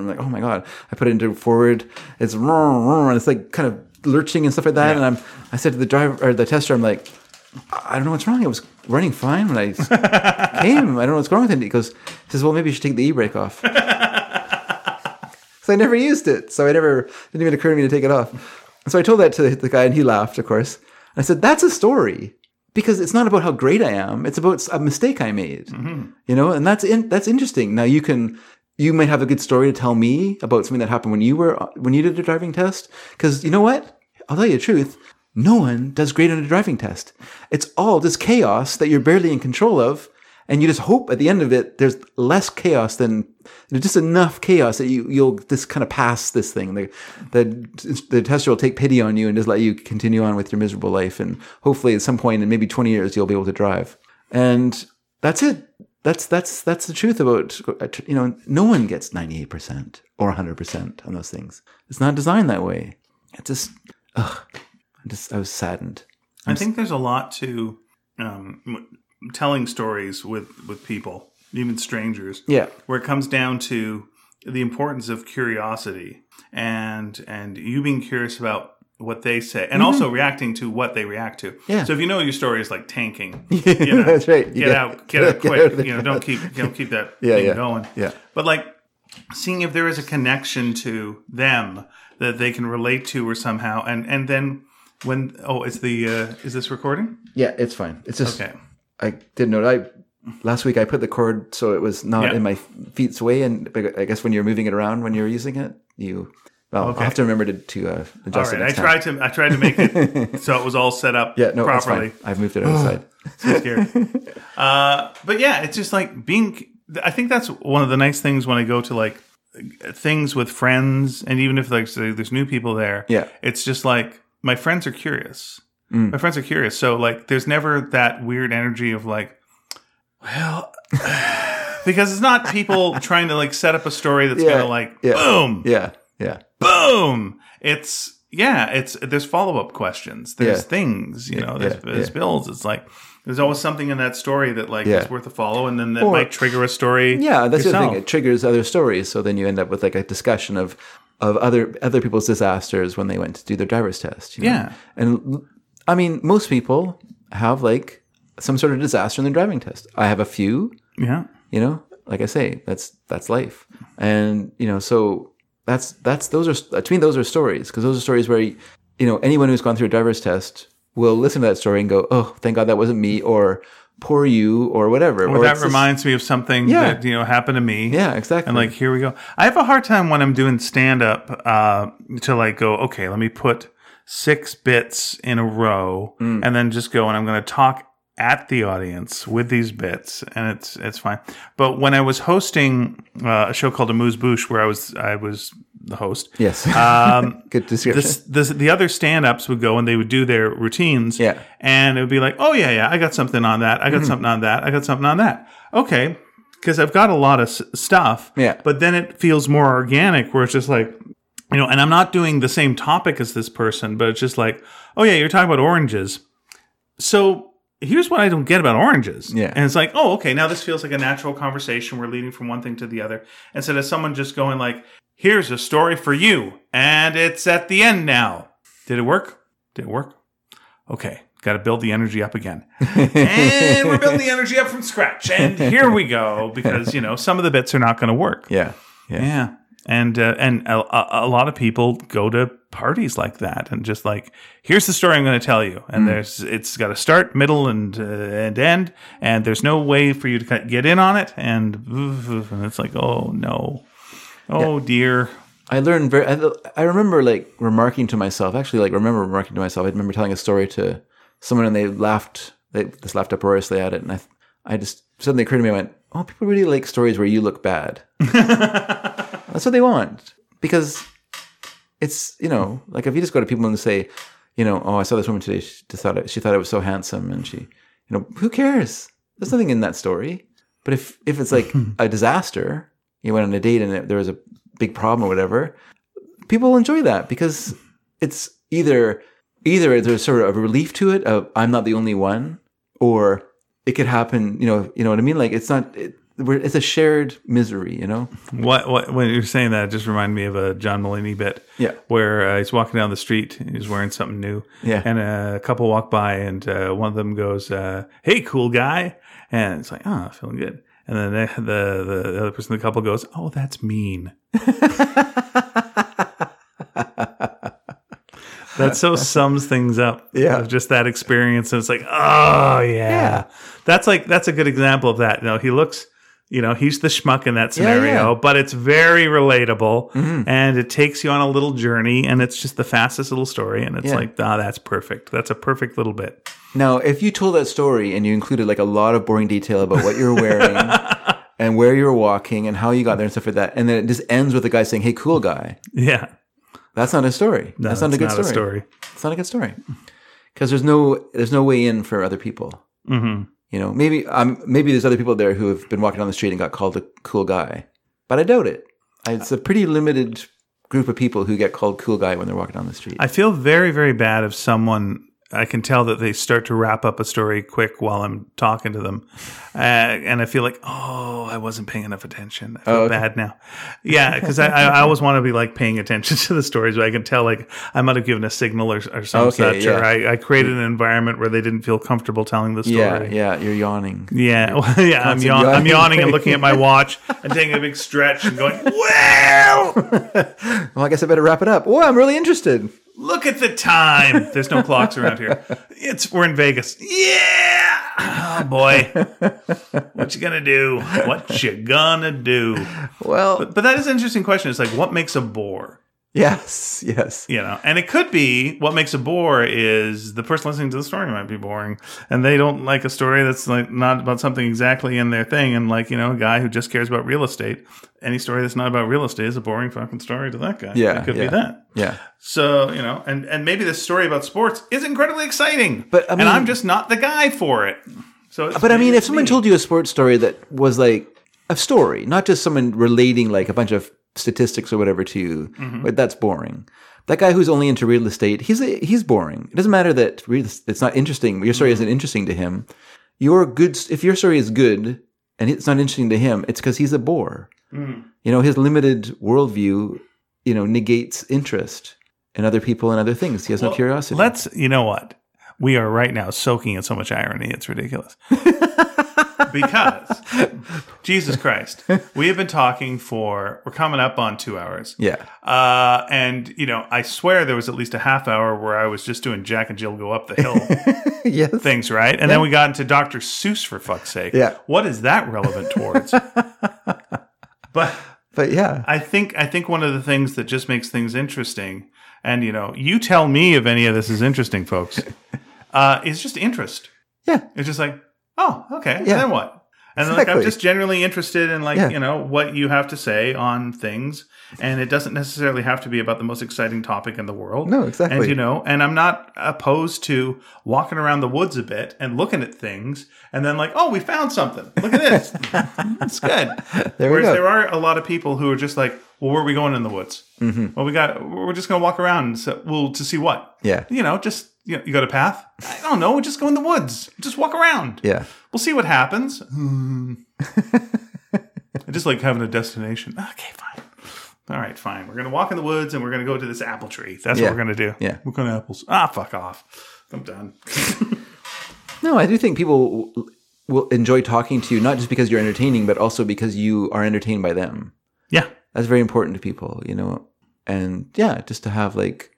like, oh my God. I put it into forward, it's, and it's like kind of lurching and stuff like that. And I'm, I said to the driver or the tester, I'm like, I don't know what's wrong. It was running fine when I came. I don't know what's wrong with it. He goes, he says, well, maybe you should take the e-brake off. so I never used it. So I never, didn't even occur to me to take it off. And so I told that to the guy and he laughed, of course. And I said, that's a story because it's not about how great I am. It's about a mistake I made, mm-hmm. you know, and that's, in, that's interesting. Now you can, you might have a good story to tell me about something that happened when you were, when you did a driving test. Cause you know what? I'll tell you the truth. No one does great on a driving test. It's all just chaos that you're barely in control of. And you just hope at the end of it, there's less chaos than just enough chaos that you, you'll just kind of pass this thing. The, the, the tester will take pity on you and just let you continue on with your miserable life. And hopefully at some point in maybe 20 years, you'll be able to drive. And that's it. That's, that's, that's the truth about, you know, no one gets 98% or 100% on those things. It's not designed that way. It's just, ugh, just, I was saddened. I think there's a lot to um, telling stories with, with people, even strangers. Yeah. where it comes down to the importance of curiosity and and you being curious about what they say and also reacting to what they react to. Mm-hmm. Yeah. So if you know your story is like tanking, you know, That's right. Get get- out, get out get quick. out you know, don't keep don't keep that Yeah, thing yeah. going. Yeah. But like seeing if there is a connection to them that they can relate to or somehow, and and then when oh, is the uh, is this recording? Yeah, it's fine. It's just, Okay. I didn't know. I last week I put the cord so it was not Yeah. in my feet's way, and I guess when you're moving it around when you're using it, you Well, Okay. I'll have to remember to, to uh, adjust right, it I next time. tried to I tried to make it so it was all set up Yeah, no, properly. I've moved it outside. So scared. uh, but yeah, it's just like being. I think that's one of the nice things when I go to like things with friends, and even if like say, there's new people there, Yeah. it's just like my friends are curious. Mm. My friends are curious, so like there's never that weird energy of like, well, because it's not people trying to like set up a story that's Yeah, gonna like yeah. boom, yeah, yeah, boom. It's yeah, it's there's follow up questions. There's Yeah. things, you know, there's, there's. It's like there's always something in that story that like Yeah. is worth a follow, and then that Or- might trigger a story. yeah. That's the thing. It triggers other stories, so then you end up with like a discussion of of other other people's disasters when they went to do their driver's test. you know? Yeah. and I mean, most people have like some sort of disaster in their driving test. I have a few. Yeah, you know like i say that's that's life and you know so that's that's those are to me those are stories because those are stories where you know anyone who's gone through a driver's test will listen to that story and go oh thank god that wasn't me or poor you or whatever well, or that it's just- reminds me of something Yeah. that you know happened to me. yeah exactly And like here we go. I have a hard time when I'm doing stand up uh, to like go, okay, let me put six bits in a row Mm. and then just go and I'm going to talk at the audience with these bits and it's it's fine. But when I was hosting uh, a show called a Amuse Bouche where I was I was the host. yes Um, good description this, this, the other stand-ups would go and they would do their routines Yeah. and it would be like oh yeah yeah i got something on that i got Mm-hmm. something on that i got something on that okay because i've got a lot of s- stuff Yeah. but then it feels more organic where it's just like you know and i'm not doing the same topic as this person but it's just like oh yeah you're talking about oranges so here's what I don't get about oranges. Yeah. And it's like, oh, okay, now this feels like a natural conversation. We're leading from one thing to the other. Instead of someone just going like, here's a story for you. And it's at the end now. Did it work? Did it work? Okay. Got to build the energy up again. and we're building the energy up from scratch. And here we go. Because, you know, some of the bits are not going to work. yeah yeah Yeah. And uh, and a, a- lot of people go to parties like that and just like here's the story I'm going to tell you and there's it's got a start, middle and uh, and end and there's no way for you to get in on it and and it's like oh no. Oh dear. I learned very. I, I remember like remarking to myself. Actually, like remember remarking to myself. I remember telling a story to someone, and they laughed. They just laughed uproariously at it, and I, I just suddenly occurred to me. I went, "Oh, people really like stories where you look bad. That's what they want because it's you know like if you just go to people and say, you know, oh, I saw this woman today. She thought it, she thought it was so handsome, and she, you know, who cares? There's nothing in that story. But if if it's like a disaster, you went on a date and it, there was a big problem or whatever, people enjoy that because it's either either there's sort of a relief to it of I'm not the only one, or it could happen. You know, you know what I mean? Like it's not. It, we're, it's a shared misery. You know? What what when you're saying that it just reminded me of a John Mulaney bit. Yeah. Where uh, he's walking down the street, he's wearing something new. Yeah. And a couple walk by, and uh, one of them goes, uh, "Hey, cool guy," and it's like, "Oh, feeling good." And then the, the the other person in the couple goes, "Oh, that's mean." that so sums things up. Yeah. of just that experience, and it's like, oh yeah. Yeah. that's like that's a good example of that. You know, he looks. You know, he's the schmuck in that scenario, yeah. Mm-hmm. but it's very relatable and it takes you on a little journey and it's just the fastest little story. And it's Yeah. like, ah, that's perfect. That's a perfect little bit. Now, if you told that story and you included like a lot of boring detail about what you're wearing and where you were walking and how you got there and stuff like that, and then it just ends with the guy saying, "Hey, cool guy," Yeah. that's not a story. that's not a good not story. It's not a good story because there's no there's no way in for other people. hmm You know, maybe um, maybe there's other people there who have been walking down the street and got called a cool guy, but I doubt it. It's a pretty limited group of people who get called cool guy when they're walking down the street. I feel very, very bad if someone, I can tell that they start to wrap up a story quick while I'm talking to them. Uh, and I feel like, oh, I wasn't paying enough attention. I feel Oh, okay. bad now. Yeah, because I, I always want to be like paying attention to the stories, but I can tell like I might have given a signal or, or some Okay, such, or. I, I created an environment where they didn't feel comfortable telling the story. yeah, yeah, you're yawning. Yeah, well, yeah. I'm, Constant yawn- I'm yawning. yawning and looking at my watch and taking a big stretch and going, "Well, Well, I guess I better wrap it up. Oh, I'm really interested. Look at the time." There's no clocks around here. It's we're in Vegas. Yeah. Oh boy, what you gonna do? What you gonna do? Well, But that is an interesting question. It's like, what makes a bore? Yes, yes. you know and it could be what makes a bore is the person listening to the story might be boring and they don't like a story that's like not about something exactly in their thing and like you know a guy who just cares about real estate any story that's not about real estate is a boring fucking story to that guy Yeah, it could yeah. be that Yeah. so you know and and maybe this story about sports is incredibly exciting But, I and mean- i'm just not the guy for it so it's But I mean, if someone me. told you a sports story that was like a story, not just someone relating like a bunch of statistics or whatever to you, Mm-hmm. but that's boring. That guy who's only into real estate, he's he's boring. It doesn't matter that real, it's not interesting. Your story Mm-hmm. isn't interesting to him. Your good, if your story is good and it's not interesting to him, it's because he's a bore. Mm. You know, his limited worldview, you know, negates interest in other people and other things. He has no curiosity. let's you know what we are right now soaking in so much irony it's ridiculous because jesus christ we have been talking for we're coming up on two hours. Yeah, uh, and you know i swear there was at least a half hour where i was just doing jack and jill go up the hill yes, things right? And then we got into dr seuss for fuck's sake. Yeah. what is that relevant towards? But but yeah, I think I think one of the things that just makes things interesting, and you know, you tell me if any of this is interesting, folks, uh, is just interest. yeah, It's just like, oh, okay, Yeah. then what? And like I'm just generally interested in like Yeah. you know what you have to say on things, and it doesn't necessarily have to be about the most exciting topic in the world. No, exactly. And you know, and I'm not opposed to walking around the woods a bit and looking at things, and then like, oh, we found something. Look at this. it's good. There we Whereas go. there are a lot of people who are just like, well, where are we going in the woods? Mm-hmm. Well, we got, we're just going to walk around. So, well, to see what? Yeah. You know, just, you, know, you got a path? I don't know. Just go in the woods. Just walk around. yeah. We'll see what happens. Hmm. I just like having a destination. Okay, fine. All right, fine. We're going to walk in the woods and we're going to go to this apple tree. That's Yeah. what we're going to do. Yeah. What kind of apples? Ah, fuck off. I'm done. No, I do think people w- will enjoy talking to you, not just because you're entertaining, but also because you are entertained by them. yeah. That's very important to people, you know? And yeah, just to have like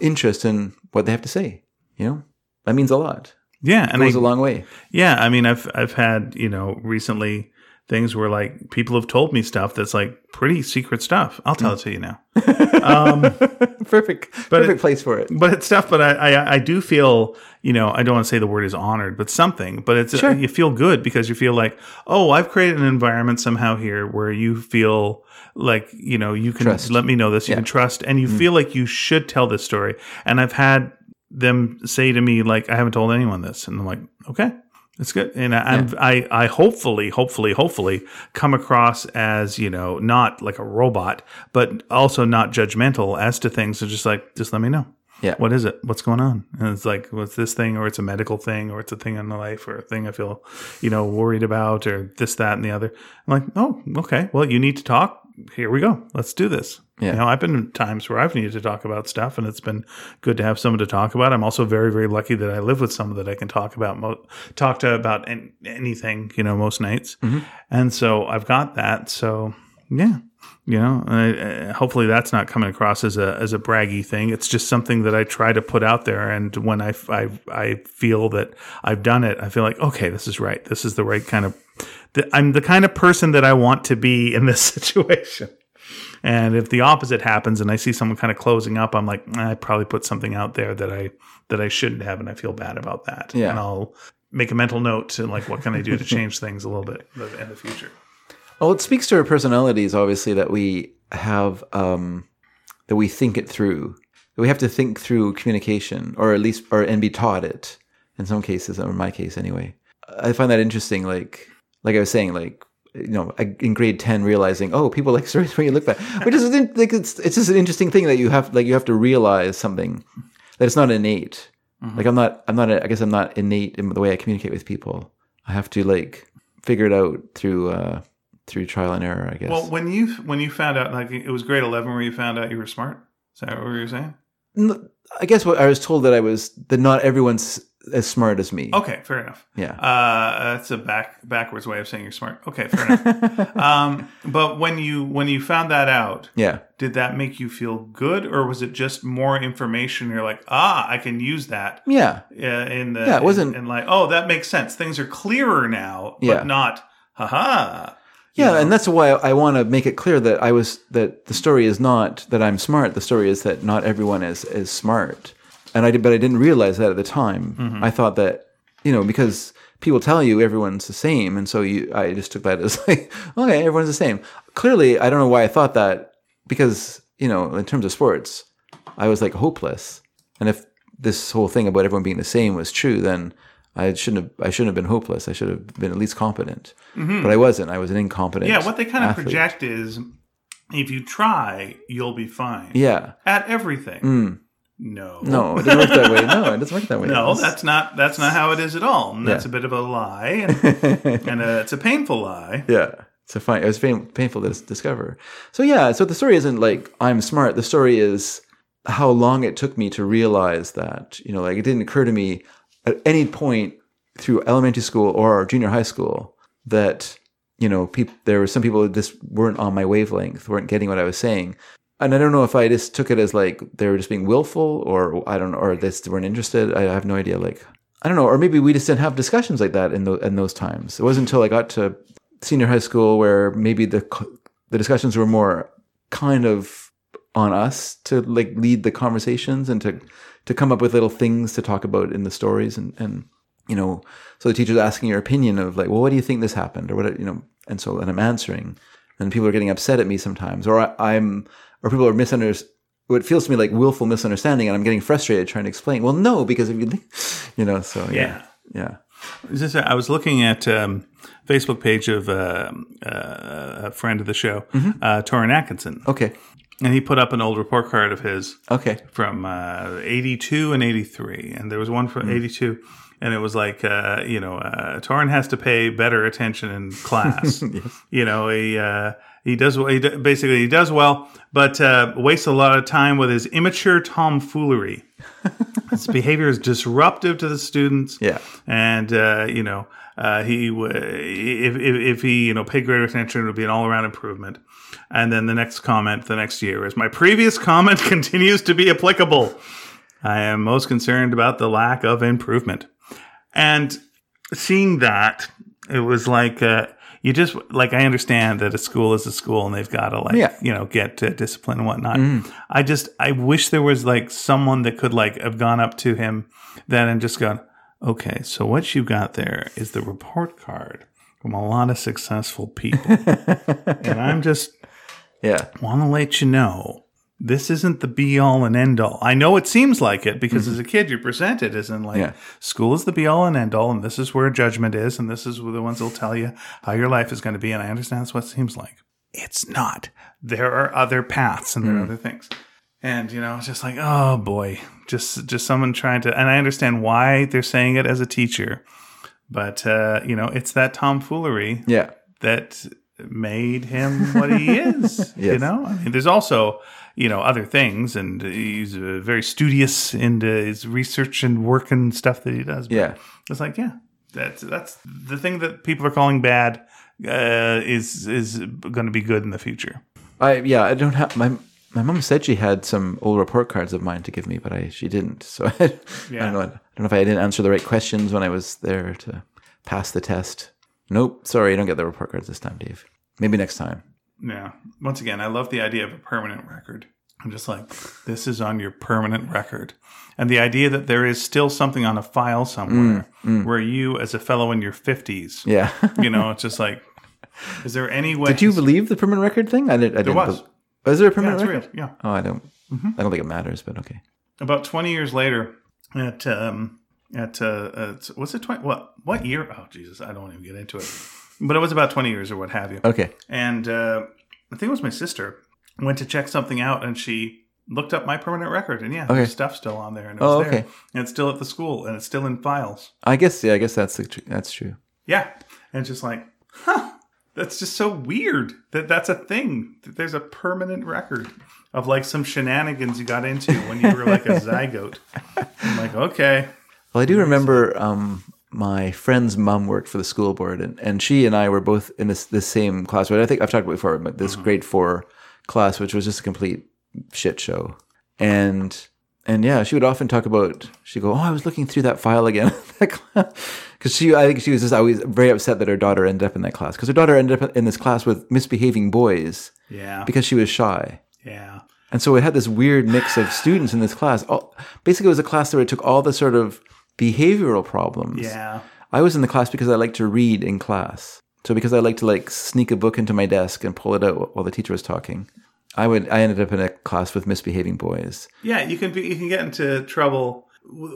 interest in what they have to say, you know? That means a lot. Yeah. And It goes I, a long way. Yeah, I mean, I've I've had you know recently things where like people have told me stuff that's like pretty secret stuff. I'll tell it to you now, perfect, But perfect it- place for it. but it's stuff. But I, I I do feel you know I don't want to say the word is honored, but something. But it's Sure. you feel good because you feel like oh I've created an environment somehow here where you feel like you know you can Trust. let me know this you Yeah. Mm. can trust and you feel like you should tell this story. And I've had them say to me like I haven't told anyone this, and I'm like okay. It's good, and I, I'm, I, I hopefully, hopefully, hopefully come across as you know not like a robot, but also not judgmental as to things. So just like, just let me know. Yeah. What is it? What's going on? And it's like, what's this thing, or it's a medical thing, or it's a thing in my life, or a thing I feel, you know, worried about, or this, that, and the other. I'm like, oh, okay. Well, you need to talk. Here we go. Let's do this. Yeah. You know, I've been in times where I've needed to talk about stuff, and it's been good to have someone to talk about. I'm also very, very lucky that I live with someone that I can talk about, mo- talk to about an- anything. You know, most nights, mm-hmm. and so I've got that. So yeah, you know, I, uh, hopefully that's not coming across as a as a braggy thing. It's just something that I try to put out there, and when I I, I feel that I've done it, I feel like okay, this is right. This is the right kind of. The, I'm the kind of person that I want to be in this situation. And if the opposite happens, and I see someone kind of closing up, I'm like, I probably put something out there that I that I shouldn't have, and I feel bad about that. Yeah. And I'll make a mental note and like, what can I do to change things a little bit in the future. Well, it speaks to our personalities, obviously, that we have, um, that we think it through. That we have to think through communication, or at least, or and be taught it. In some cases, or in my case, anyway. I find that interesting. Like, like I was saying, like you know, in grade ten, realizing, oh, people like stories when you look back, which is like it's it's just an interesting thing that you have like you have to realize something that it's not innate. Like I'm not I'm not a, I guess I'm not innate in the way I communicate with people. I have to like figure it out through uh through trial and error. I guess. Well, when you when you found out, like it was grade eleven, where you found out you were smart. Is that what you were saying? I guess what I was told that I was that not everyone's as smart as me. Okay, fair enough. Yeah. Uh, that's a back backwards way of saying you're smart. Okay, fair enough. um, but when you when you found that out, Yeah. did that make you feel good, or was it just more information? You're like, ah, I can use that. Yeah. uh, in the Yeah, it wasn't- and like oh that makes sense things are clearer now but Yeah. not haha Yeah, and that's why I, want to make it clear that I was that the story is not that I'm smart. The story is that not everyone is is smart, and I did, but I didn't realize that at the time. Mm-hmm. I thought that you know because people tell you everyone's the same, and so you I just took that as like okay, everyone's the same. Clearly, I don't know why I thought that because you know in terms of sports, I was like hopeless, and if this whole thing about everyone being the same was true, then I shouldn't have. I shouldn't have been hopeless. I should have been at least competent. But I wasn't. I was an incompetent. Yeah, what they kind of athlete. project is if you try, you'll be fine. Yeah. At everything. No. No, it doesn't work that way. No, it doesn't work that way. No, It's- that's not that's not how it is at all. And that's Yeah. a bit of a lie, and, and uh, it's a painful lie. yeah. It's a fine. It was pain, painful to discover. So yeah. So the story isn't like I'm smart. The story is how long it took me to realize that you know, like it didn't occur to me at any point through elementary school or junior high school that you know, people there were some people that just weren't on my wavelength, weren't getting what I was saying. And I don't know if I just took it as like they were just being willful, or I don't know, or they just weren't interested. I have no idea. Like I don't know, or maybe we just didn't have discussions like that in those in those times. It wasn't until I got to senior high school where maybe the the discussions were more kind of on us to like lead the conversations and to to come up with little things to talk about in the stories and and you know so the teacher's asking your opinion of like well what do you think this happened? Or what you know and so and I'm answering and people are getting upset at me sometimes or I, I'm or people are misunderstanding what feels to me like willful misunderstanding and I'm getting frustrated trying to explain. Well no because if you think you know so yeah. Yeah. Is this I was looking at um, Facebook page of uh, uh, a friend of the show, Mm-hmm. uh, Torrin Atkinson, okay and he put up an old report card of his okay. from uh, 82 and 83 and there was one Hmm. from 82 and it was like uh, you know uh, Torrin has to pay better attention in class. You know he uh, he does he basically he does well but uh, wastes a lot of time with his immature tomfoolery. His behavior is disruptive to the students. Yeah. and uh, you know uh, he w- if, if if he you know paid greater attention, it would be an all around improvement. And then the next comment the next year is my previous comment continues to be applicable. I am most concerned about the lack of improvement. And seeing that, it was like uh, you just like I understand that a school is a school and they've got to like Yeah. you know get uh, discipline and whatnot. I just I wish there was like someone that could like have gone up to him then and just gone, okay, so what you got there is the report card from a lot of successful people, and I'm just yeah want to let you know this isn't the be all and end all. I know it seems like it because as a kid you're presented as in like Yeah. school is the be all and end all, and this is where judgment is, and this is where the ones that'll tell you how your life is going to be. And I understand that's what it seems like. It's not. There are other paths and there are other things. And you know, it's just like, oh boy, just just someone trying to. And I understand why they're saying it as a teacher, but uh, you know, it's that tomfoolery yeah that made him what he is. You know, I mean, there's also you know other things, and he's uh, very studious in uh, his research and work and stuff that he does. But yeah it's like yeah, that's that's the thing that people are calling bad uh, is is going to be good in the future. I yeah, I don't have my my mom said she had some old report cards of mine to give me, but I she didn't. So I, Yeah. don't know. I don't know if I didn't answer the right questions when I was there to pass the test. Nope, sorry, you don't get the report cards this time, Dave. Maybe next time. Yeah. Once again, I love the idea of a permanent record. I'm just like, this is on your permanent record. And the idea that there is still something on a file somewhere mm, mm. where you, as a fellow in your 50s, Yeah. you know, it's just like, is there any way? Did you believe the permanent record thing? I didn't. I didn't was. Oh, is there a Yeah, permanent it's record? real. Yeah. Oh, I don't. Mm-hmm. I don't think it matters, but okay. About 20 years later, at, um, at, uh, at what's it, 20, what, what year? Oh, Jesus, I don't want to even get into it. But it was about 20 years or what have you. Okay. And uh, I think it was my sister went to check something out, and she looked up my permanent record, and yeah, Okay. there's stuff still on there, and it was Oh, there, okay. and it's still at the school, and it's still in files. I guess. Yeah. I guess that's the, tr- that's true. Yeah, and it's just like, huh, that's just so weird that that's a thing. That there's a permanent record of like some shenanigans you got into when you were like a zygote. I'm like, okay, Well, I do remember um, my friend's mom worked for the school board, and, and she and I were both in this this same class. But I think I've talked about it before, but this grade four class, which was just a complete shit show. And and yeah, she would often talk about. She'd go, "Oh, I was looking through that file again." because she, I think she was just always very upset that her daughter ended up in that class because her daughter ended up in this class with misbehaving boys Yeah. because she was shy. yeah. And so it had this weird mix of students in this class. All, basically, it was a class where it took all the sort of behavioral problems. Yeah. I was in the class because I like to read in class. So because I like to like sneak a book into my desk and pull it out while the teacher was talking, I would I ended up in a class with misbehaving boys. Yeah, you can be you can get into trouble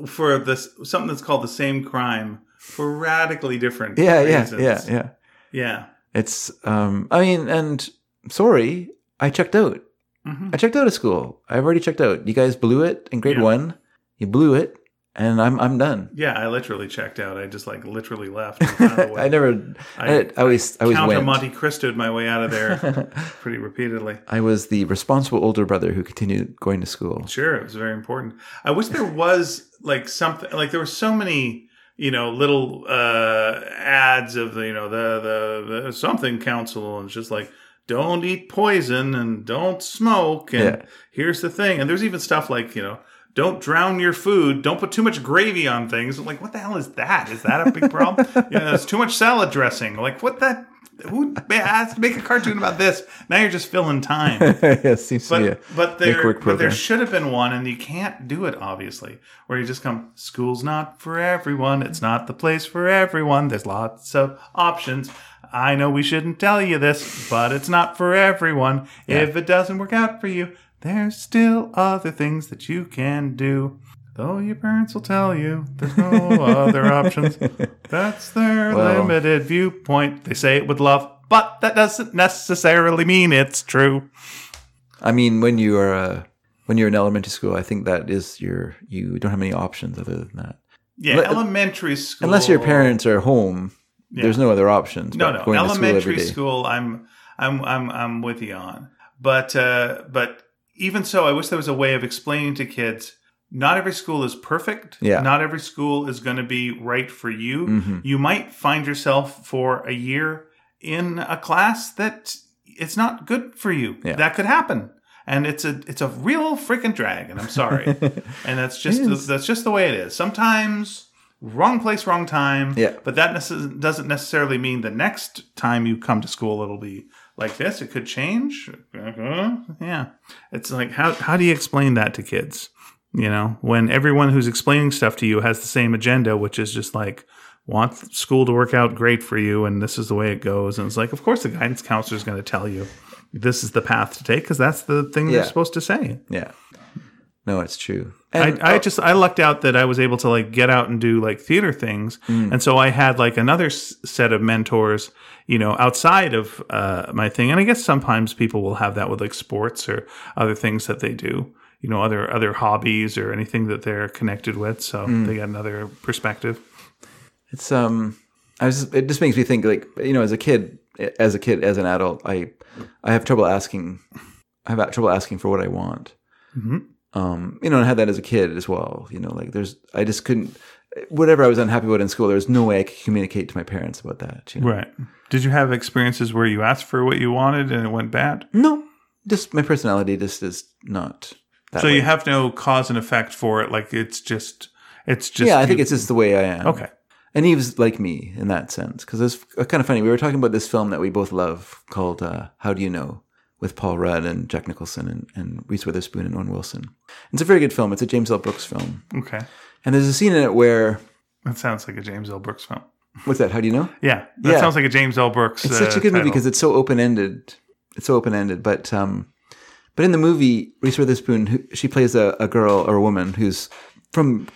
for this something that's called the same crime for radically different Yeah, yeah, reasons. yeah, yeah. Yeah. It's um I mean and sorry, I checked out. Mhm. I checked out of school. I've already checked out. You guys blew it in grade Yeah. 1. You blew it and I'm I'm done. Yeah, I literally checked out. I just like literally left. And found a way. I never I, I, always I always Count went. Monte Cristo'd my way out of there pretty repeatedly. I was the responsible older brother who continued going to school. Sure, it was very important. I wish there was like something like there were so many you know little uh ads of the you know the the, the something council and it's just like don't eat poison and don't smoke and Yeah. here's the thing and there's even stuff like you know don't drown your food don't put too much gravy on things I'm like what the hell is that is that a big problem yeah there's too much salad dressing like what that who has to make a cartoon about this now you're just filling time yeah, seems to be a but but there work but there should have been one, and you can't do it obviously. Where you just come, school's not for everyone. It's not the place for everyone. There's lots of options. I know we shouldn't tell you this, but it's not for everyone. If it doesn't work out for you, there's still other things that you can do. Though your parents will tell you there's no other options. That's their Well- limited viewpoint. They say it with love, but that doesn't necessarily mean it's true. I mean, when you are uh, when you're in elementary school, I think that is your you don't have any options other than that. Yeah, elementary school. Unless your parents are home, there's no other options. No, no. to school Elementary school, I'm, I'm, I'm, I'm with you on. But, uh, but even so, I wish there was a way of explaining to kids. Not every school is perfect. Yeah. Not every school is going to be right for you. Mhm. You might find yourself for a year in a class that it's not good for you. Yeah. That could happen. And it's a it's a real freaking drag, and I'm sorry. and that's just that's just the way it is. Sometimes wrong place, wrong time. Yeah. But that necess- doesn't necessarily mean the next time you come to school it'll be like this. It could change. Uh-huh. Yeah. It's like how how do you explain that to kids? You know, when everyone who's explaining stuff to you has the same agenda, which is just like want school to work out great for you and this is the way it goes and it's like of course the guidance counselor is going to tell you this is the path to take because that's the thing Yeah. they're supposed to say Yeah. No, it's true. I, And, I oh, just I lucked out that I was able to like get out and do like theater things, Mm. and so I had like another s- set of mentors, you know, outside of uh, my thing. And I guess sometimes people will have that with like sports or other things that they do, you know, other other hobbies or anything that they're connected with. So Mm. they get another perspective. it's um, I was it just makes me think like you know as a kid, as a kid, as an adult, I I have trouble asking, I have trouble asking for what I want. Mhm. Um, you know, I had that as a kid as well. You know, like there's I just couldn't whatever I was unhappy about in school. There was no way I could communicate to my parents about that. You know? Right. Did you have experiences where you asked for what you wanted and it went bad? No, just my personality just is not. That so way. you have no cause and effect for it. Like it's just, it's just. yeah, I think it's just the way I am. okay. And Eve's like me in that sense because it's kind of funny. We were talking about this film that we both love called uh, "How Do You Know" with Paul Rudd and Jack Nicholson and, and Reese Witherspoon and Owen Wilson. It's a very good film. It's a James L. Brooks film, Okay. and there's a scene in it where That sounds like a James L. Brooks film. what's that? How do you know? Yeah, that Yeah. sounds like a James L. Brooks. It's such a good movie because it's so open ended. It's so open ended, but um, but in the movie, Reese Witherspoon, who, she plays a, a girl or a woman who's from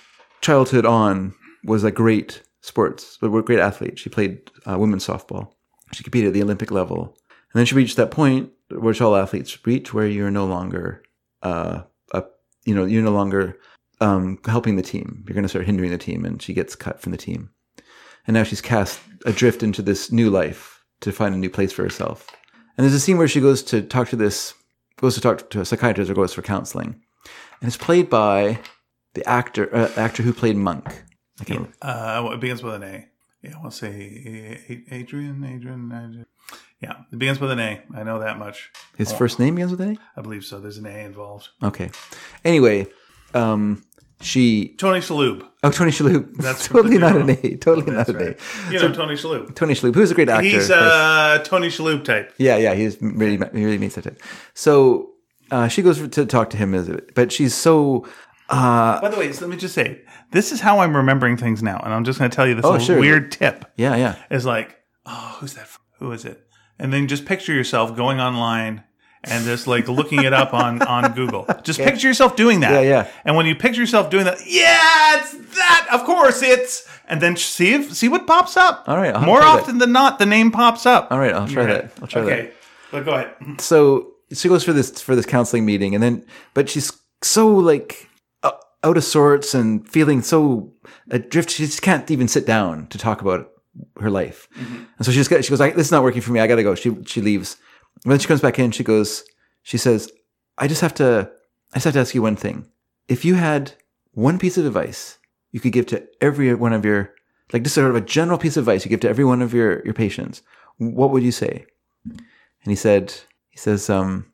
childhood on was a great sports, but a great athlete. She played uh, women's softball. She competed at the Olympic level, and then she reached that point which all athletes reach, where you're no longer, uh, a, you know, you're no longer um, helping the team. You're going to start hindering the team, and she gets cut from the team. And now she's cast adrift into this new life to find a new place for herself. And there's a scene where she goes to talk to this, goes to talk to a psychiatrist or goes for counseling, and it's played by the actor, uh, actor who played Monk. I can't. Uh, it begins with an A. Yeah, we'll say A- A- Adrian, Adrian, Adrian. Yeah, it begins with an A. I know that much. His first name begins with an A. I believe so. There's an A involved. Okay. Anyway, um, she Tony Shalhoub. oh Tony Shalhoub. That's totally not an A. Totally not an A. You know Tony Shalhoub. Tony Shalhoub, who's a great actor. He's a uh Tony Shalhoub type. Yeah, yeah, he's really he really meets that type. So uh, she goes to talk to him, but she's so uh, By the way, so let me just say, this is how I'm remembering things now, and I'm just going to tell you this Oh, sure. weird tip. yeah, yeah, Is like, oh, who's that? Who is it? And then just picture yourself going online and just like looking it up on on Google. Just picture yourself doing that. Yeah, yeah. And when you picture yourself doing that, yeah, it's that. Of course, it's. And then see if see what pops up. All right, More try that. often than not, the name pops up. All right, I'll try that. I'll try that. okay, but go ahead. so she goes for this for this counseling meeting and then but she's so like out of sorts and feeling so adrift she just can't even sit down to talk about her life. And so she just got, she goes this is not working for me. I gotta go. She she leaves. And then she comes back in. She goes she says i just have to i just have to ask you one thing. If you had one piece of advice you could give to every one of your like just sort of a general piece of advice you give to every one of your your patients what would you say? And he said he says um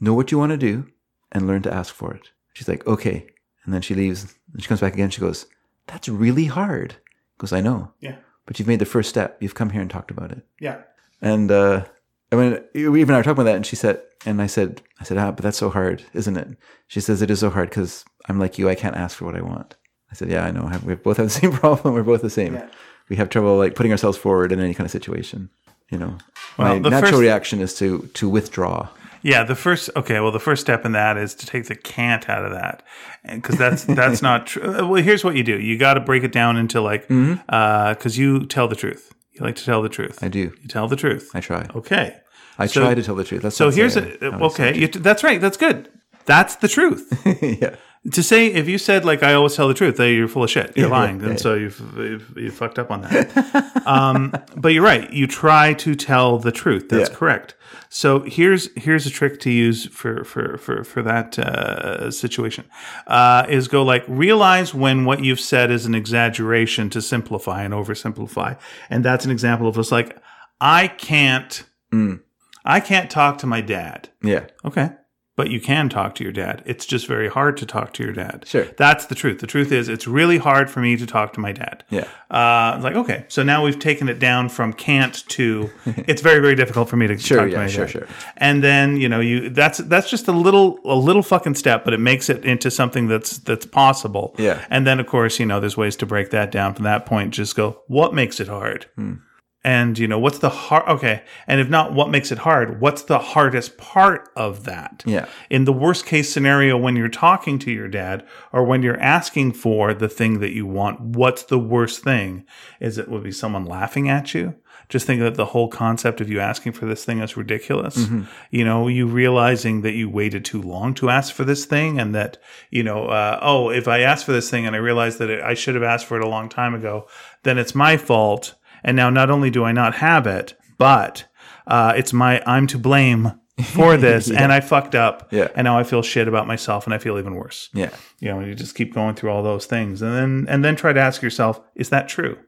know what you want to do and learn to ask for it. She's like okay. And then she leaves. And she comes back again. She goes that's really hard. He goes i know. Yeah, but you've made the first step you've come here and talked about it yeah. and uh I mean, we even I were talking about that, and she said, and I said, I said, ah, but that's so hard, isn't it? She says it is so hard because I'm like you, I can't ask for what I want. I said, yeah, I know. We both have the same problem. We're both the same. Yeah. We have trouble like putting ourselves forward in any kind of situation. You know, Well, my natural first- reaction is to to withdraw. Yeah, the first okay. Well, the first step in that is to take the can't out of that, because that's that's not true. Well, here's what you do: you got to break it down into like, because you tell the truth. You like to tell the truth. Mm-hmm. I do. You tell the truth. I try. Okay. I So- try to tell the truth. That's So here's a, okay. You, that's right. That's good. That's the truth. yeah. to say if you said like I always tell the truth, then you're full of shit. You're Yeah, lying, yeah, and so you've, you've you fucked up on that. um, but you're right. You try to tell the truth. That's correct. So here's here's a trick to use for for for for that uh, situation. Uh, is go like realize when what you've said is an exaggeration to simplify and oversimplify, and that's an example of just like I can't. Mm. I can't talk to my dad. Yeah. Okay. But you can talk to your dad. It's just very hard to talk to your dad. Sure. That's the truth. The truth is, it's really hard for me to talk to my dad. Yeah. Uh, like, okay, so now we've taken it down from can't to it's very, very difficult for me to Sure, talk to yeah, my sure, dad. sure. And then you know, you that's that's just a little a little fucking step, but it makes it into something that's that's possible. Yeah. And then of course, you know, there's ways to break that down from that point. Just go, what makes it hard? Hmm. And you know, what's the hard? Okay, and if not, what makes it hard? What's the hardest part of that? Yeah. In the worst case scenario, when you're talking to your dad or when you're asking for the thing that you want, what's the worst thing? Is it would be someone laughing at you? Just think that the whole concept of you asking for this thing is ridiculous. You know, you realizing that you waited too long to ask for this thing, and that you know, uh, oh, if I asked for this thing and I realized that it, I should have asked for it a long time ago, then it's my fault. And now, not only do I not have it, but uh, it's my I'm to blame for this, and I fucked up. Yeah. And now I feel shit about myself, and I feel even worse. Yeah. You know, you just keep going through all those things, and then and then try to ask yourself, is that true?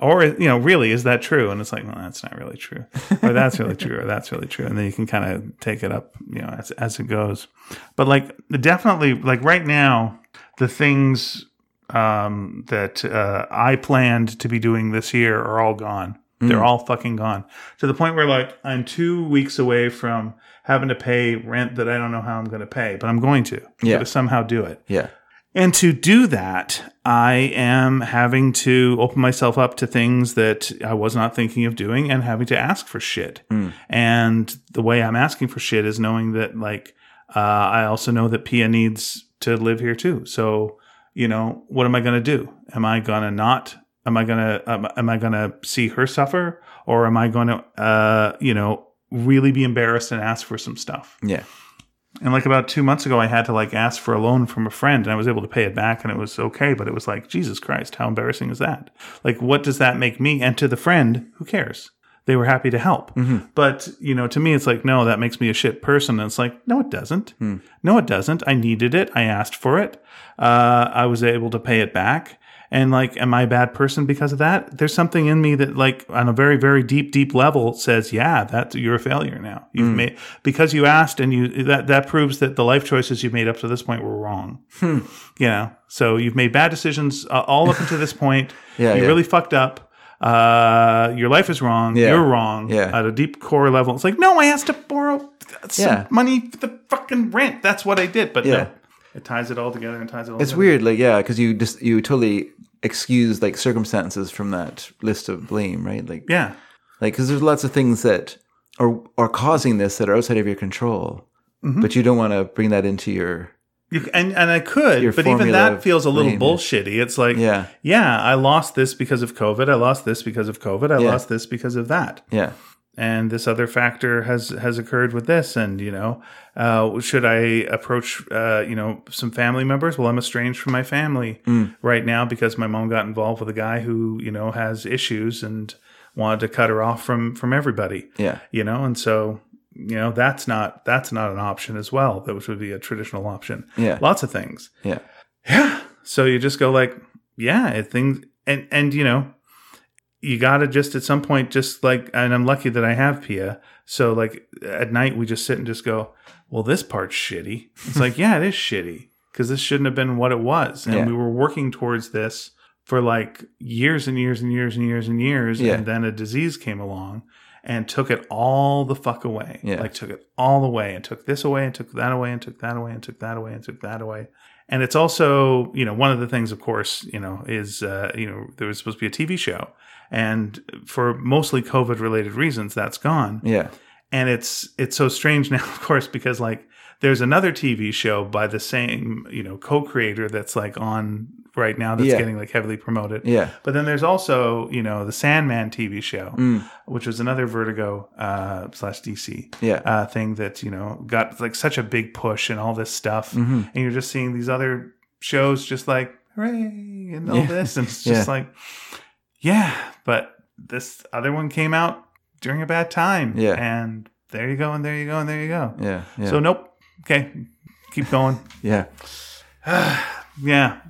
Or you know, really, is that true? And it's like, well, that's not really true, or that's really true, or that's really true, and then you can kind of take it up, you know, as as it goes. But like, definitely, like right now, the things um, that uh, I planned to be doing this year are all gone. They're all fucking gone to the point where like I'm two weeks away from having to pay rent that I don't know how I'm going to pay, but I'm going to. Yeah. to somehow do it. Yeah. And to do that, I am having to open myself up to things that I was not thinking of doing and having to ask for shit. And the way I'm asking for shit is knowing that, like, uh, I also know that Pia needs to live here too. So, you know, what am I going to do? Am I going to not? Am I going to, am, am I going to see her suffer? Or am I going to, uh, you know, really be embarrassed and ask for some stuff? Yeah. And like about two months ago, I had to like ask for a loan from a friend, and I was able to pay it back, and it was okay. But it was like, Jesus Christ, how embarrassing is that? Like, what does that make me? And to the friend, who cares? They were happy to help. But you know, to me, it's like, no, that makes me a shit person. And it's like, no, it doesn't. No, it doesn't. I needed it. I asked for it. Uh, I was able to pay it back. And like, am I a bad person because of that? There's something in me that, like, on a very, very deep, deep level, says, "Yeah, that you're a failure now. You've made because you asked, and you that that proves that the life choices you've made up to this point were wrong. You know, so you've made bad decisions uh, all up until this point. Yeah, you yeah. really fucked up. Uh, your life is wrong. Yeah. You're wrong. Yeah. At a deep core level, it's like, no, I asked to borrow some Yeah. money for the fucking rent. That's what I did. But Yeah. no, it ties it all together and ties it all. It's together. weird, like yeah, because you just you totally excuse like circumstances from that list of blame, right? Like Yeah. like because there's lots of things that are are causing this that are outside of your control, Mm-hmm. but you don't want to bring that into your You, and and I could, Your but even that feels a little bullshitty. It's like, yeah yeah, I lost this because of COVID. I lost this because of COVID. I Yeah. lost this because of that. yeah and this other factor has has occurred with this and you know uh, should i approach uh, you know some family members well i'm estranged from my family Mm. right now because my mom got involved with a guy who you know has issues and wanted to cut her off from from everybody yeah you know and so you know that's not that's not an option as well that which would be a traditional option yeah lots of things yeah yeah. So you just go like, yeah, it things and and you know, you gotta just at some point just like and I'm lucky that I have Pia. So like at night we just sit and just go, Well, this part's shitty. It's like, yeah, it is shitty. Because this shouldn't have been what it was. And Yeah. we were working towards this for like years and years and years and years and years. Yeah. And then a disease came along and took it all the fuck away. Yeah. Like took it all the way and took this away and took that away and took that away and took that away and took that away. And it's also, you know, one of the things, of course, you know, is, uh, you know, there was supposed to be a TV show. And for mostly COVID related reasons, that's gone. yeah And it's, it's so strange now, of course, because like there's another TV show by the same, you know, co creator that's like on right now that's Yeah. getting like heavily promoted. yeah But then there's also, you know, the Sandman TV show, Mm. which was another Vertigo uh, slash DC yeah uh, thing that you know got like such a big push and all this stuff, Mm-hmm. and you're just seeing these other shows just like hooray and all Yeah. this, and it's just like, yeah, but this other one came out during a bad time, Yeah. and there you go, and there you go, and there you go. yeah yeah So nope, okay, keep going. yeah Yeah.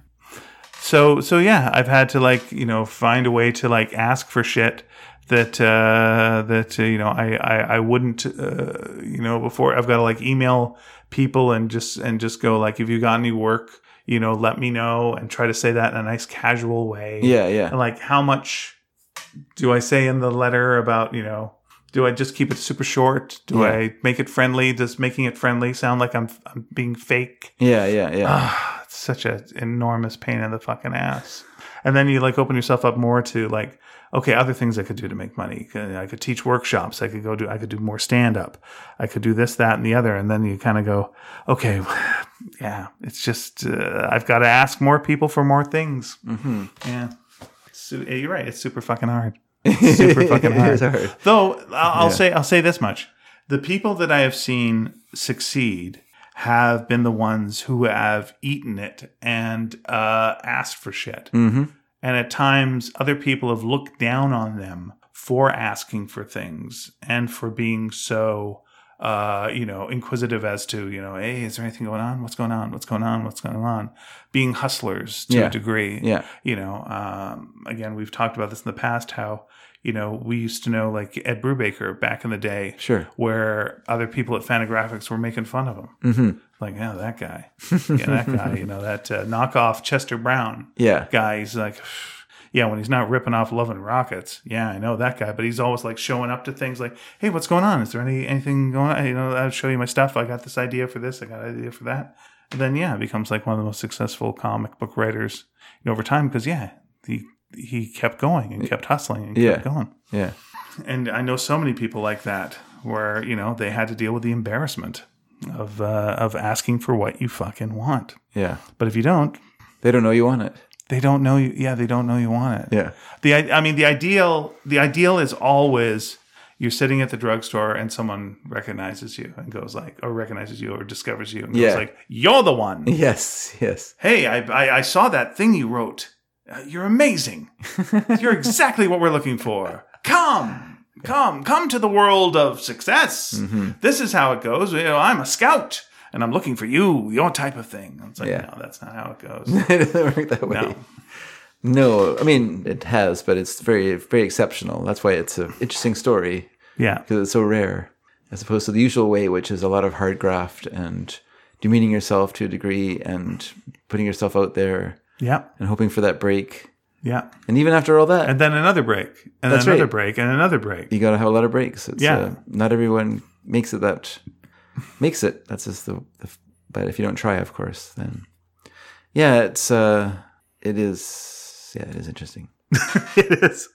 So so yeah, I've had to like you know find a way to like ask for shit that uh, that uh, you know I I, I wouldn't uh, you know before. I've got to like email people and just and just go like if you got any work you know let me know and try to say that in a nice casual way. Yeah yeah. And like how much do I say in the letter about you know do I just keep it super short? Do Yeah. I make it friendly? Does making it friendly sound like I'm I'm being fake? Yeah yeah yeah. Ah, such an enormous pain in the fucking ass. And then you like open yourself up more to like, okay, other things I could do to make money. I could teach workshops. I could go do, I could do more stand up. I could do this, that, and the other. And then you kind of go, okay, yeah, it's just, uh, I've got to ask more people for more things. mm-hmm. Yeah. So, you're right. It's super fucking hard. Super fucking hard. it's hard Though I'll, I'll Yeah. say I'll say this much: the people that I have seen succeed have been the ones who have eaten it and uh, asked for shit. mm-hmm. And at times, other people have looked down on them for asking for things and for being so, uh, you know, inquisitive as to, you know, hey, is there anything going on? What's going on? What's going on? What's going on? Being hustlers to Yeah. a degree yeah you know, um, again, we've talked about this in the past how, you know, we used to know like Ed Brubaker back in the day sure where other people at Fantagraphics were making fun of him. mm-hmm. Like, yeah, that guy. Yeah, that guy, you know, that uh, knockoff Chester Brown yeah guy. He's like, yeah, when he's not ripping off Love and Rockets. Yeah, I know that guy. But he's always like showing up to things like, hey, what's going on? Is there any anything going on? You know, I'll show you my stuff. I got this idea for this. I got an idea for that. And then, yeah, it becomes like one of the most successful comic book writers you know, over time because, yeah, he, he kept going and kept hustling and kept going. yeah And I know so many people like that where, you know, they had to deal with the embarrassment of, uh, of asking for what you fucking want. yeah But if you don't, they don't know you want it they don't know you. Yeah, they don't know you want it. yeah The I I mean the ideal the ideal is always you're sitting at the drugstore and someone recognizes you and goes like or recognizes you or discovers you and Yeah. goes like you're the one. yes yes Hey, I I, I saw that thing you wrote. Uh, you're amazing. you're exactly what we're looking for. Come. Come, come to the world of success. Mm-hmm. This is how it goes. You know, I'm a scout and I'm looking for you, your type of thing. It's like, Yeah. no, that's not how it goes. it doesn't work that way No. No, I mean it has, but it's very very exceptional. That's why it's an interesting story Yeah. because it's so rare, as opposed to the usual way, which is a lot of hard graft and demeaning yourself to a degree and putting yourself out there Yeah. and hoping for that break. Yeah. And even after all that, And then another break. And That's another right. break and another break. you got to have a lot of breaks. It's, Yeah. uh, not everyone makes it that makes it. That's just the, the. But if you don't try, of course, then yeah, it's uh, it is yeah, it is interesting. it is.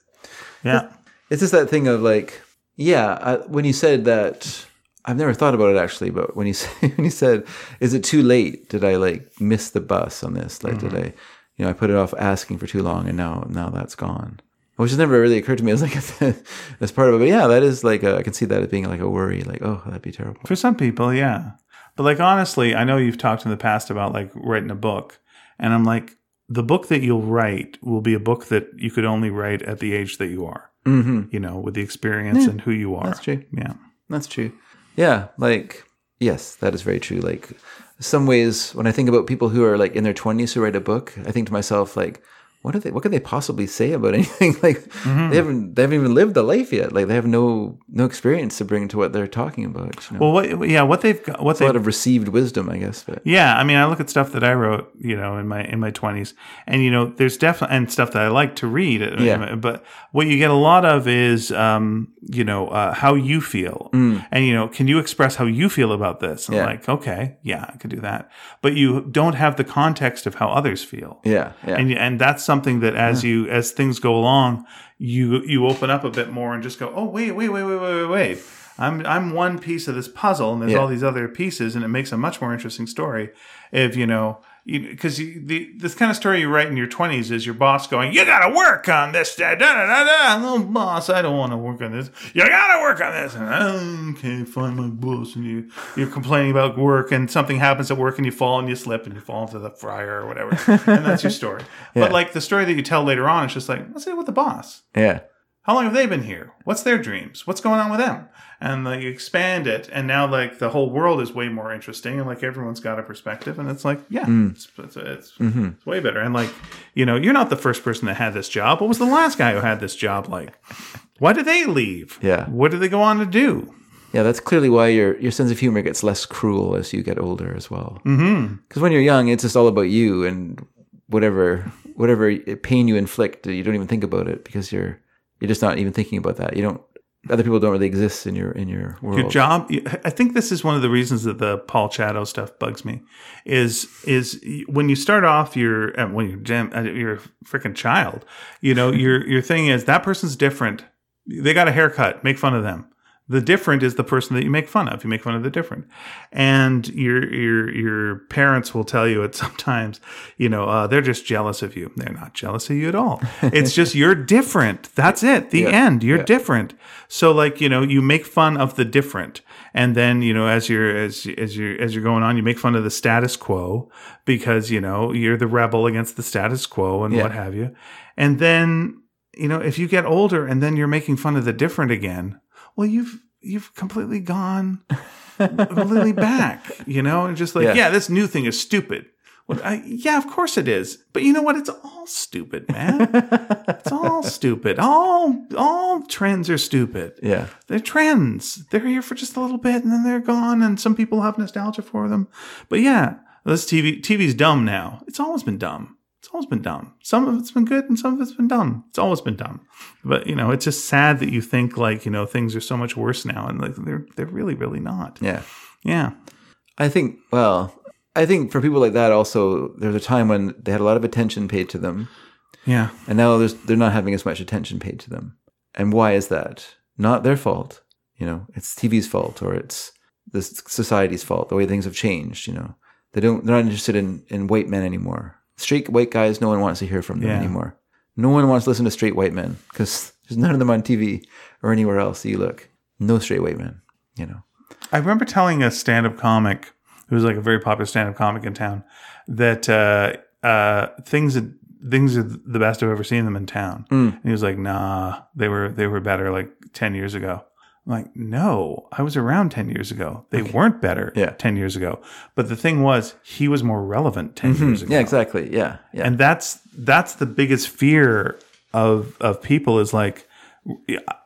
Yeah. It's just that thing of like, yeah, I, when you said that, I've never thought about it actually, but when you say, when you said, "Is it too late? Did I like miss the bus on this? Like, did I, you know, I put it off asking for too long, and now now that's gone." Which has never really occurred to me as like as part of it. But yeah, that is like a, I can see that as being like a worry. Like, oh, that'd be terrible. For some people, yeah. But like honestly, I know you've talked in the past about like writing a book, and I'm like, the book that you'll write will be a book that you could only write at the age that you are. Mm-hmm. You know, with the experience and who you are. That's true. Yeah. That's true. Yeah, like yes, that is very true. Like some ways when I think about people who are like in their 20s who write a book, I think to myself like what are they what could they possibly say about anything? like they haven't they haven't even lived the life yet. Like they have no no experience to bring to what they're talking about, you know. Well, what? Yeah, what they've got, what a they lot of received wisdom, I guess, but Yeah, I mean, I look at stuff that I wrote, you know, in my in my twenties, and you know, there's definitely and stuff that I like to read. Yeah. But what you get a lot of is, um, you know, uh, how you feel, and you know, can you express how you feel about this? And Mm. Yeah. like, okay, yeah, I could do that, but you don't have the context of how others feel. yeah, yeah. And, and that's something that as you as things go along, you you open up a bit more and just go, oh wait, wait, wait, wait, wait, wait, wait. I'm I'm one piece of this puzzle, and there's Yeah. all these other pieces, and it makes a much more interesting story if you know. Because you, the this kind of story you write in your twenties is your boss going, "You got to work on this, da da da da da." No, boss, I don't want to work on this. You got to work on this. And, "Oh, okay, find my boss, and you you're complaining about work, and something happens at work, and you fall and you slip, and you fall into the fryer or whatever, and that's your story. But like the story that you tell later on, it's just like, let's say with the boss. yeah. How long have they been here? What's their dreams? What's going on with them? And like expand it, and now like the whole world is way more interesting, and like everyone's got a perspective, and it's like, yeah, it's, it's, it's, it's way better. And like, you know, you're not the first person that had this job. What was the last guy who had this job like? Why did they leave? Yeah. What did they go on to do? Yeah, that's clearly why your your sense of humor gets less cruel as you get older as well. Mm-hmm. Because when you're young, it's just all about you and whatever whatever pain you inflict, you don't even think about it because you're you're just not even thinking about that. You don't. Other people don't really exist in your in your world. Your job. I think this is one of the reasons that the Paul Chato stuff bugs me. Is is when you start off, you're uh, when you're jam, uh, you're a freaking child. You know, your your thing is that person's different. They got a haircut. Make fun of them. The different is the person that you make fun of. You make fun of the different, and your your your parents will tell you it sometimes. You know, uh, they're just jealous of you. They're not jealous of you at all. It's just you're different. That's it. The end. You're yeah. different. So like you know, you make fun of the different, and then you know, as you're as as you're as you're going on, you make fun of the status quo because you know you're the rebel against the status quo and Yeah. what have you, and then you know if you get older and then you're making fun of the different again, well you've you've completely gone completely back, you know, and just like Yeah. yeah, this new thing is stupid. Well, I, yeah, of course it is. But you know what? It's all stupid, man. it's all stupid. All all trends are stupid. yeah, They're trends. They're here for just a little bit and then they're gone. And some people have nostalgia for them. But yeah, this TV TV's dumb now. It's always been dumb. It's always been dumb. Some of it's been good and some of it's been dumb. It's always been dumb. But you know, it's just sad that you think like you know things are so much worse now, and like they're they're really really not. yeah. Yeah. I think. Well, I think for people like that, also there's a time when they had a lot of attention paid to them, Yeah. and now there's they're not having as much attention paid to them. And why is that? Not their fault. You know, it's TV's fault or it's the society's fault. The way things have changed. You know, they don't. They're not interested in in white men anymore. Straight white guys. No one wants to hear from them Yeah. anymore. No one wants to listen to straight white men because there's none of them on TV or anywhere else that you look. No straight white men. You know. I remember telling a stand-up comic who was like a very popular stand-up comic in town that uh, uh, things things are the best I've ever seen them in town. And he was like, "Nah, they were they were better like ten years ago." I'm like, no, I was around 10 years ago. They weren't better Yeah. 10 years ago. But the thing was, he was more relevant 10 mm-hmm. years ago. Yeah, exactly. Yeah, yeah. And that's that's the biggest fear of of people is like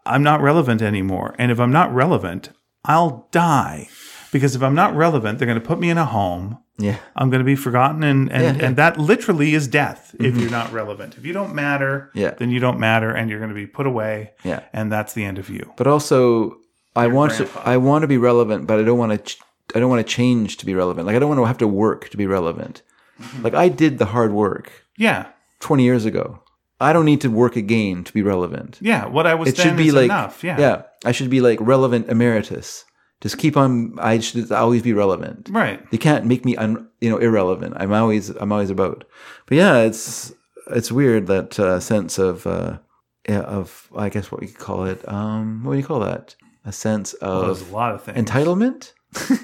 I'm not relevant anymore. And if I'm not relevant, I'll die. Because if I'm not relevant, they're going to put me in a home. yeah, I'm going to be forgotten and and, Yeah, yeah. and that literally is death if you're not relevant. If you don't matter, Yeah. then you don't matter and you're going to be put away yeah. and that's the end of you. But also, I want to. I want to be relevant, but I don't want to. Ch- I don't want to change to be relevant. Like I don't want to have to work to be relevant. Mm-hmm. Like I did the hard work Yeah. 20 years ago. I don't need to work again to be relevant. Yeah, what I was It then should be is like enough. Yeah. yeah. I should be like relevant emeritus. Just keep on. I should always be relevant. Right. You can't make me un, you know irrelevant. I'm always I'm always about. But yeah, it's it's weird that uh, sense of uh, yeah, of I guess what you could call it. Um, what do you call that? A sense of there's a lot of things. entitlement.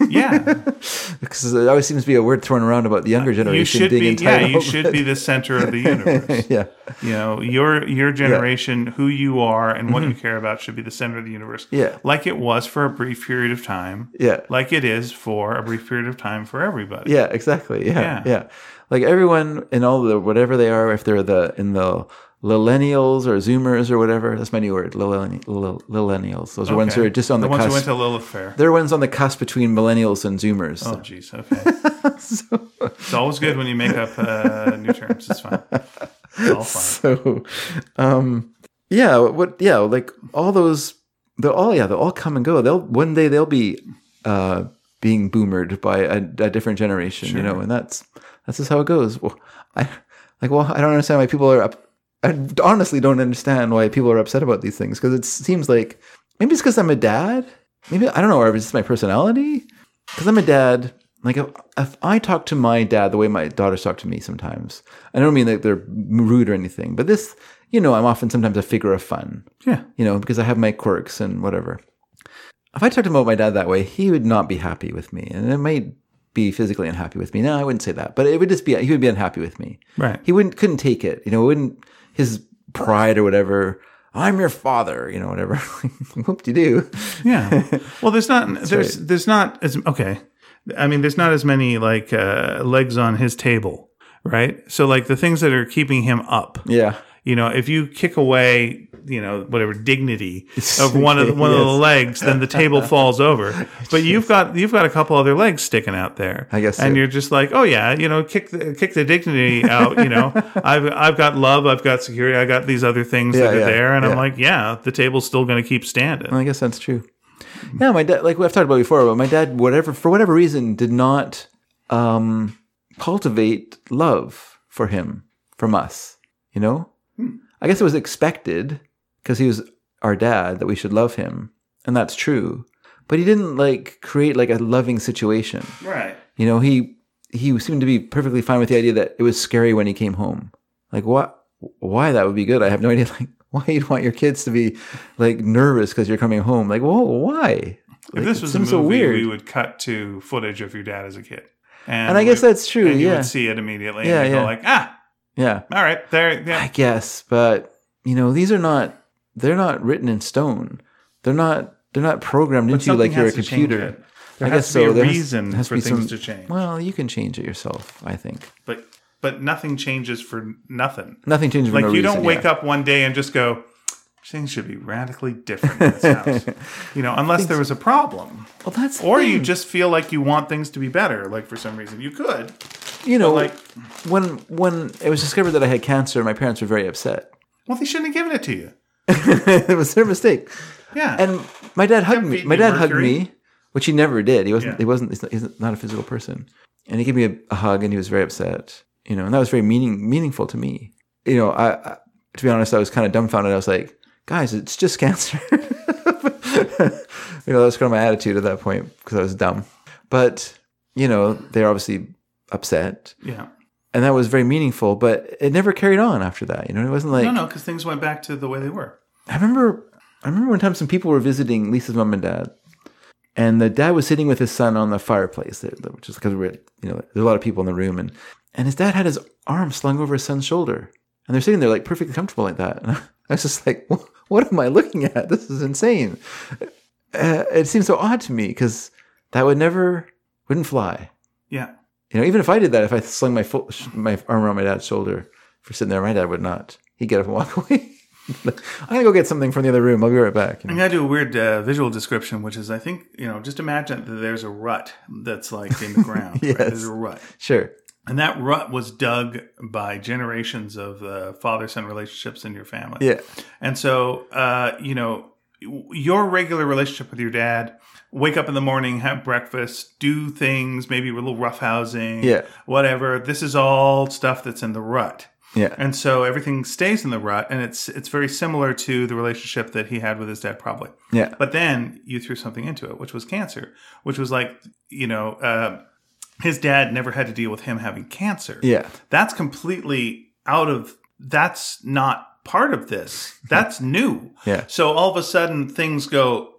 Yeah. because it always seems to be a word thrown around about the younger generation You should being be yeah, you should be the center of the universe. yeah, You know, your your generation, who you are, and what you care about should be the center of the universe. Mm-hmm. Yeah. like it was for a brief period of time. yeah, Like it is for a brief period of time for everybody. yeah, exactly. Yeah, Yeah. yeah, Like everyone in all the whatever they are, if they're the in the millennials or zoomers or whatever. That's my new word. Millenni- Millennials. Those are ones who are just on the, the ones cusp. who went to Lilith Fair. They're ones on the cusp between millennials and zoomers. Oh, jeez. Okay. it's always good when you make up uh, new terms. It's fine. It's all fine. so um yeah what yeah like all those they'll all yeah they'll all come and go they'll one day they'll be uh being boomered by a, a different generation you know and that's that's just how it goes well i like well i don't understand why people are up i honestly don't understand why people are upset about these things because it seems like maybe it's because i'm a dad? Maybe i don't know or it's just my personality? Because i'm a dad like if, if i talk to my dad the way my daughters talk to me sometimes i don't mean that they're rude or anything but this you know i'm often sometimes a figure of fun. Yeah. you know because i have my quirks and whatever. If i talked about my dad that way he would not be happy with me and it might be physically unhappy with me. No i wouldn't say that but it would just be he would be unhappy with me. Right. he wouldn't couldn't take it you know wouldn't his pride or whatever i'm your father you know whatever whoop de do Yeah. Well, there's not there's there's not as okay. I mean, there's not as many like uh, legs on his table, right? So like the things that are keeping him up. yeah You know, if you kick away, you know, whatever dignity of one of the, one of the legs, then the table falls over. But you've got you've got a couple other legs sticking out there. I guess and so. you're just like, oh yeah, you know, kick the kick the dignity out. You know, I've I've got love, I've got security, I got these other things Yeah, that are yeah, there, and I'm like, yeah, the table's still going to keep standing. Well, I guess that's true. Yeah, my dad, like we've talked about before, but my dad, whatever for whatever reason, did not um, cultivate love for him from us. You know, I guess it was expected because he was our dad that we should love him, and that's true. But he didn't like create like a loving situation. Right. You know, he he seemed to be perfectly fine with the idea that it was scary when he came home. Like what? Why that would be good? I have no idea. Like why you'd want your kids to be like nervous because you're coming home? Like whoa, why? If this was a movie, so weird. we would cut to footage of your dad as a kid, and, and I guess we- that's true. you would see it immediately. Yeah, and yeah. go like, ah, yeah. all right, there, yeah, I guess, but you know, these are not. They're not written in stone. They're not. They're not programmed into you like you're a has to change computer. There I has guess to be so. a There has- reason has for things some- to change. Well, you can change it yourself. I think but but nothing changes for nothing. nothing changes. Like for no you reason, don't wake yeah. up one day and just go, things should be radically different in this house. you know, unless there was a problem, Well, that's or you just feel like you want things to be better. Like for some reason, you could. You know, like- when when it was discovered that I had cancer, my parents were very upset. Well, they shouldn't have given it to you. it was their mistake. Yeah, And my dad hugged me. My dad hugged me, which he never did. He wasn't. Yeah. He wasn't. He's not, he's not a physical person. And he gave me a, a hug, and he was very upset. You know, and that was very meaning meaningful to me. You know, I, I to be honest, I was kind of dumbfounded. I was like, guys, it's just cancer. you know, that was kind of my attitude at that point because I was dumb. But you know, they're obviously upset, yeah. and that was very meaningful. But it never carried on after that. You know, it wasn't like No, no, because things went back to the way they were. I remember I remember one time some people were visiting Lisa's mom and dad. And the dad was sitting with his son on the fireplace, which is because we were, you know, there's a lot of people in the room, and and his dad had his arm slung over his son's shoulder, and they're sitting there like perfectly comfortable like that. And I was just like, what am I looking at? This is insane. uh, it seems so odd to me because that would never wouldn't fly. Yeah. You know, even if I did that, if I slung my full, my arm around my dad's shoulder for sitting there, my dad would not. He'd get up and walk away. I'm gonna go get something from the other room. I'll be right back. You I'm gonna do a weird uh, visual description, which is I think you know just imagine that there's a rut that's like in the ground. Yes. right? There's a rut, Sure. and that rut was dug by generations of uh, father-son relationships in your family. Yeah. And so, uh, you know, your regular relationship with your dad, wake up in the morning, have breakfast, do things, maybe a little roughhousing, Yeah. whatever. This is all stuff that's in the rut. Yeah. And so everything stays in the rut, and it's it's very similar to the relationship that he had with his dad, probably. Yeah. But then you threw something into it, which was cancer, which was like, you know, uh, his dad never had to deal with him having cancer. Yeah. That's completely out of, that's not part of this. That's new. Yeah. So all of a sudden things go,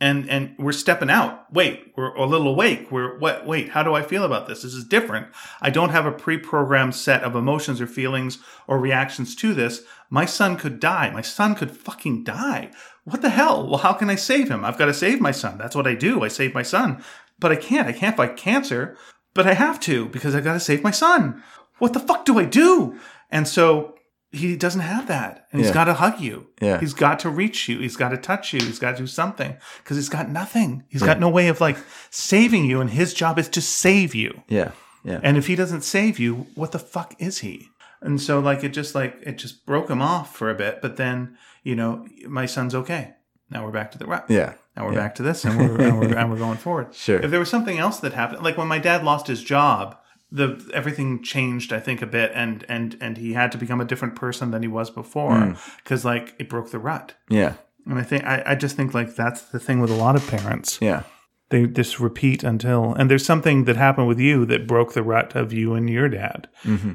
and and we're stepping out. Wait, we're a little awake. We're what? Wait, how do I feel about this? This is different. I don't have a pre-programmed set of emotions or feelings or reactions to this. My son could die. My son could fucking die. What the hell? Well, how can I save him? I've got to save my son. That's what I do. I save my son. But I can't. I can't fight cancer. But I have to because I've got to save my son. What the fuck do I do? And so he doesn't have that. And he's Yeah. got to hug you. Yeah. He's got to reach you. He's got to touch you. He's got to do something because he's got nothing. He's got no way of like saving you. And his job is to save you. Yeah. Yeah. And if he doesn't save you, what the fuck is he? And so like it just like it just broke him off for a bit. But then you know my son's okay. Now we're back to the rut. yeah. Now we're Yeah. back to this, and we're, and we're and we're going forward. Sure. If there was something else that happened, like when my dad lost his job, the everything changed. I think a bit, and and and he had to become a different person than he was before because like it broke the rut. Yeah. And I think I, I just think like that's the thing with a lot of parents. Yeah. They just repeat until and there's something that happened with you that broke the rut of you and your dad. Mm-hmm.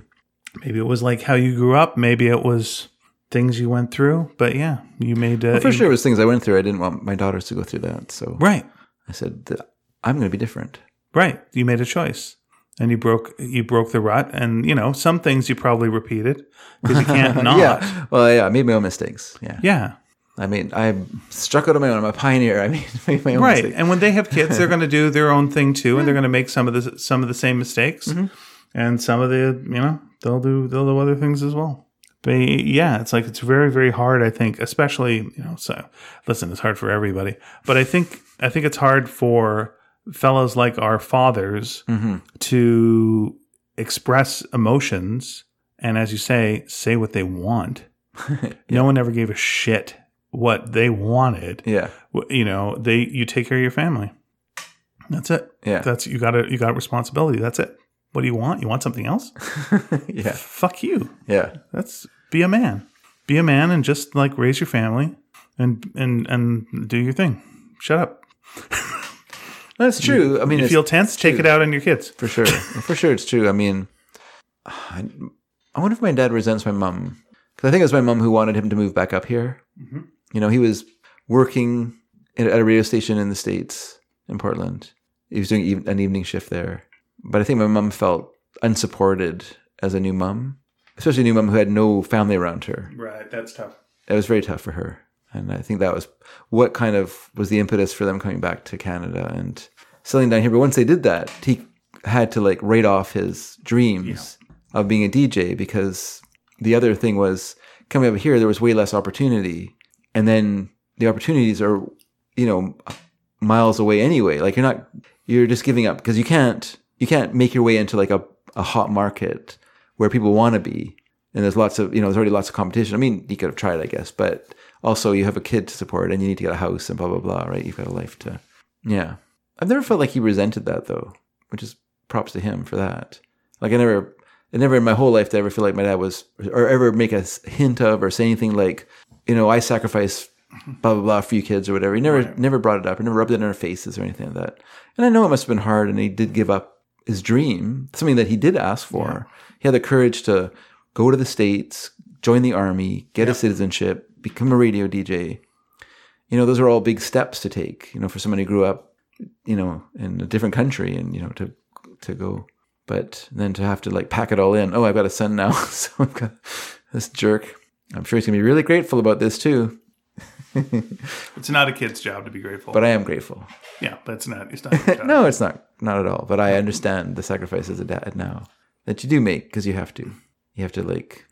Maybe it was like how you grew up. Maybe it was things you went through. But yeah, you made uh, Well, for sure, it was things I went through. I didn't want my daughters to go through that. So right. I said, that I'm going to be different. Right. You made a choice. And you broke you broke the rut and you know, some things you probably repeated because you can't not. Yeah. Well, yeah, I made my own mistakes. Yeah. Yeah. I mean, I struck out on my own. I'm a pioneer. I made, made my own Right. mistakes. And when they have kids, they're going to do their own thing too and they're going to make some of the some of the same mistakes. Mm-hmm. And some of the, you know, they'll do they'll do other things as well. But yeah, it's like it's very very hard I think, especially, you know, so listen, it's hard for everybody. But I think I think it's hard for fellows like our fathers Mm-hmm. to express emotions and as you say say what they want. No one ever gave a shit what they wanted. Yeah. You know they you take care of your family. That's it. Yeah. that's you got a you got a responsibility. That's it. What do you want? You want something else? Yeah. fuck you. Yeah. that's be a man. Be a man and just like raise your family and and and do your thing. Shut up That's true. I mean, you feel tense take it out on your kids for sure. for sure, it's true. I mean, I, I wonder if my dad resents my mom because I think it was my mom who wanted him to move back up here. Mm-hmm. You know, he was working at at a radio station in the states in Portland. He was doing an evening shift there, but I think my mom felt unsupported as a new mom, especially a new mom who had no family around her. right that's tough it was very tough for her. And I think that was what kind of was the impetus for them coming back to Canada and settling down here. But once they did that, he had to like write off his dreams of being a DJ because the other thing was coming over here, there was way less opportunity. And then the opportunities are, you know, miles away anyway. Like you're not, you're just giving up because you can't, you can't make your way into like a, a hot market where people want to be and there's lots of you know there's already lots of competition. I mean, you could have tried, I guess, but also you have a kid to support and you need to get a house and blah blah blah. Right? You've got a life to. Yeah, I've never felt like he resented that though, which is props to him for that. Like I never, I never in my whole life did I ever feel like my dad was or ever make a hint of or say anything like, you know, I sacrifice blah blah blah for you kids or whatever. He never never brought it up or never rubbed it in our faces or anything like that. And I know it must have been hard, and he did give up his dream, something that he did ask for. He had the courage to go to the States, join the army, get a citizenship, become a radio DJ. You know, those are all big steps to take, you know, for someone who grew up, you know, in a different country and, you know, to to go. But then to have to like pack it all in. Oh, I've got a son now. so I've got this jerk. I'm sure he's gonna be really grateful about this too. It's not a kid's job to be grateful. but I am grateful. yeah, but it's not. It's not. Your job. No, it's not. Not at all. But I understand the sacrifices a dad now that you do make because you have to. You have to like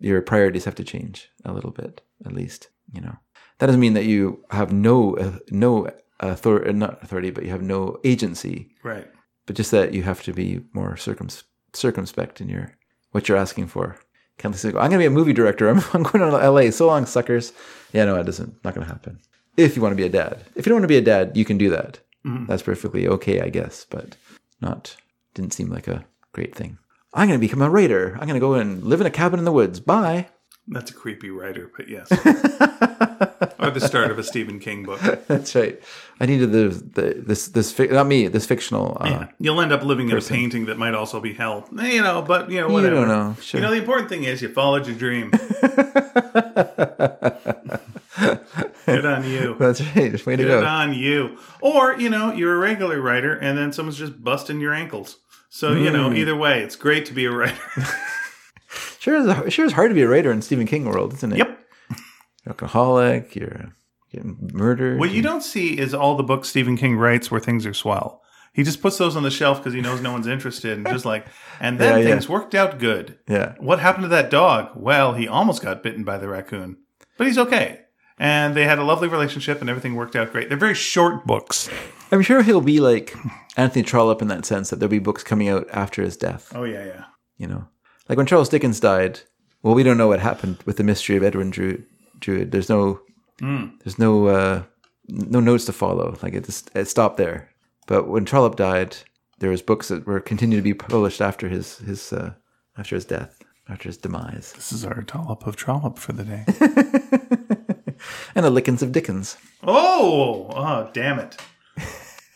your priorities have to change a little bit, at least. You know that doesn't mean that you have no uh, no authority, not authority, but you have no agency. Right. But just that you have to be more circum- circumspect in your what you're asking for. Can't I'm going to be a movie director. I'm, I'm going to LA. So long, suckers. Yeah, no, it doesn't. Not going to happen. If you want to be a dad, if you don't want to be a dad, you can do that. That's perfectly okay, I guess. But not didn't seem like a great thing. I'm going to become a raider. I'm going to go and live in a cabin in the woods. Bye. That's a creepy writer, but yes. or the start of a Stephen King book. That's right. I needed the, the this this fic- not me this fictional. Uh, Yeah. You'll end up living in a painting that might also be hell. Eh, You know, but you know, You whatever. don't know. Sure. You know, the important thing is you followed your dream. Good on you. That's right. Way to Good go. on you. Or, you know, you're a regular writer and then someone's just busting your ankles. So, you Hmm. know, either way, it's great to be a writer. Sure, it's, sure, it's hard to be a writer in Stephen King world, isn't it? yep. You're alcoholic. You're getting murdered. What you don't see is all the books Stephen King writes where things are swell. He just puts those on the shelf because he knows no one's interested and just like, and then Yeah, yeah. things worked out good. yeah. What happened to that dog? Well, he almost got bitten by the raccoon, but he's okay. And they had a lovely relationship and everything worked out great. They're very short books. I'm sure he'll be like Anthony Trollope in that sense that there'll be books coming out after his death. Oh, yeah, yeah. You know, like when Charles Dickens died. Well, we don't know what happened with the mystery of Edwin Drood. Drood. There's no, there's no, uh, no notes to follow. Like it just it stopped there. But when Trollope died, there was books that were continued to be published after his his uh, after his death, after his demise, This is our dollop of trollop for the day. and the Lickens of Dickens. oh, oh, damn it.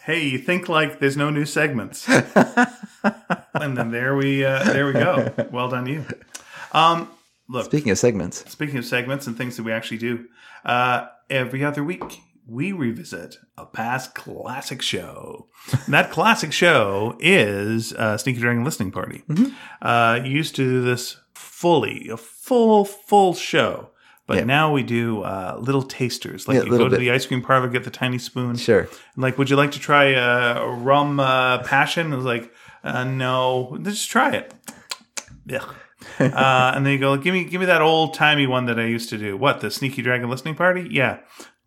Hey, you think like there's no new segments. and then there we uh, there we go. Well done you. Um look, Speaking of segments, Speaking of segments and things that we actually do, uh, every other week we revisit a past classic show. And that classic show is uh, Sneaky Dragon Listening Party. Uh, you used to do this fully, a full, full show. But Yeah. now we do uh, little tasters. Like Yeah, you go to bit. the ice cream parlor, get the tiny spoon. sure. Like, would you like to try uh, rum uh, passion? It was like, uh, no, just try it. Ugh. uh, and then you go, give me, give me that old timey one that I used to do. What the Sneaky Dragon listening party? Yeah,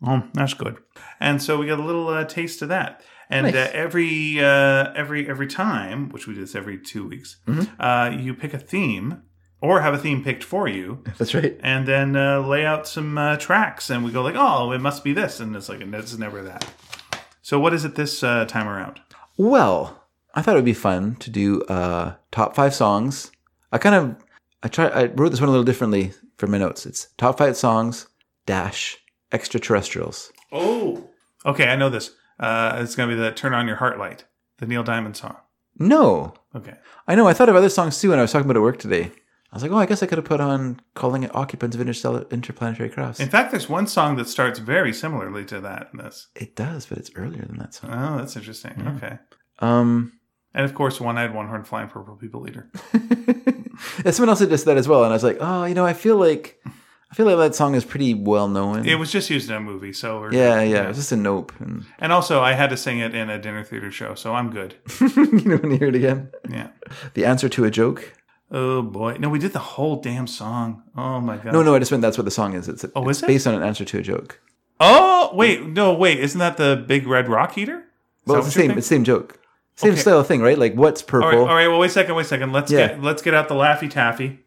oh, that's good. And so we got a little uh, taste of that. And Nice. uh, every uh, every every time, which we do this every two weeks, Mm-hmm. uh, you pick a theme or have a theme picked for you, That's right. and then uh, lay out some uh, tracks, and we go like, oh, it must be this, and it's like, it's never that. So what is it this uh, time around? Well, I thought it would be fun to do uh, top five songs. I kind of I try I wrote this one a little differently for my notes. It's top five songs dash extraterrestrials. Oh, okay, I know this. Uh, it's gonna be the "Turn On Your Heart Light," the Neil Diamond song. No, Okay, I know. I thought of other songs too when I was talking about it at work today. I was like, oh, I guess I could have put on "Calling It Occupants of Interstellar Interplanetary Crafts." in fact, there's one song that starts very similarly to that. In this, it does, but it's earlier than that song. oh, that's interesting. Okay, Um, and of course, "One-Eyed, One-Horn, Flying Purple People Eater." and someone else had just that as well, and I was like, oh, you know, I feel like I feel like that song is pretty well known. It was just used in a movie, so yeah, good. yeah, it was just a nope, and And also, I had to sing it in a dinner theater show, so I'm good. you know when you hear it again. Yeah. The answer to a joke. Oh boy, no, we did the whole damn song. Oh my god. No, no, I just meant that's what the song is. It's, Oh, it's is it? based on an answer to a joke. Oh wait, no, wait, isn't that the Big Red Rock Eater? Is Well, it's the same, it's same joke, same Okay. style of thing, right? Like what's purple? All right, all right. Well, wait a second. Wait a second. Let's Yeah. get let's get out the Laffy Taffy.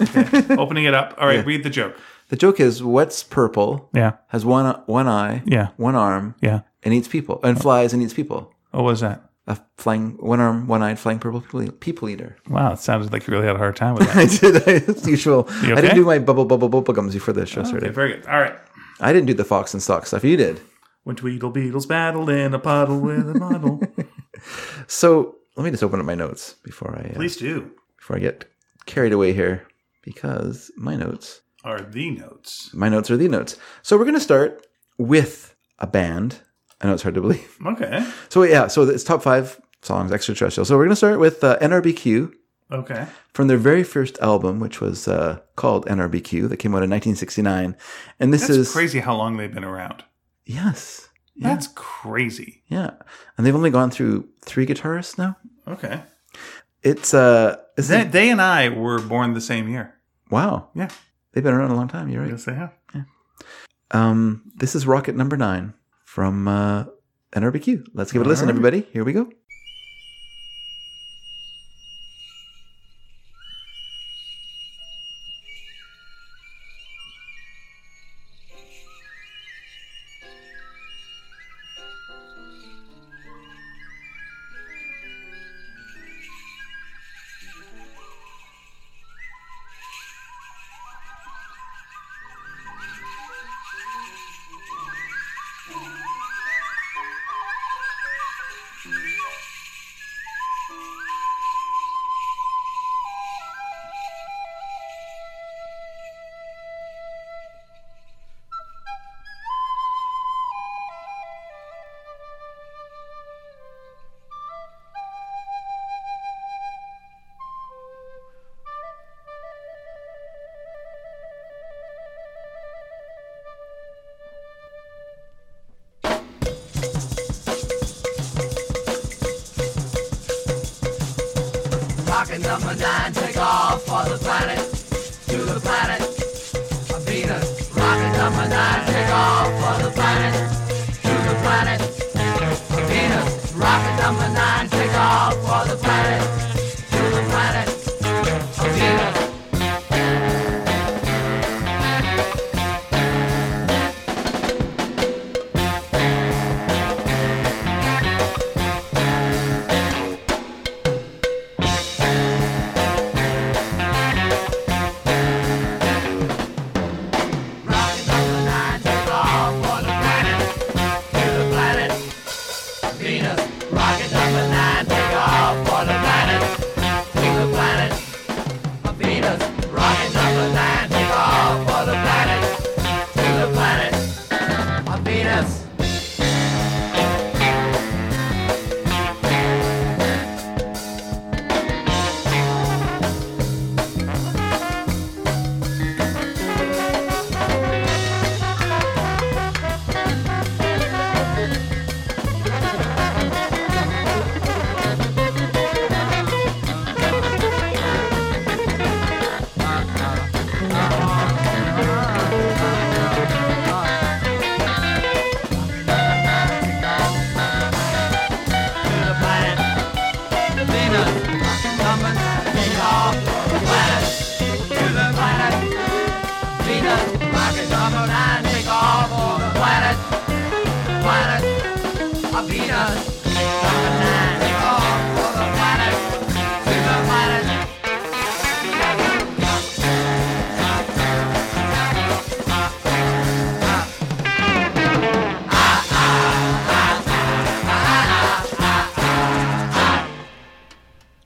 Okay. Opening it up. All right. Read the joke. The joke is what's purple, Yeah. has one one eye, Yeah. one arm, Yeah. and eats people, and oh. flies and eats people. Oh, What was that? A flying one arm, one eyed flying purple people, eater. Wow, it sounded like you really had a hard time with that. I did as usual. You I didn't do my bubble bubble bubble gums before the show started. okay, very good. All right. I didn't do the Fox in Socks stuff. You did. When Tweetle Beetles battled in a puddle with a muddle. So let me just open up my notes before I uh, Please do. before I get carried away here, because my notes Are the notes. my notes are the notes. So we're going to start with a band. I know it's hard to believe. Okay. So yeah, so it's top five songs extraterrestrial. So we're going to start with uh, NRBQ Okay. from their very first album, which was uh, called NRBQ, that came out in 1969. And this That's is crazy how long they've been around. yes, yeah, That's crazy. yeah, and they've only gone through three guitarists now. Okay. It's uh, it's They, they and I were born the same year. wow, Yeah. they've been around a long time. You're right. Yes, they have. Um, this is Rocket Number Nine from uh, NRBQ. Let's give it a listen, Alright. everybody. Here we go.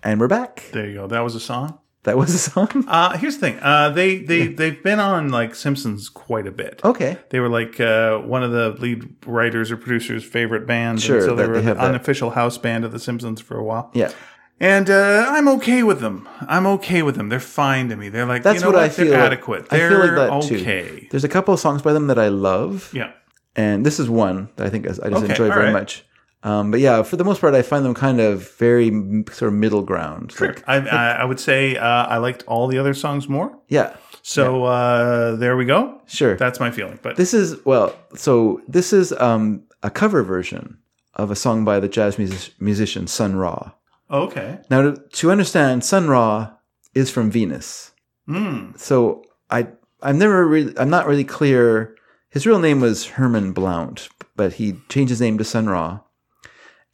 And we're back. There you go. That was a song. That was a song. Uh, here's the thing. Uh, they they they've been on like Simpsons quite a bit. Okay. They were like uh, one of the lead writers or producers' favorite bands. Sure, And so they were they the have that. unofficial house band of the Simpsons for a while. Yeah. And uh, I'm okay with them. I'm okay with them. They're fine to me. They're like That's you know what I They're feel. adequate. I They're feel like that too. okay. There's a couple of songs by them that I love, Yeah. and this is one that I think I just Okay, enjoy very right. much. Um, but yeah, for the most part, I find them kind of very sort of middle ground. Like, I, I, I would say uh, I liked all the other songs more. yeah, So uh, there we go. sure. That's my feeling. But This is well, so this is um, a cover version of a song by the jazz music- musician Sun Ra. okay. Now, to, to understand, Sun Ra is from Venus. Mm. So I, I'm never really, I'm not really clear. His real name was Herman Blount, but he changed his name to Sun Ra,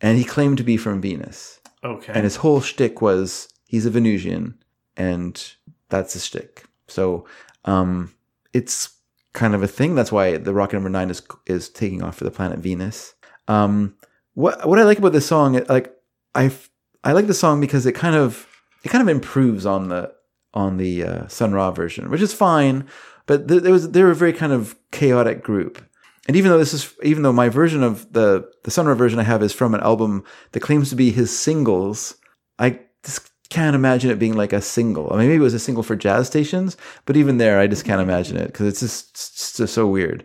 and he claimed to be from Venus. Okay. And his whole shtick was he's a Venusian, and that's his shtick. So um, it's kind of a thing. That's why the rocket number nine is is taking off for the planet Venus. Um, what what I like about this song, it- like I like the song because it kind of it kind of improves on the on the uh, Sun Ra version, which is fine. But th- there was they were a very kind of chaotic group. And even though this is, even though my version of the the Sun Ra version I have is from an album that claims to be his singles, I just can't imagine it being like a single. I mean, maybe it was a single for jazz stations, but even there, I just can't imagine it because it's just, it's just so weird.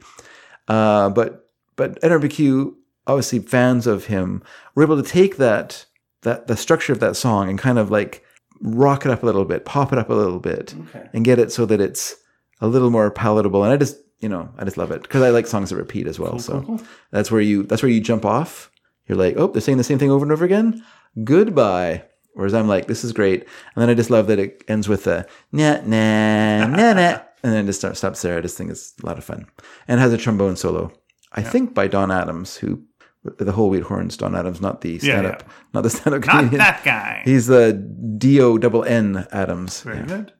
Uh, but but NRBQ, obviously fans of him, were able to take that that the structure of that song and kind of like rock it up a little bit, pop it up a little bit, Okay. and get it so that it's a little more palatable. And I just you know I just love it because I like songs that repeat as well. so cool, cool. that's where you that's where you jump off. You're like, oh, they're saying the same thing over and over again. Goodbye. Whereas I'm like, this is great, and then I just love that it ends with a nah nah nah nah, and then it just stops there. I just think it's a lot of fun, and it has a trombone solo. I think by Donn Adams, who the whole wheat horns. Donn Adams, not the stand up, yeah. not the stand up Not that guy. He's the D O double N Adams. Very Yeah. good.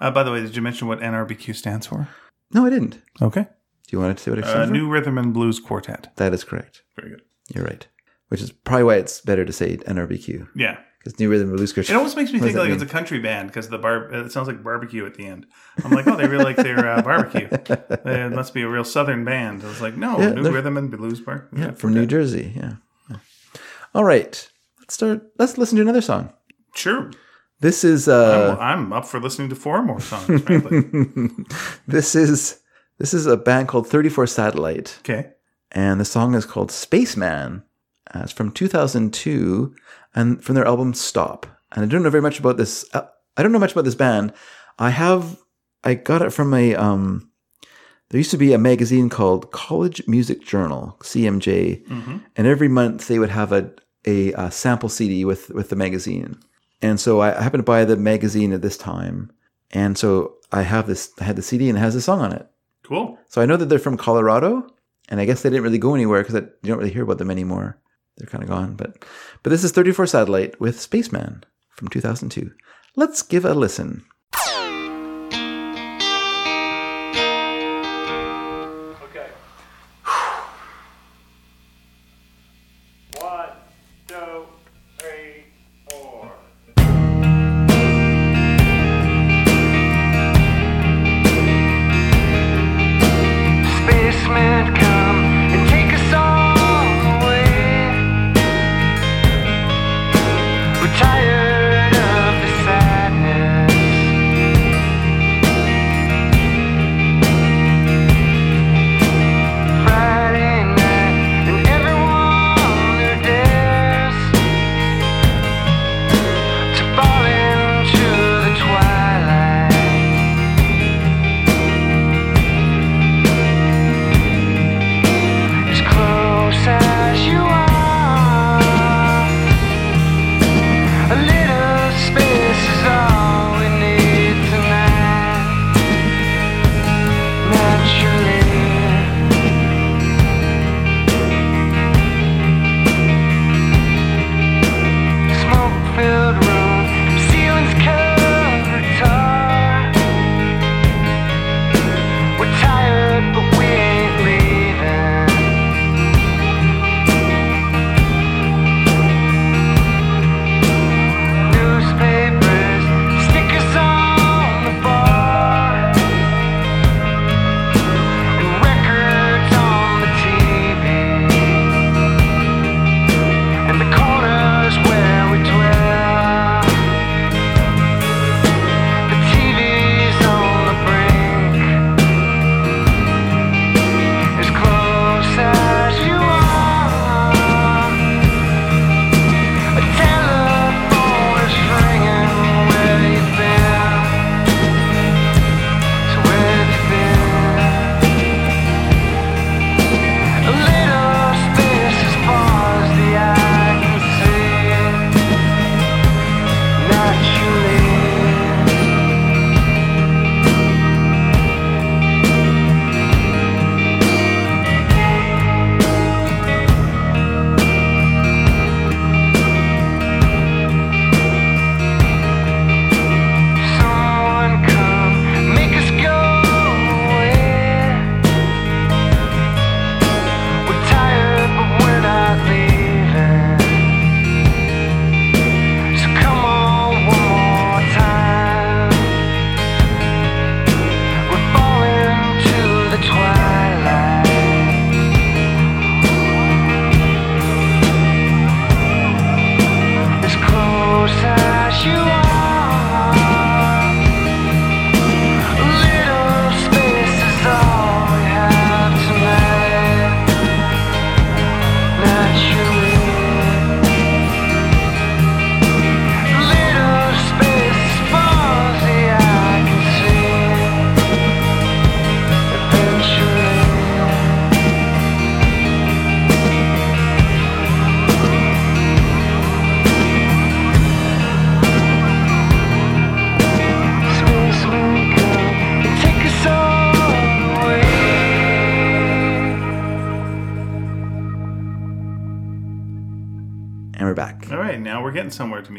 Uh, by the way, did you mention what NRBQ stands for? No, I didn't. Okay. Do you want to say what it Uh, for? New Rhythm and Blues Quartet. That is correct. Very good. You're right. Which is probably why it's better to say NRBQ Yeah. because New Rhythm and Blues Quartet. It almost makes me think like mean? it's a country band because the bar. It sounds like barbecue at the end. I'm like, oh, they really like their uh, barbecue. It must be a real southern band. I was like, no, Yeah, New they're- Rhythm and Blues Bar. Yeah, from New Jersey. Yeah. Yeah. All right. Let's start. Let's listen to another song. Sure. This is uh, I'm, I'm up for listening to four more songs. Frankly. this is this is a band called 34 Satellite, okay. and the song is called Spaceman. Uh, it's from 2002, and from their album Stop. And I don't know very much about this. Uh, I don't know much about this band. I have. I got it from a. Um, there used to be a magazine called College Music Journal (CMJ), and every month they would have a, a uh sample CD with with the magazine. And so I, happened to buy the magazine at this time, and so I have this. I had the CD and it has a song on it. Cool. So I know that they're from Colorado, and I guess they didn't really go anywhere because you don't really hear about them anymore. They're kind of gone. But but this is 34 Satellite with Spaceman from 2002. Let's give a listen.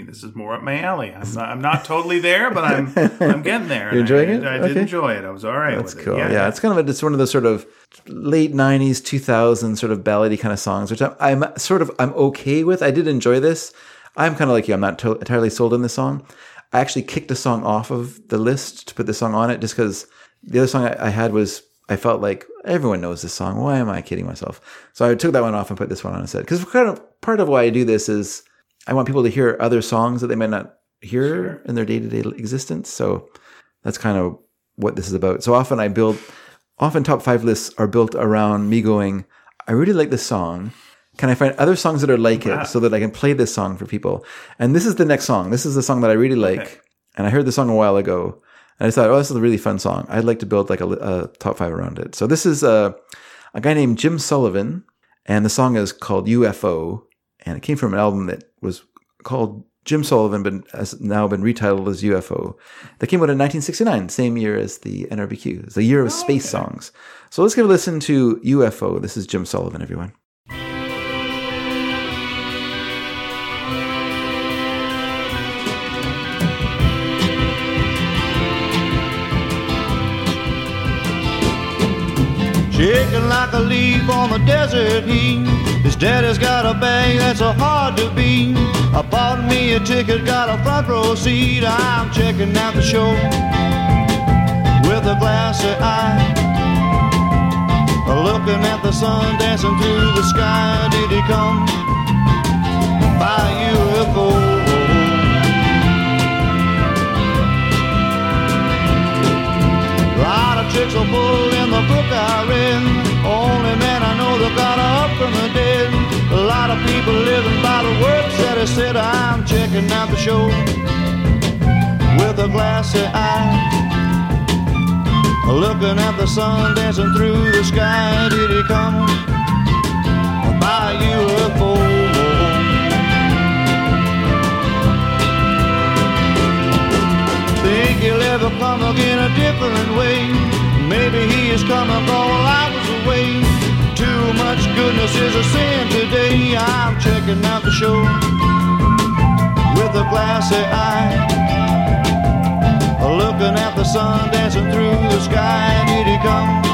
This is more up my alley. I'm not, I'm not totally there, but I'm I'm getting there. You're enjoying it? I, I did enjoy it. I was all right. That's with cool. It. Yeah, it's kind of a, it's one of those sort of late '90s, 2000s sort of ballady kind of songs, which I'm, I'm sort of I'm okay with. I did enjoy this. I'm kind of like you. I'm not to- entirely sold on this song. I actually kicked a song off of the list to put the song on it, just because the other song I, I had was I felt like everyone knows this song. Why am I kidding myself? So I took that one off and put this one on instead. Because kind of part of why I do this is I want people to hear other songs that they might not hear in their day to day existence. So that's kind of what this is about. So often I build, often top five lists are built around me going, I really like this song. Can I find other songs that are like it so that I can play this song for people? And this is the next song. This is the song that I really like. Okay. And I heard the song a while ago. And I thought, oh, this is a really fun song. I'd like to build like a, a top five around it. So this is a, a guy named Jim Sullivan. And the song is called UFO. And it came from an album that was called Jim Sullivan, but has now been retitled as UFO. That came out in 1969, same year as the NRBQ. It's the year of oh, space songs. So let's give a listen to UFO. This is Jim Sullivan, everyone. Shaking like a leaf on the desert heat. His daddy's got a bag that's so hard to beat. I bought me a ticket, got a front row seat. I'm checking out the show with a glassy eye. Looking at the sun dancing through the sky. Did he come by UFO? Lot of tricks are pulled in the book I read. Only man I know that got up from the dead. A lot of people living by the words that he said. I'm checking out the show with a glassy eye. Looking at the sun dancing through the sky. Did he come by UFO? Think he'll ever come again a different way. Maybe he is coming while I was away. Too much goodness is a sin today. I'm checking out the show with a glassy eye. Looking at the sun dancing through the sky. Did he come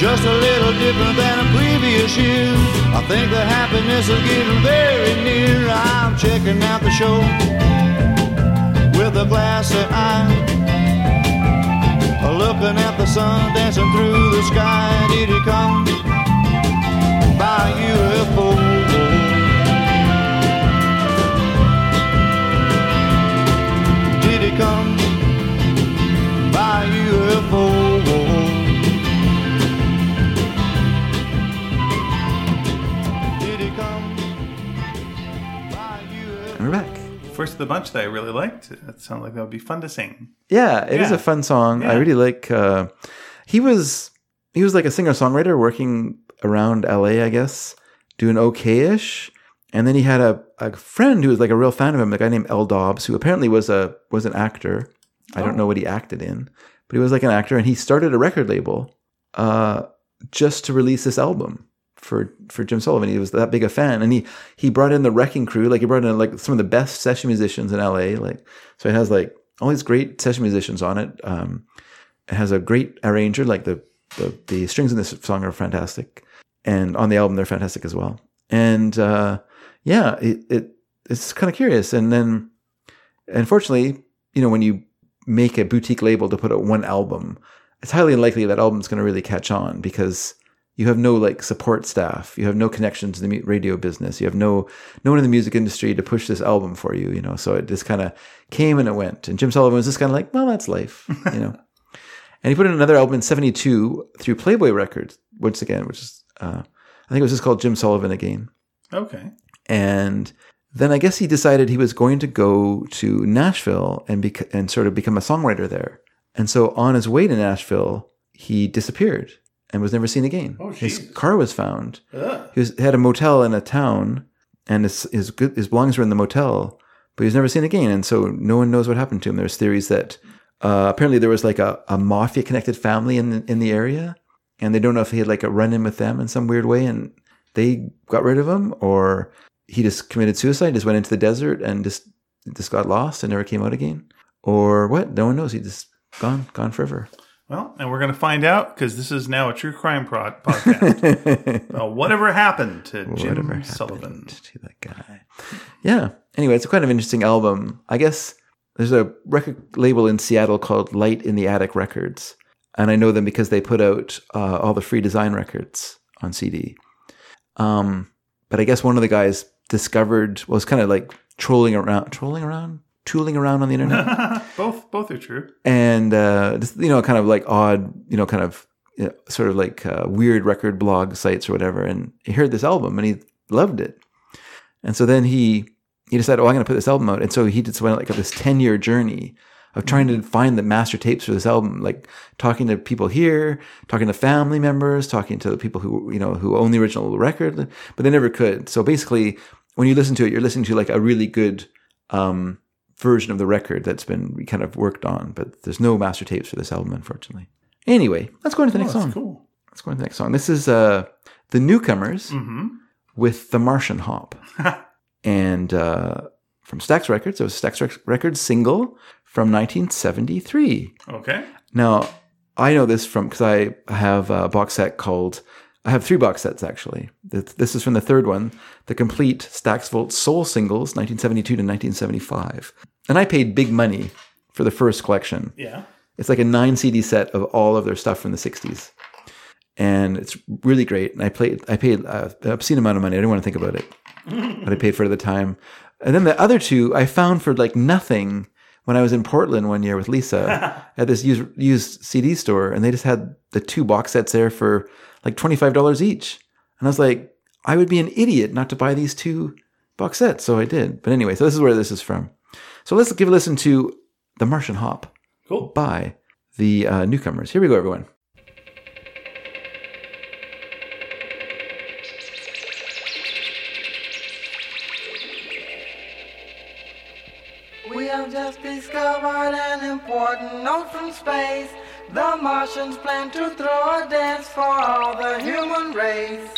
Just a little different than a previous year. I think the happiness is getting very near. I'm checking out the show with a glassy eye. Looking at the sun dancing through the sky. Did he come by UFO? Did he come by UFO? First of the bunch that I really liked. That sounded like that would be fun to sing. Yeah, it is Yeah. a fun song. I really like. Uh, he was he was like a singer songwriter working around L.A. I guess, doing okay-ish. And then he had a, a friend who was like a real fan of him, a guy named Al Dobbs, who apparently was a was an actor. I don't know what he acted in, but he was like an actor, and he started a record label uh, just to release this album for for Jim Sullivan. He was that big a fan, and he he brought in the Wrecking Crew, like he brought in like some of the best session musicians in LA. Like so, it has like all these great session musicians on it. Um, it has a great arranger, like the the the strings in this song are fantastic, and on the album they're fantastic as well. And uh, yeah, it, it it's kind of curious. And then, unfortunately, you know, when you make a boutique label to put out one album, it's highly unlikely that album's going to really catch on because you have no like support staff, you have no connection to the radio business, you have no no one in the music industry to push this album for you, you know. So it just kind of came and it went. And Jim Sullivan was just kind of like, well, that's life, you know. And he put in another album in 72 through Playboy Records, once again, which is, uh, I think it was just called Jim Sullivan again. Okay. And then I guess he decided he was going to go to Nashville and bec- and sort of become a songwriter there. And so on his way to Nashville, he disappeared and was never seen again. Oh, his car was found. Ugh. He was, had a motel in a town, and his his, good, his belongings were in the motel, but he was never seen again. And so no one knows what happened to him. There's theories that uh, apparently there was like a, a mafia connected family in the, in the area, and they don't know if he had like a run in with them in some weird way, and they got rid of him, or he just committed suicide, just went into the desert and just just got lost and never came out again, or what? No one knows. He just gone gone forever. Well, and we're going to find out because this is now a true crime prod podcast. uh, whatever happened to Jim Whatever Sullivan? to that guy. Yeah. Anyway, it's a kind of interesting album. I guess there's a record label in Seattle called Light in the Attic Records, and I know them because they put out uh, all the free design records on CD. Um, but I guess one of the guys discovered was kind of like trolling around, trolling around, tooling around on the internet both, both are true. and uh, just, you know, kind of like odd, you know, kind of you know, sort of like uh, weird record blog sites or whatever. And he heard this album and he loved it. And so then he he decided, oh, I'm going to put this album out. And so he just went like this ten year journey of trying to find the master tapes for this album, like talking to people here, talking to family members, talking to the people who you know who own the original record, but they never could. So basically, when you listen to it, you're listening to like a really good um, version of the record that's been kind of worked on, but there's no master tapes for this album, unfortunately. Anyway, let's go into the Oh, next that's song. cool. Let's go into the next song. This is uh, the Newcomers hmm with the Martian Hop, and uh, from Stax Records. It was a Stax Rec- Records single from 1973. Okay. Now, I know this from because I have a box set called. I have three box sets actually. This is from the third one, the complete Stax Volt Soul singles, 1972 to 1975. And I paid big money for the first collection. Yeah. It's like a nine CD set of all of their stuff from the 60s. And it's really great. And I played, I paid an obscene amount of money. I didn't want to think about it, but I paid for it at the time. And then the other two I found for like nothing when I was in Portland one year with Lisa at this used, used CD store. And they just had the two box sets there for like $25 each. And I was like, I would be an idiot not to buy these two box sets. So I did. But anyway, so this is where this is from. So let's give a listen to The Martian Hop Cool. by the uh, newcomers. Here we go, everyone. We have just discovered an important note from space. The Martians plan to throw a dance for all the human race.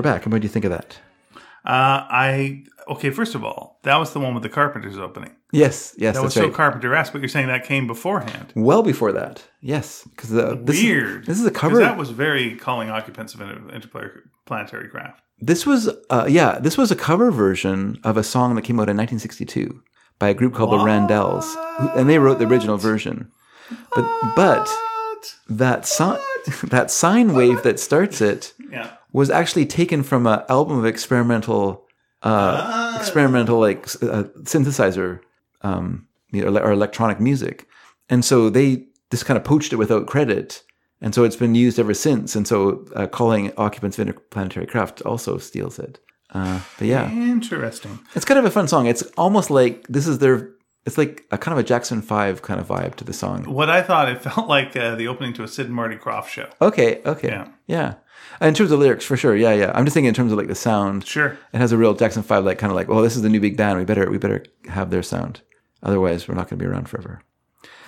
Right, back. And what do you think of that? Uh, I okay. First of all, that was the one with the Carpenters opening. Yes, yes, That was so right. Carpenter-esque, but you're saying that came beforehand. well before that, yes, because this Weird. Is, this is a cover. That was very calling occupants of inter- interplanetary craft. This was, uh, yeah, this was a cover version of a song that came out in 1962 by a group called the Randells, and they wrote the original version. But but that sign that sine wave that starts it. Was actually taken from an album of experimental uh, experimental like uh, synthesizer um, you know, or electronic music, and so they just kind of poached it without credit. And so it's been used ever since. And so uh, calling occupants of interplanetary craft also steals it. Uh, but yeah, Interesting. it's kind of a fun song. It's almost like this is their. It's like a kind of a Jackson Five kind of vibe to the song. What I thought it felt like uh, the opening to a Sid and Marty Krofft show. Okay, okay, Yeah. yeah. In terms of lyrics, for sure, yeah, yeah. I'm just thinking in terms of like the sound. Sure. It has a real Jackson Five, like kind of like, well, this is the new big band. We better, we better have their sound. Otherwise, we're not going to be around forever.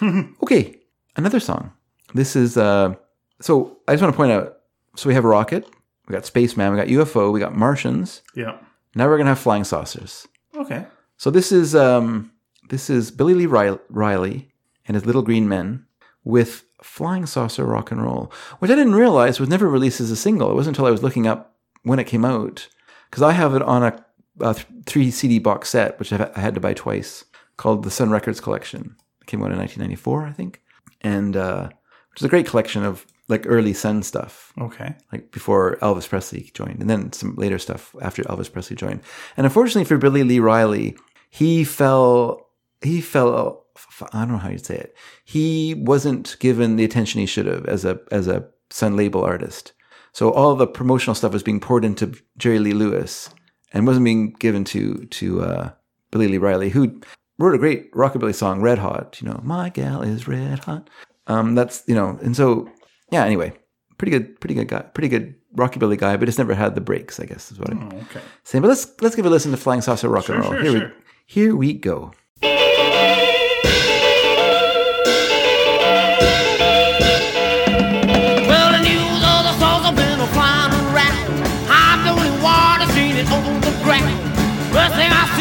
okay, another song. This is. uh So I just want to point out. So we have Rocket, we got Spaceman, we got UFO, we got Martians. Yeah. Now we're gonna have flying saucers. Okay. So this is um, this is Billy Lee Riley and his Little Green Men with Flying Saucer Rock and Roll, which I didn't realize was never released as a single. It wasn't until I was looking up when it came out because I have it on a, a three CD box set, which I've, I had to buy twice, called the Sun Records Collection. It came out in 1994, I think, and uh, which is a great collection of like early Sun stuff Okay. like before Elvis Presley joined, and then some later stuff after Elvis Presley joined. And unfortunately for Billy Lee Riley, he fell. He fell. I don't know how you'd say it. He wasn't given the attention he should have as a as a Sun label artist. So all the promotional stuff was being poured into Jerry Lee Lewis, and wasn't being given to to uh, Billy Lee Riley, who wrote a great rockabilly song, "Red Hot." You know, my gal is red hot. Um, that's you know, and so yeah. Anyway, pretty good, pretty good guy, pretty good rockabilly guy, but just never had the breaks. I guess is what I'm Okay. saying. But let's let's give a listen to Flying Saucer Rock and Roll. sure, here sure. we here we go.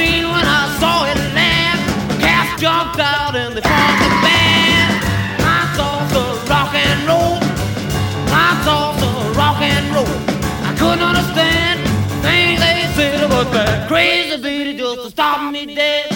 Seen when I saw it land, the cats jumped out and they formed the band. I saw the rock and roll. I saw the rock and roll. I couldn't understand things they said about that crazy beat just to stop me dead.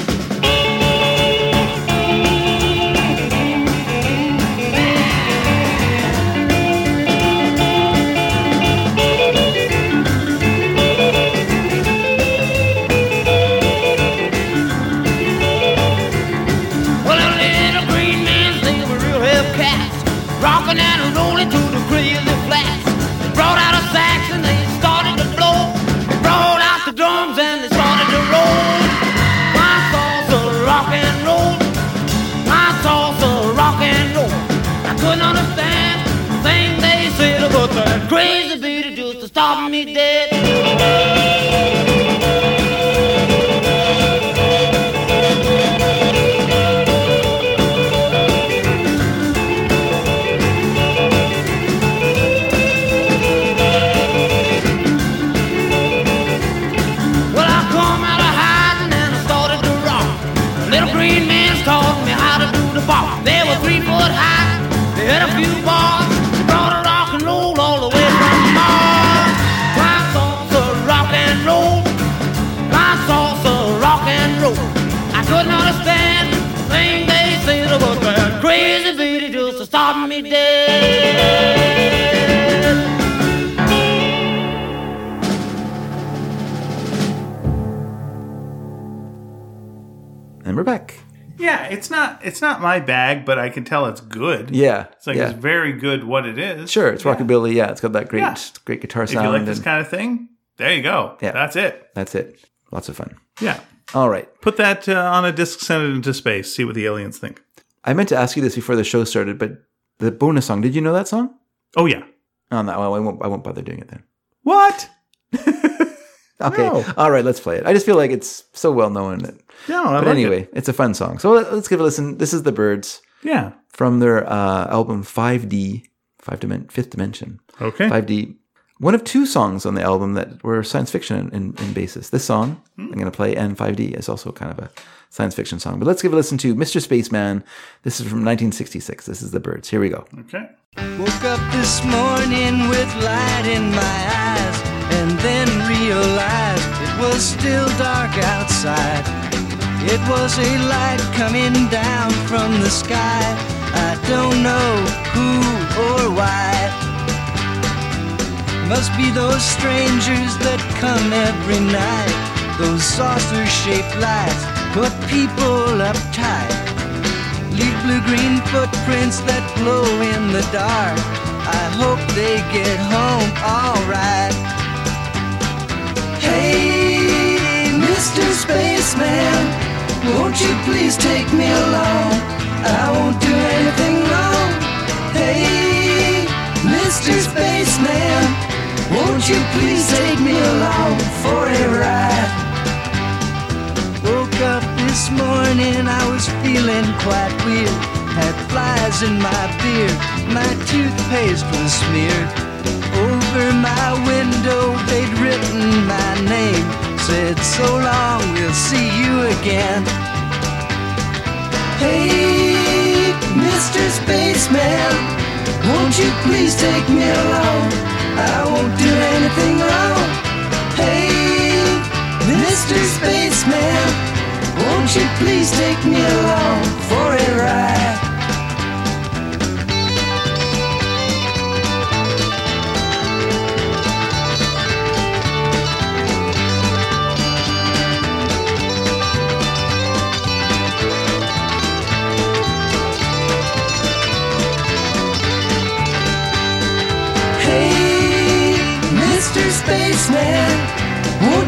Yeah, it's not it's not my bag, but I can tell it's good. Yeah, It's like yeah. it's very good what it is. Sure, it's Yeah. rockabilly. Yeah, it's got that great, Yeah. great guitar sound. If you like this kind of thing, there you go. Yeah. That's it. that's it. Lots of fun. Yeah. All right. Put that uh, on a disc, send it into space, see what the aliens think. I meant to ask you this before the show started, but the bonus song. Did you know that song? Oh yeah. Oh no, well, I won't. I won't bother doing it then. What? Okay. No. All right. Let's play it. I just feel like it's so well known. That, No, I but like anyway, it. it's a fun song. So let, us give it a listen. This is the Byrds Yeah. from their uh, album 5D, five dimen- fifth dimension. Okay. 5D. one of two songs on the album that were science fiction in, in, in basis. This song I'm going to play and 5D is also kind of a science fiction song. But let's give a listen to Mr. Spaceman. This is from 1966. This is the Byrds. Here we go. Okay. Woke up this morning with light in my eyes and then realized it was still dark outside. It was a light coming down from the sky. I don't know who or why. Must be those strangers that come every night. Those saucer shaped lights put people uptight. Leave blue green footprints that glow in the dark. I hope they get home alright. Hey, Mr. Spaceman, won't you please take me along? I won't do anything wrong. Hey, Mr. Spaceman, won't you please take me along for a ride? Woke up this morning, I was feeling quite weird. Had flies in my beard, my toothpaste was smeared. Over my window, they'd written my name. Said, so long, we'll see you again. Hey, Mr. Spaceman, won't you please take me along? I won't do anything wrong. Hey, Mr. Spaceman, won't you please take me along for a ride?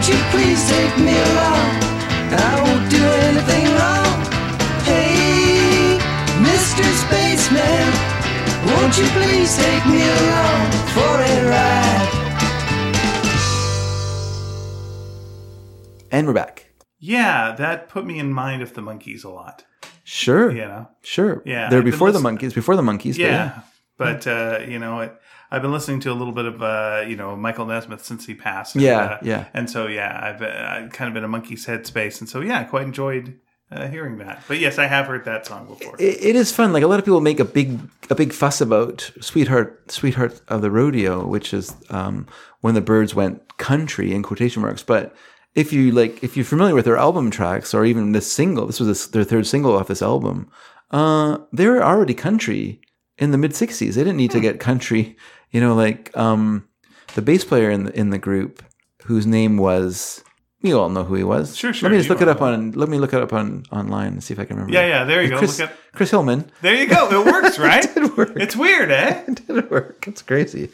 You please take me along? I won't do anything wrong. Hey, Mr. Spaceman, won't you please take me along for a ride? And we're back. Yeah, that put me in mind of the Monkees a lot. Sure. You know. Sure. Yeah, They're I've been before the listening- Monkees, before the Monkees. but Yeah, but uh, you know, it, I've been listening to a little bit of uh, you know Michael Nesmith since he passed. and, Yeah, uh, yeah. And so yeah, I've, uh, I've kind of been a monkey's head space, and so yeah, I quite enjoyed uh, hearing that. But yes, I have heard that song before. it, it is fun. Like a lot of people make a big a big fuss about "Sweetheart, Sweetheart of the Rodeo," which is um, when the Byrds went country in quotation marks. But if you like, if you're familiar with their album tracks or even this single, this was this, their third single off this album. Uh, they were already country in the mid '60s. They didn't need to get country. You know, like um, the bass player in the in the group, whose name was. You all know who he was. Sure, sure, Let me just look it up on. Let me look it up on online and see if I can remember. Yeah, yeah, there you go. Chris, Chris Hillman. there you go. It works, right? did work. It's weird, eh? It did work. It's crazy.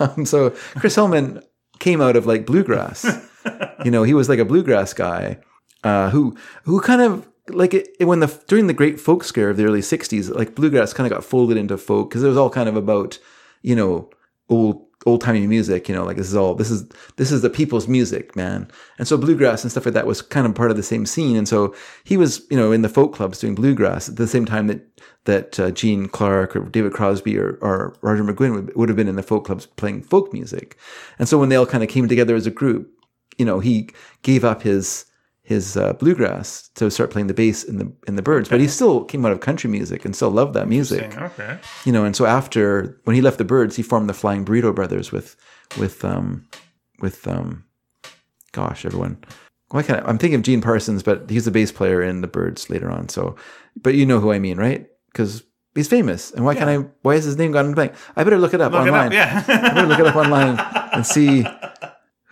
Um, so Chris Hillman came out of like bluegrass. you know, he was like a bluegrass guy uh, who who kind of like it, it- when the during the great folk scare of the early '60s, like bluegrass kind of got folded into folk because it was all kind of about you know old old timey music. You know, like this is all this is this is the people's music, man. And so bluegrass and stuff like that was kind of part of the same scene. And so he was you know in the folk clubs doing bluegrass at the same time that that uh, Gene Clark or David Crosby or, or Roger McGuinn would, would have been in the folk clubs playing folk music. And so when they all kind of came together as a group, you know, he gave up his his uh, bluegrass to start playing the bass in the in the Byrds, but he still came out of country music and still loved that music. Okay. You know, and so after when he left the Byrds, he formed the Flying Burrito Brothers with with um with um gosh everyone. Why can't I, I'm thinking of Gene Parsons, but he's the bass player in the Byrds later on. So, but you know who I mean, right? Because he's famous, and why can't I? Why is his name gone blank? I better look it up Look it online. up. Yeah. I better look it up online and see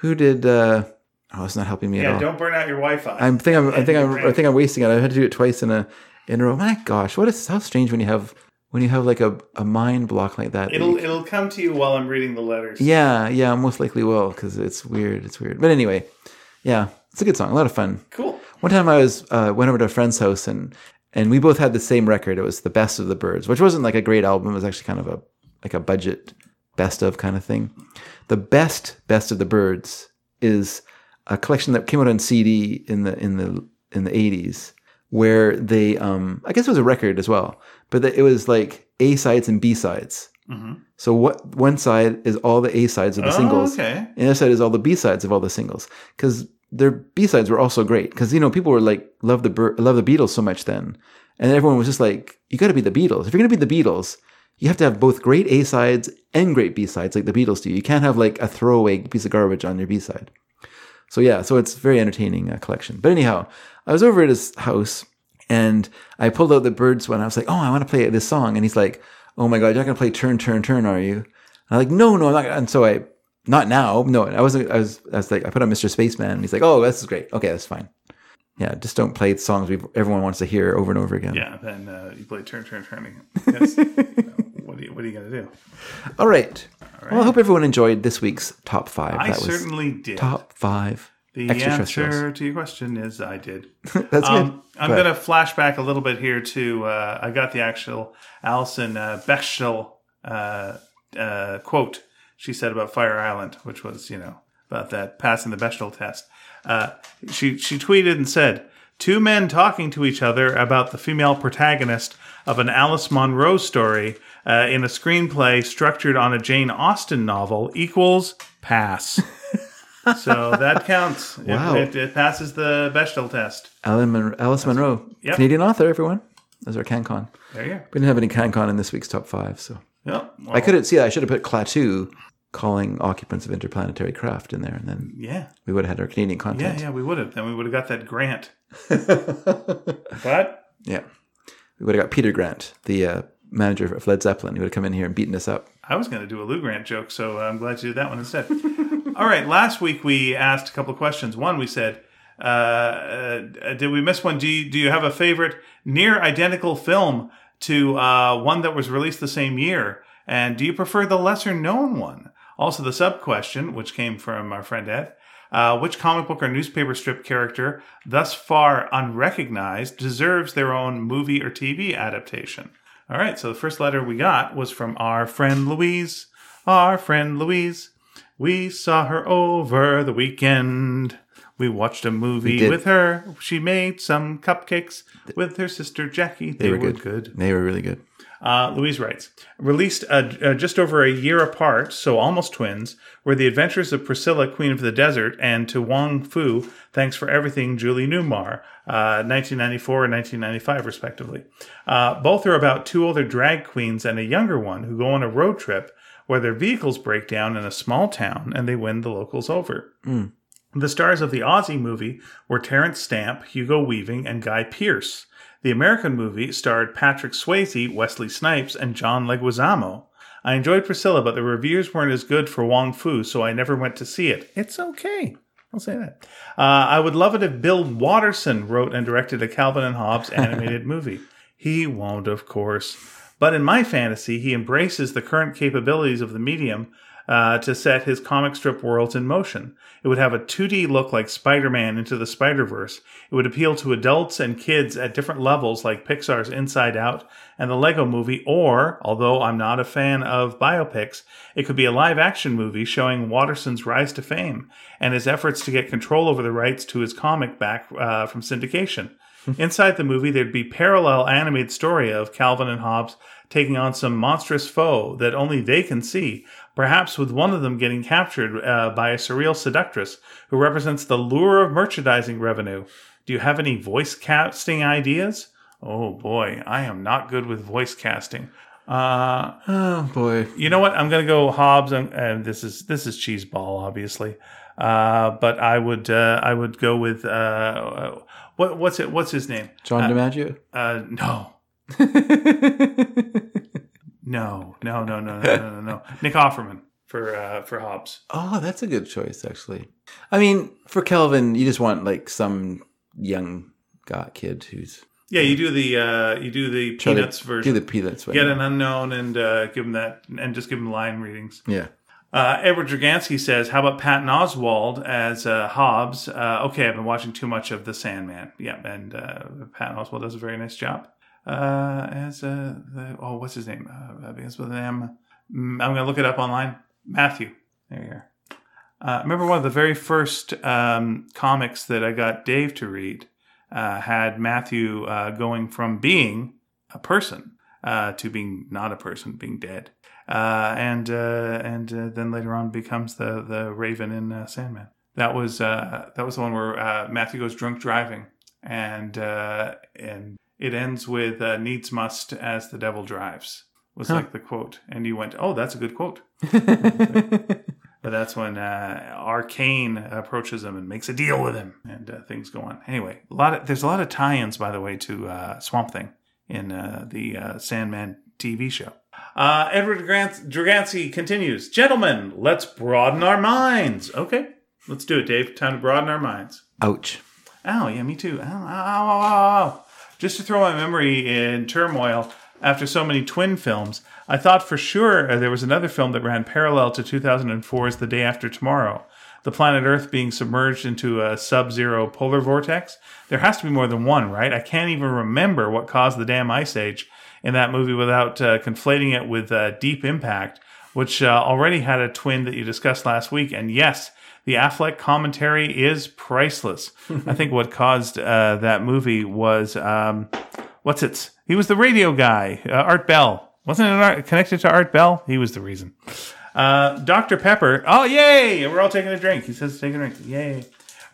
who did. uh Oh, it's not helping me at all. yeah. Don't burn out your Wi-Fi. I'm think I'm, I think I'm, I think I'm wasting it. I had to do it twice in a in a row. My gosh, what is how strange when you have when you have like a, a mind block like that. It'll it'll come to you while I'm reading the letters. yeah, yeah, most likely will because it's weird. It's weird. But anyway, yeah, it's a good song. A lot of fun. Cool. One time I was uh, went over to a friend's house and and we both had the same record. It was the best of the Byrds, which wasn't like a great album. It was actually kind of a like a budget best of kind of thing. The best best of the Byrds is a collection that came out on CD in the in the in the eighties, where they um I guess it was a record as well, but it was like A sides and B sides So what one side is all the A sides of the Oh, singles, okay. and the other side is all the B sides of all the singles. Because their B sides were also great. Because you know people were like love the Bir- love the Beatles so much then, and everyone was just like, you got to be the Beatles. If you're gonna be the Beatles, you have to have both great A sides and great B sides like the Beatles do. You can't have like a throwaway piece of garbage on your B side. So yeah, so it's very entertaining uh, collection. But anyhow, I was over at his house and I pulled out the Byrds one. I was like, oh, I want to play this song, and he's like, oh my god, you're not gonna play Turn Turn Turn, are you? And I'm like, no, no, I'm not. And so I, not now, no, I wasn't. I was, I was like, I put on Mr. Spaceman, and he's like, oh, this is great. Okay, that's fine. Yeah, just don't play songs we everyone wants to hear over and over again. Yeah, then uh, you play turn, turn, turning. Yes. You know, what, are you, what are you going to do? All right. Well, I hope everyone enjoyed this week's top five. I that was certainly did. top five the answer to your question is I did. That's good. Um, I'm Go going to flash back a little bit here to uh, I got the actual Alison uh, Bechdel uh, uh, quote she said about Fire Island, which was you know about that passing the Bechdel test. Uh, she she tweeted and said, two men talking to each other about the female protagonist of an Alice Munro story uh, in a screenplay structured on a Jane Austen novel equals pass." so that counts. It- Wow. It, it passes the Bechdel test. Alan Mon- Alice Munro, Yep. Canadian author, everyone. That's our CanCon. There you go. We didn't have any CanCon in this week's top five, so Yep. I could have see. I should have put Klaatu calling occupants of interplanetary craft in there, and then Yeah. we would have had our Canadian Yeah, content. yeah, we would have. Then we would have got that grant. but Yeah. We would have got Peter Grant, the uh, manager of Led Zeppelin. He would have come in here and beaten us up. I was going to do a Lou Grant joke, so I'm glad you did that one instead. All right. Last week we asked a couple of questions. One, we said, uh, uh, did we miss one? Do you, do you have a favorite near identical film to uh, one that was released the same year? And do you prefer the lesser known one? Also, the sub question, which came from our friend Ed. Uh, which comic book or newspaper strip character, thus far unrecognized, deserves their own movie or TV adaptation? All right, so the first letter we got was from our friend Louise. Our friend Louise. We saw her over the weekend. We watched a movie with her. She made some cupcakes with her sister Jackie. They, were were good. good. They were really good. Uh, Louise writes, released uh, uh, just over a year apart, so almost twins, were The Adventures of Priscilla, Queen of the Desert, and To Wong Fu, Thanks for Everything, Julie Newmar, uh, 1994 and 1995, respectively. Uh, both are about two older drag queens and a younger one who go on a road trip where their vehicles break down in a small town and they win the locals over. The stars of the Aussie movie were Terence Stamp, Hugo Weaving, and Guy Pearce. The American movie starred Patrick Swayze, Wesley Snipes, and John Leguizamo. I enjoyed Priscilla, but the reviews weren't as good for Wong Fu, so I never went to see it. It's okay. I'll say that. Uh, I would love it if Bill Watterson wrote and directed a Calvin and Hobbes animated movie. He won't, of course. But in my fantasy, he embraces the current capabilities of the medium uh, to set his comic strip worlds in motion. It would have a 2D look like Spider Man into the Spider Verse. It would appeal to adults and kids at different levels, like Pixar's Inside Out and the Lego movie, or, although I'm not a fan of biopics, it could be a live action movie showing Watterson's rise to fame and his efforts to get control over the rights to his comic back uh, from syndication. Inside the movie, there'd be parallel animated story of Calvin and Hobbes taking on some monstrous foe that only they can see, perhaps with one of them getting captured uh, by a surreal seductress who represents the lure of merchandising revenue. Do you have any voice casting ideas? Oh boy, I am not good with voice casting. Uh, Oh boy. you know what? I'm going to go Hobbes, and, and this is this is cheeseball, obviously. Uh, but I would uh, I would go with uh, what what's it what's his name? John DiMaggio. Uh, no. no, no, no, no, no, no, no, no. Nick Offerman for uh, for Hobbes. Oh, that's a good choice, actually. I mean, for Calvin, you just want like some young got kid who's Yeah, you do the uh, you do the to Peanuts version. Do the peanuts. one. Get an unknown and uh, give him that, and just give him line readings. Yeah. Uh, Edward Dragansky says, "How about Patton Oswalt as uh, Hobbes?" Uh, okay, I've been watching too much of The Sandman. Yeah, and uh, Patton Oswalt does a very nice job uh, as uh, the oh, what's his name? Uh, begins with an M. Mm, I'm going to look it up online. Matthew. There you are. Uh, remember one of the very first um, comics that I got Dave to read uh, had Matthew uh, going from being a person uh, to being not a person, being dead. uh, and uh, and then later on becomes the the Raven in Sandman. That was uh, that was the one where uh, Matthew goes drunk driving, and uh, and it ends with uh, "needs must as the devil drives." Was like the quote, and you went, "Oh, that's a good quote." But that's when uh, Arcane approaches him and makes a deal with him, and uh, things go on. Anyway, a lot of there's a lot of tie-ins, by the way, to uh, Swamp Thing in uh, the uh, Sandman TV show. Uh, Edward Dragans- Dragansky continues, gentlemen, let's broaden our minds. Okay, let's do it, Dave. Time to broaden our minds. Ouch. Ow, yeah, me too. Ow, ow, ow, ow, ow. Just to throw my memory in turmoil after so many twin films, I thought for sure uh, there was another film that ran parallel to 2004's The Day After Tomorrow. The planet Earth being submerged into a sub zero polar vortex. There has to be more than one, right? I can't even remember what caused the damn ice age in that movie without uh, conflating it with uh, Deep Impact, which uh, already had a twin that you discussed last week. And yes, the Affleck commentary is priceless. I think what caused uh, that movie was um, what's it? He was the radio guy, uh, Art Bell. Wasn't it Art, connected to Art Bell? He was the reason. Uh, Dr. Pepper. Oh, yay! We're all taking a drink. He says take a drink. Yay.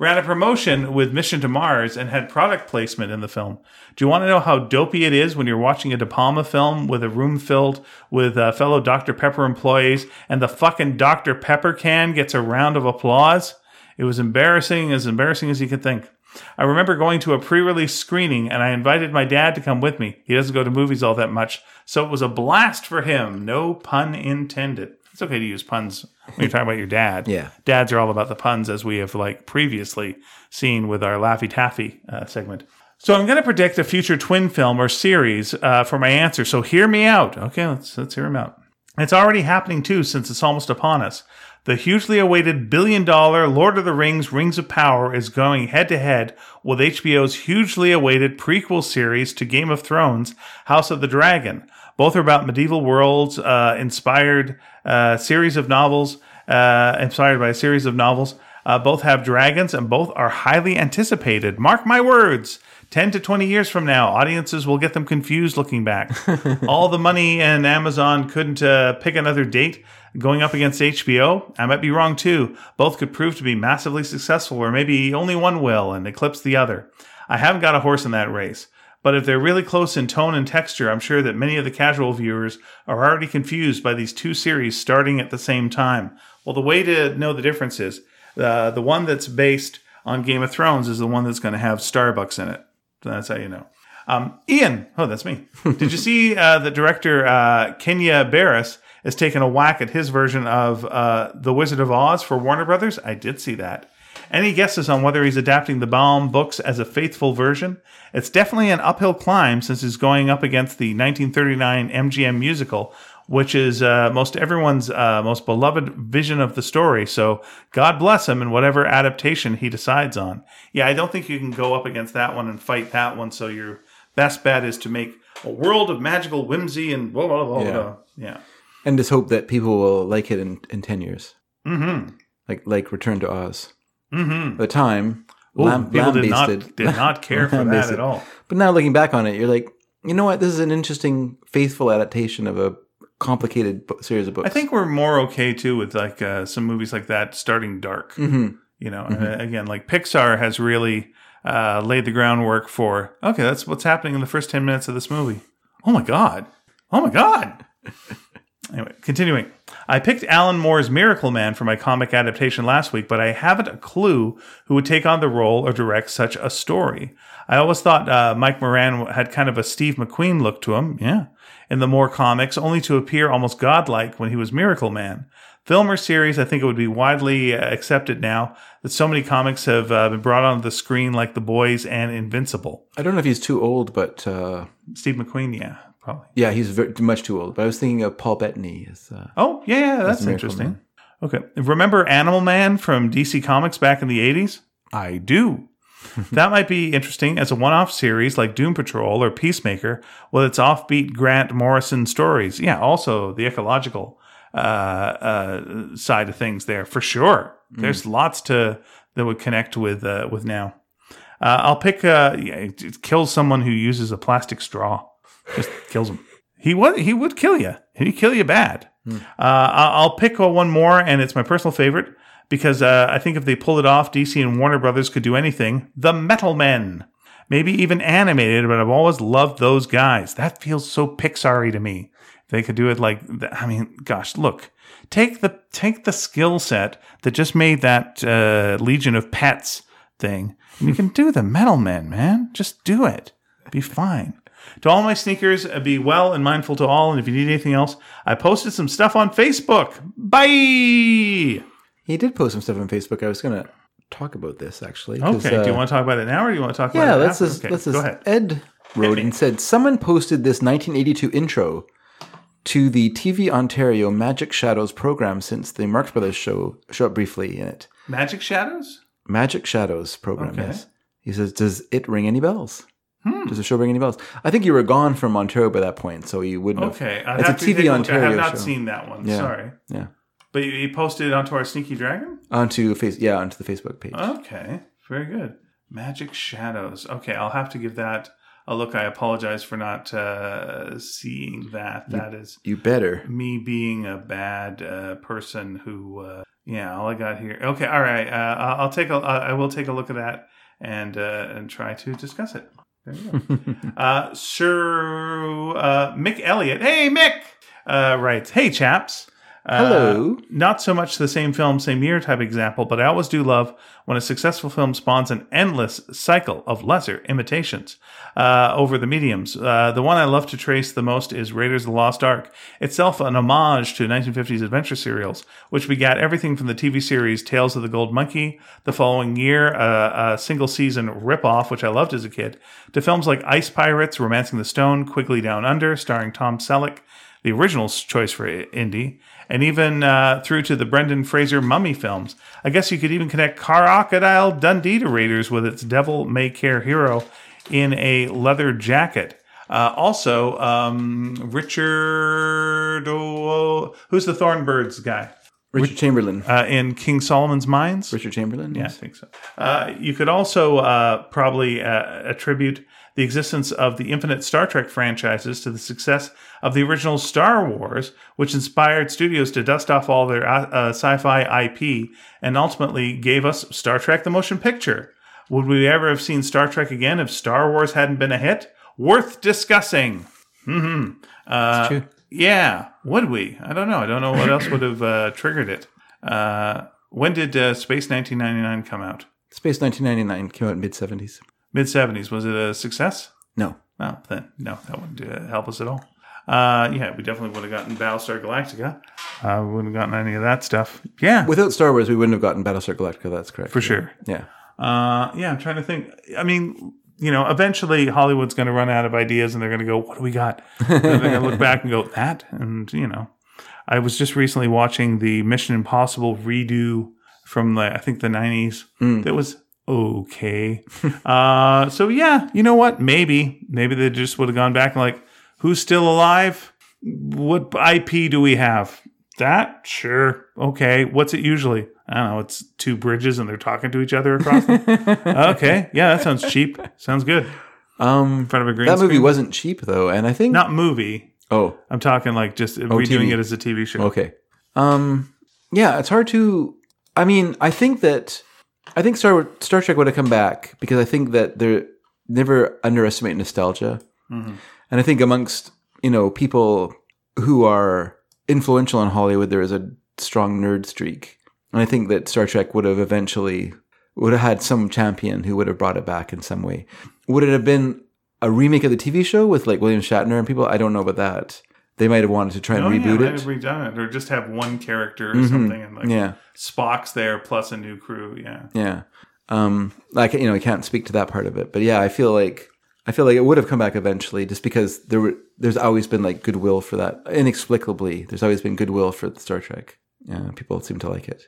Ran a promotion with Mission to Mars and had product placement in the film. Do you want to know how dopey it is when you're watching a De Palma film with a room filled with uh, fellow Dr. Pepper employees and the fucking Dr. Pepper can gets a round of applause? It was embarrassing, as embarrassing as you could think. I remember going to a pre-release screening and I invited my dad to come with me. He doesn't go to movies all that much, so it was a blast for him. No pun intended. It's okay to use puns when you're talking about your dad. Yeah. Dads are all about the puns, as we have like previously seen with our Laffy Taffy uh, segment. So I'm going to predict a future twin film or series uh, for my answer. So hear me out. Okay, let's let's hear him out. It's already happening too, since it's almost upon us. The hugely awaited billion dollar Lord of the Rings Rings of Power is going head to head with HBO's hugely awaited prequel series to Game of Thrones, House of the Dragon. Both are about medieval worlds, uh, inspired uh, series of novels, uh, inspired by a series of novels. Uh, both have dragons and both are highly anticipated. Mark my words. 10 to 20 years from now, audiences will get them confused looking back. All the money and Amazon couldn't uh, pick another date going up against HBO. I might be wrong too. Both could prove to be massively successful, or maybe only one will and eclipse the other. I haven't got a horse in that race. But if they're really close in tone and texture, I'm sure that many of the casual viewers are already confused by these two series starting at the same time. Well, the way to know the difference is uh, the one that's based on Game of Thrones is the one that's going to have Starbucks in it. So that's how you know. Um, Ian, oh, that's me. Did you see uh, the director uh, Kenya Barris has taken a whack at his version of uh, The Wizard of Oz for Warner Brothers? I did see that. Any guesses on whether he's adapting the Baum books as a faithful version? It's definitely an uphill climb since he's going up against the 1939 MGM musical, which is uh, most everyone's uh, most beloved vision of the story. So God bless him in whatever adaptation he decides on. Yeah, I don't think you can go up against that one and fight that one. So your best bet is to make a world of magical whimsy and blah blah blah. Yeah. blah. yeah. And just hope that people will like it in, in 10 years. Mm-hmm. Like like Return to Oz. Mm-hmm. The time, Ooh, lamb, people did not did not care for that at all. But now looking back on it, you're like, you know what? This is an interesting, faithful adaptation of a complicated bo- series of books. I think we're more okay too with like uh, some movies like that starting dark. Mm-hmm. You know, uh, again, like Pixar has really uh, laid the groundwork for. Okay, that's what's happening in the first ten minutes of this movie. Oh my god! Oh my god! anyway, continuing. I picked Alan Moore's Miracle Man for my comic adaptation last week, but I haven't a clue who would take on the role or direct such a story. I always thought uh, Mike Moran had kind of a Steve McQueen look to him, yeah, in the Moore comics, only to appear almost godlike when he was Miracle Man. Film or series, I think it would be widely uh, accepted now that so many comics have uh, been brought onto the screen, like The Boys and Invincible. I don't know if he's too old, but uh, Steve McQueen, yeah, probably. yeah, he's very, much too old. But I was thinking of Paul Bettany. As, uh, Oh, yeah, yeah that's interesting. Man. Okay. Remember Animal Man from DC Comics back in the 80s? I do. that might be interesting as a one off series like Doom Patrol or Peacemaker with its offbeat Grant Morrison stories. Yeah, also the ecological uh, uh, side of things there for sure. There's lots to that would connect with uh, with now. Uh, I'll pick. Uh, yeah, it kills someone who uses a plastic straw. Just kills him. He would he would kill you. He'd kill you bad. Uh, I- I'll pick uh, one more, and it's my personal favorite because uh, I think if they pull it off, DC and Warner Brothers could do anything. The Metal Men, maybe even animated, but I've always loved those guys. That feels so Pixar-y to me. They could do it like I mean, gosh, look, take the take the skill set that just made that uh, Legion of Pets thing, and you can do the Metal Men, man. Just do it. Be fine. To all my sneakers, uh, be well and mindful to all. And if you need anything else, I posted some stuff on Facebook. Bye. He did post some stuff on Facebook. I was going to talk about this actually. Okay. do you uh, want to talk about it now, or do you want to talk Yeah, about it? let's after? just Okay, let's go just. ahead. Ed wrote and said someone posted this 1982 intro to the TV Ontario Magic Shadows program since the Marx Brothers show show up briefly in it. Magic Shadows. Magic Shadows program. Okay. Yes. He says, "Does it ring any bells? Does the show ring any bells?" I think you were gone from Ontario by that point, so you wouldn't. have- Okay, I'd it's a have TV look. Ontario I have not show. seen that one. Yeah. Sorry, Yeah, but you, you posted it onto our Sneaky Dragon. onto face. Yeah, onto the Facebook page. Okay, very good. Magic Shadows. Okay, I'll have to give that a look. I apologize for not uh, seeing that. that is you better. me being a bad uh, person who. Uh, yeah, all I got here. Okay, all right. Uh, I'll I'll take a. uh, I will take a look at that and uh, and try to discuss it. There you go. uh, Sir uh, Mick Elliott. Hey, Mick. Uh, right. Hey, chaps. Uh, Hello. not so much the same film, same year type example, but I always do love when a successful film spawns an endless cycle of lesser imitations uh, over the mediums. Uh, the one I love to trace the most is Raiders of the Lost Ark, itself an homage to 1950s adventure serials, which begat everything from the TV series Tales of the Gold Monkey, the following year, uh, a single season ripoff, which I loved as a kid, to films like Ice Pirates, Romancing the Stone, Quigley Down Under, starring Tom Selleck, the original choice for Indy, and even uh, through to the Brendan Fraser Mummy films. I guess you could even connect Crocodile Dundee to Raiders with its devil may care hero in a leather jacket. Uh, also, um, Richard, oh, who's the Thornbirds guy Richard Chamberlain. uh, in King Solomon's Mines? Richard Chamberlain. Yeah, I think so. Uh, you could also uh, probably uh, attribute the existence of the infinite Star Trek franchises to the success of the original Star Wars, which inspired studios to dust off all their uh, uh, sci-fi IP and ultimately gave us Star Trek: The Motion Picture. Would we ever have seen Star Trek again if Star Wars hadn't been a hit? Worth discussing. hmm Uh, true. yeah, would we? I don't know. I don't know what else would have uh, triggered it. Uh, when did uh, Space 1999 come out? Space 1999 came out in mid 70s. Mid 70s. Was it a success? No. No, then no, that wouldn't uh, help us at all. Uh, yeah, we definitely would have gotten Battlestar Galactica. Uh, we wouldn't have gotten any of that stuff. Yeah, Without Star Wars, we wouldn't have gotten Battlestar Galactica. That's correct. for sure. Yeah. Uh, yeah, I'm trying to think. I mean, you know, eventually Hollywood's going to run out of ideas, and they're going to go, "What do we got?" And they're going to look back and go, "That." And you know, I was just recently watching the Mission Impossible redo from the I think the 90s. That was okay. uh, so yeah, you know what? Maybe, maybe they just would have gone back and like, who's still alive? What IP do we have? That sure, okay. What's it usually? I don't know. It's two bridges and they're talking to each other across them. okay, yeah, that sounds cheap. Sounds good. Um, In front of a green that movie screen. wasn't cheap though, and I think not movie. oh I'm talking like just redoing TV. it as a TV show. okay. Um, yeah, it's hard to. I mean, I think that I think Star Star Trek would have come back because I think that they're never underestimate nostalgia, Mm-hmm. and I think amongst you know people who are influential in Hollywood, there is a strong nerd streak, and I think that Star Trek would have eventually would have had some champion who would have brought it back in some way. Would it have been a remake of the TV show with like William Shatner and people? I don't know about that. They might have wanted to try and Oh, yeah, reboot might it. redone it, or just have one character or something, and like Yeah. Spock's there plus a new crew. Yeah, Yeah. Um, like you know, I can't speak to that part of it, but yeah, I feel like I feel like it would have come back eventually, just because there were there's always been like goodwill for that inexplicably. There's always been goodwill for the Star Trek. Yeah, people seem to like it.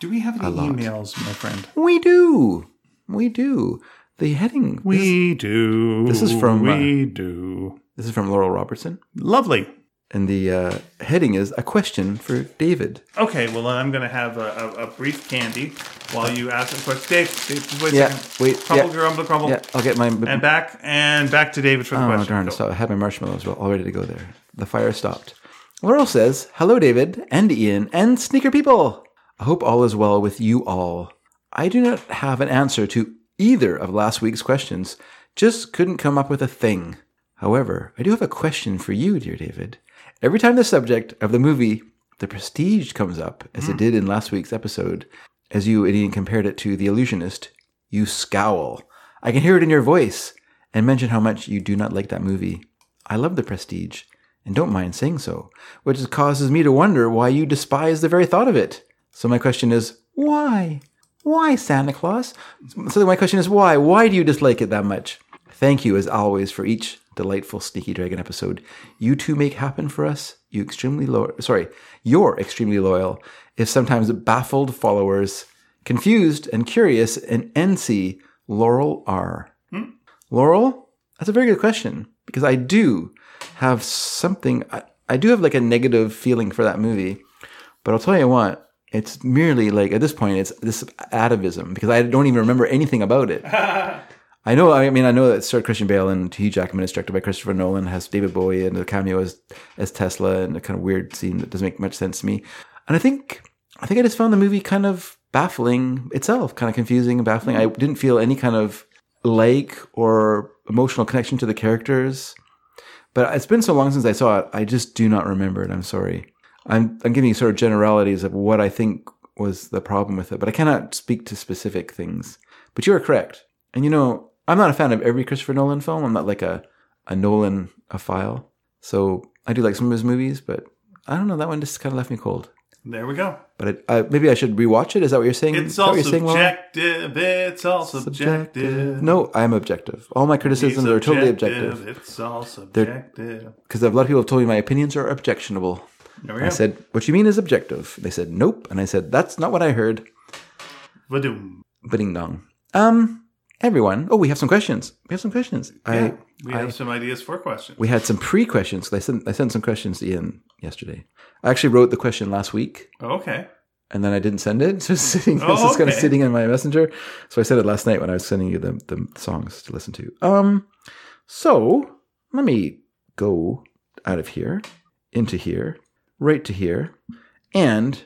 do we have any emails, my friend? We do, we do. The heading. this, We do. this is from, We do. This is from Laurel Robertson. Lovely. and the uh, heading is a question for David. Okay, well, I'm going to have a, a, a brief candy while you ask a question. Dave, Dave, wait a Yeah, second. wait, Crumble, yeah. crumble, crumble. Yeah, I'll get my. And back, and back to David for the Oh question. darn! Go. So I had my marshmallows all ready to go there. The fire stopped. Laurel says, "Hello, David and Ian and sneaker people. I hope all is well with you all. I do not have an answer to either of last week's questions. Just couldn't come up with a thing. However, I do have a question for you, dear David. Every time the subject of the movie The Prestige comes up, as it hmm. did in last week's episode, as you and Ian compared it to The Illusionist, you scowl. I can hear it in your voice, and mention how much you do not like that movie. I love The Prestige, and don't mind saying so, which causes me to wonder why you despise the very thought of it. So my question is, why? Why, Santa Claus? So my question is, why? Why do you dislike it that much? Thank you, as always, for each delightful Sneaky Dragon episode. You two make happen for us. You extremely loyal. Sorry, you're extremely loyal. If sometimes baffled followers, confused and curious, and NC Laurel R. Hmm? Laurel, that's a very good question because I do have something. I, I do have like a negative feeling for that movie, but I'll tell you what. It's merely like at this point, it's this atavism because I don't even remember anything about it. I know. I mean, I know that Sir Christian Bale and Hugh Jackman is directed by Christopher Nolan. Has David Bowie and a cameo as as Tesla and a kind of weird scene that doesn't make much sense to me. And I think I think I just found the movie kind of baffling itself, kind of confusing and baffling. I didn't feel any kind of like or emotional connection to the characters. But it's been so long since I saw it, I just do not remember it. I'm sorry. I'm I'm giving you sort of generalities of what I think was the problem with it, but I cannot speak to specific things. But you are correct. And you know, I'm not a fan of every Christopher Nolan film. I'm not like a a Nolan a file. So I do like some of his movies, but I don't know. That one just kind of left me cold. There we go. But it, I, maybe I should rewatch it. Is that what you're saying? It's all you're saying, subjective. It's all subjective. No, I'm objective. All my criticisms are totally objective. It's all subjective. Because a lot of people have told me my opinions are objectionable. There we I go. said, "What you mean is objective?" They said, "Nope," and I said, "That's not what I heard." Vadoom. Ding dong. Um, everyone. Oh, we have some questions. We have some questions. Yeah, I we I- have some ideas for questions. we had some pre-questions. I sent I sent some questions to Ian yesterday. I actually wrote the question last week, Okay. and then I didn't send it. It's just sitting. Oh, it's just kind of sitting in my messenger. So I said it last night when I was sending you the the songs to listen to. Um, so let me go out of here into here, right to here, and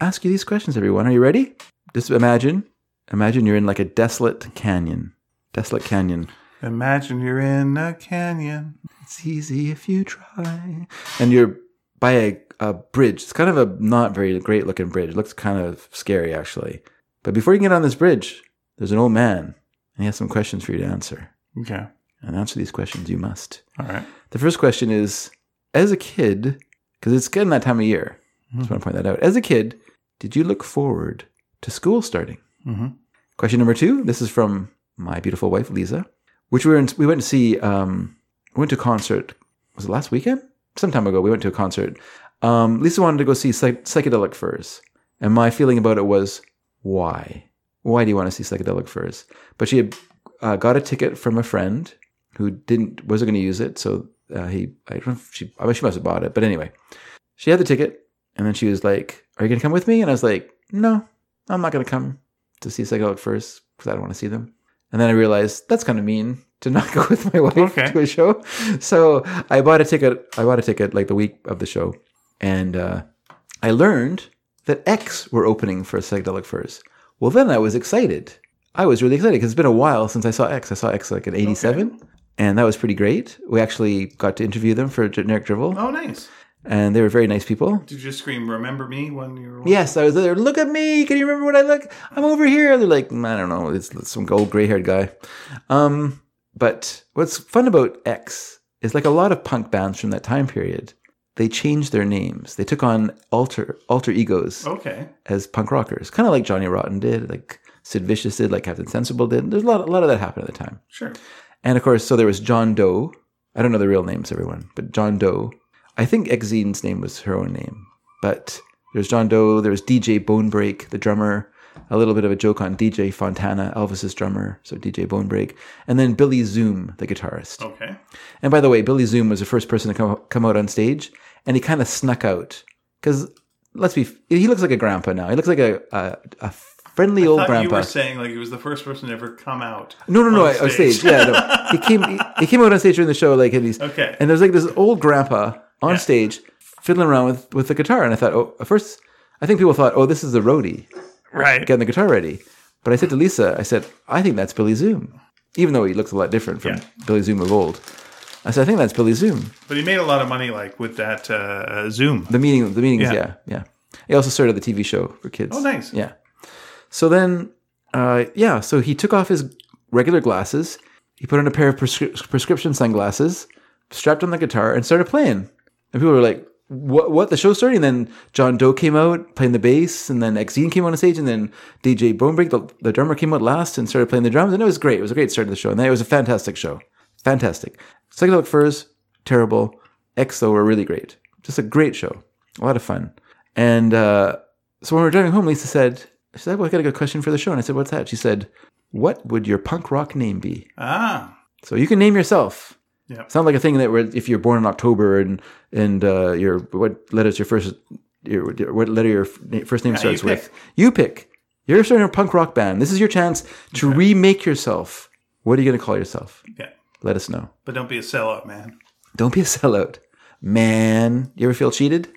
ask you these questions. Everyone, are you ready? Just imagine, imagine you're in like a desolate canyon. Desolate canyon. Imagine you're in a canyon. It's easy if you try. And you're by a, a bridge. It's kind of a not very great looking bridge. It looks kind of scary, actually. But before you get on this bridge, there's an old man, and he has some questions for you to answer. Okay. And answer these questions you must. All right. The first question is As a kid, because it's getting that time of year, I just hmm. want to point that out. As a kid, did you look forward to school starting? Mhm. Question number two. This is from my beautiful wife Lisa, which we were in, we went to see. Um, we went to a concert. Was it last weekend? Some time ago, we went to a concert. Um, Lisa wanted to go see psych- psychedelic furs, and my feeling about it was, why? Why do you want to see psychedelic furs? But she had uh, got a ticket from a friend who didn't wasn't going to use it, so uh, he I don't know if she I mean, she must have bought it, but anyway, she had the ticket, and then she was like, "Are you going to come with me?" And I was like, "No, I'm not going to come to see psychedelic furs because I don't want to see them." And then I realized that's kind of mean to not go with my wife Okay. to a show. So I bought a ticket. I bought a ticket like the week of the show, and uh, I learned that X were opening for psychedelic furs. Well, then I was excited. I was really excited because it's been a while since I saw X. I saw X like in '87, and that was pretty great. We actually got to interview them for Generic Drivel, Oh, nice. And they were very nice people. Did you scream, remember me when you were. Old. Yes, I was there. Look at me. Can you remember what I look? I'm over here. They're like, "Mm, I don't know. It's some old gray haired guy. Um, but what's fun about X is like a lot of punk bands from that time period. They changed their names. They took on alter alter egos Okay. as punk rockers, kind of like Johnny Rotten did, like Sid Vicious did, like Captain Sensible did. There's a lot, a lot of that happened at the time. Sure. And of course, so there was John Doe. I don't know the real names, everyone, but John Doe. I think Exene's name was her own name, but there's John Doe. There was DJ Bonebrake, the drummer. A little bit of a joke on DJ Fontana, Elvis's drummer, so DJ Bonebrake, and then Billy Zoom, the guitarist. Okay. And by the way, Billy Zoom was the first person to come come out on stage, and he kind of snuck out because let's be he looks like a grandpa now. He looks like a a, a friendly old thought you grandpa. were saying like he was the first person to ever come out. No, no, no. on stage. stage. Yeah, no. He came. He, he came out on stage during the show, like, and he's Okay. And there's like this old grandpa on Yeah. stage fiddling around with with the guitar, and I thought, oh, at first, I think people thought, oh, this is the roadie Right. getting the guitar ready. But I said to Lisa, I said, I think that's Billy Zoom, even though he looks a lot different from Yeah. Billy Zoom of old. I said, I think that's Billy Zoom. But he made a lot of money like with that uh, Zoom. The meeting, the meetings, Yeah. yeah, yeah. He also started the TV show for kids. Oh, nice. Yeah. So then, uh, yeah, so he took off his regular glasses. He put on a pair of prescri- prescription sunglasses, strapped on the guitar, and started playing. And people were like, "What? What? The show starting?" And then John Doe came out playing the bass, and then Exene came on the stage, and then DJ Bonebrake, the, the drummer, came out last and started playing the drums, and it was great. It was a great start to the show, and then it was a fantastic show, fantastic. Psychedelic Furs, terrible. EXO were really great. Just a great show, a lot of fun. And uh, so when we were driving home, Lisa said, "She said, well, I got a good question for the show." And I said, "What's that?" She said, "What would your punk rock name be?" Ah. So you can name yourself. Yeah. Sound like a thing that where if you're born in October and and uh, your what letters your first your what letter your first name you starts pick. with. You pick. You're starting a punk rock band. This is your chance to remake yourself. What are you going to call yourself? Yeah. Let us know. But don't be a sellout, man. Don't be a sellout, man. You ever feel cheated?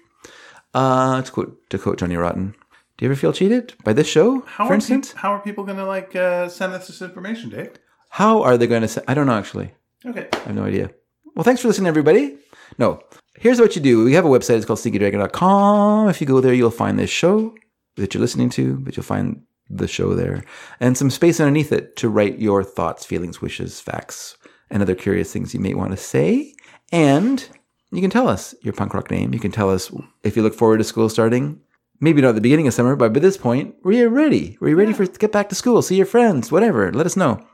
Uh, to quote to quote Johnny Rotten. Do you ever feel cheated by this show, How for are instance? peop- how are people going to like uh, send us this information, Dave? How are they going to? Say, I don't know actually. Okay. I have no idea. Well, thanks for listening, everybody. No, here's what you do. We have a website. It's called sneakydragon.com. If you go there, you'll find this show that you're listening to, but you'll find the show there and some space underneath it to write your thoughts, feelings, wishes, facts, and other curious things you may want to say. And you can tell us your punk rock name. You can tell us if you look forward to school starting. Maybe not at the beginning of summer, but by this point, were you ready? Were you ready for to get back to school, see your friends, whatever? Let us know.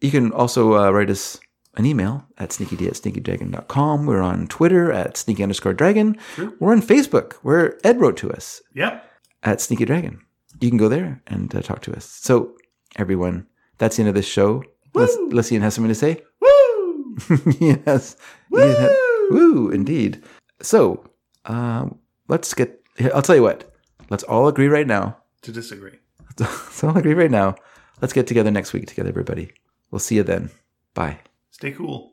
You can also uh, write us an email at sneakyd at sneakydragon.com. We're on Twitter at sneaky underscore dragon. We're on Facebook, where Ed wrote to us Yep. at Sneaky Dragon. You can go there and uh, talk to us. So, everyone, that's the end of this show. Let's, let's see, has something to say? Woo! yes. Woo! Woo, indeed. So, uh, let's get, I'll tell you what. Let's all agree right now. to disagree. Let's all agree right now. Let's get together next week together, everybody. We'll see you then. Bye. Stay cool.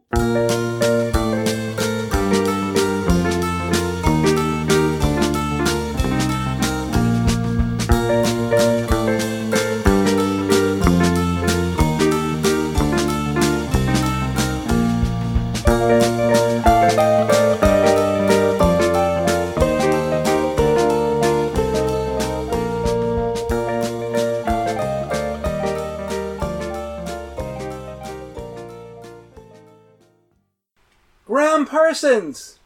Parsons!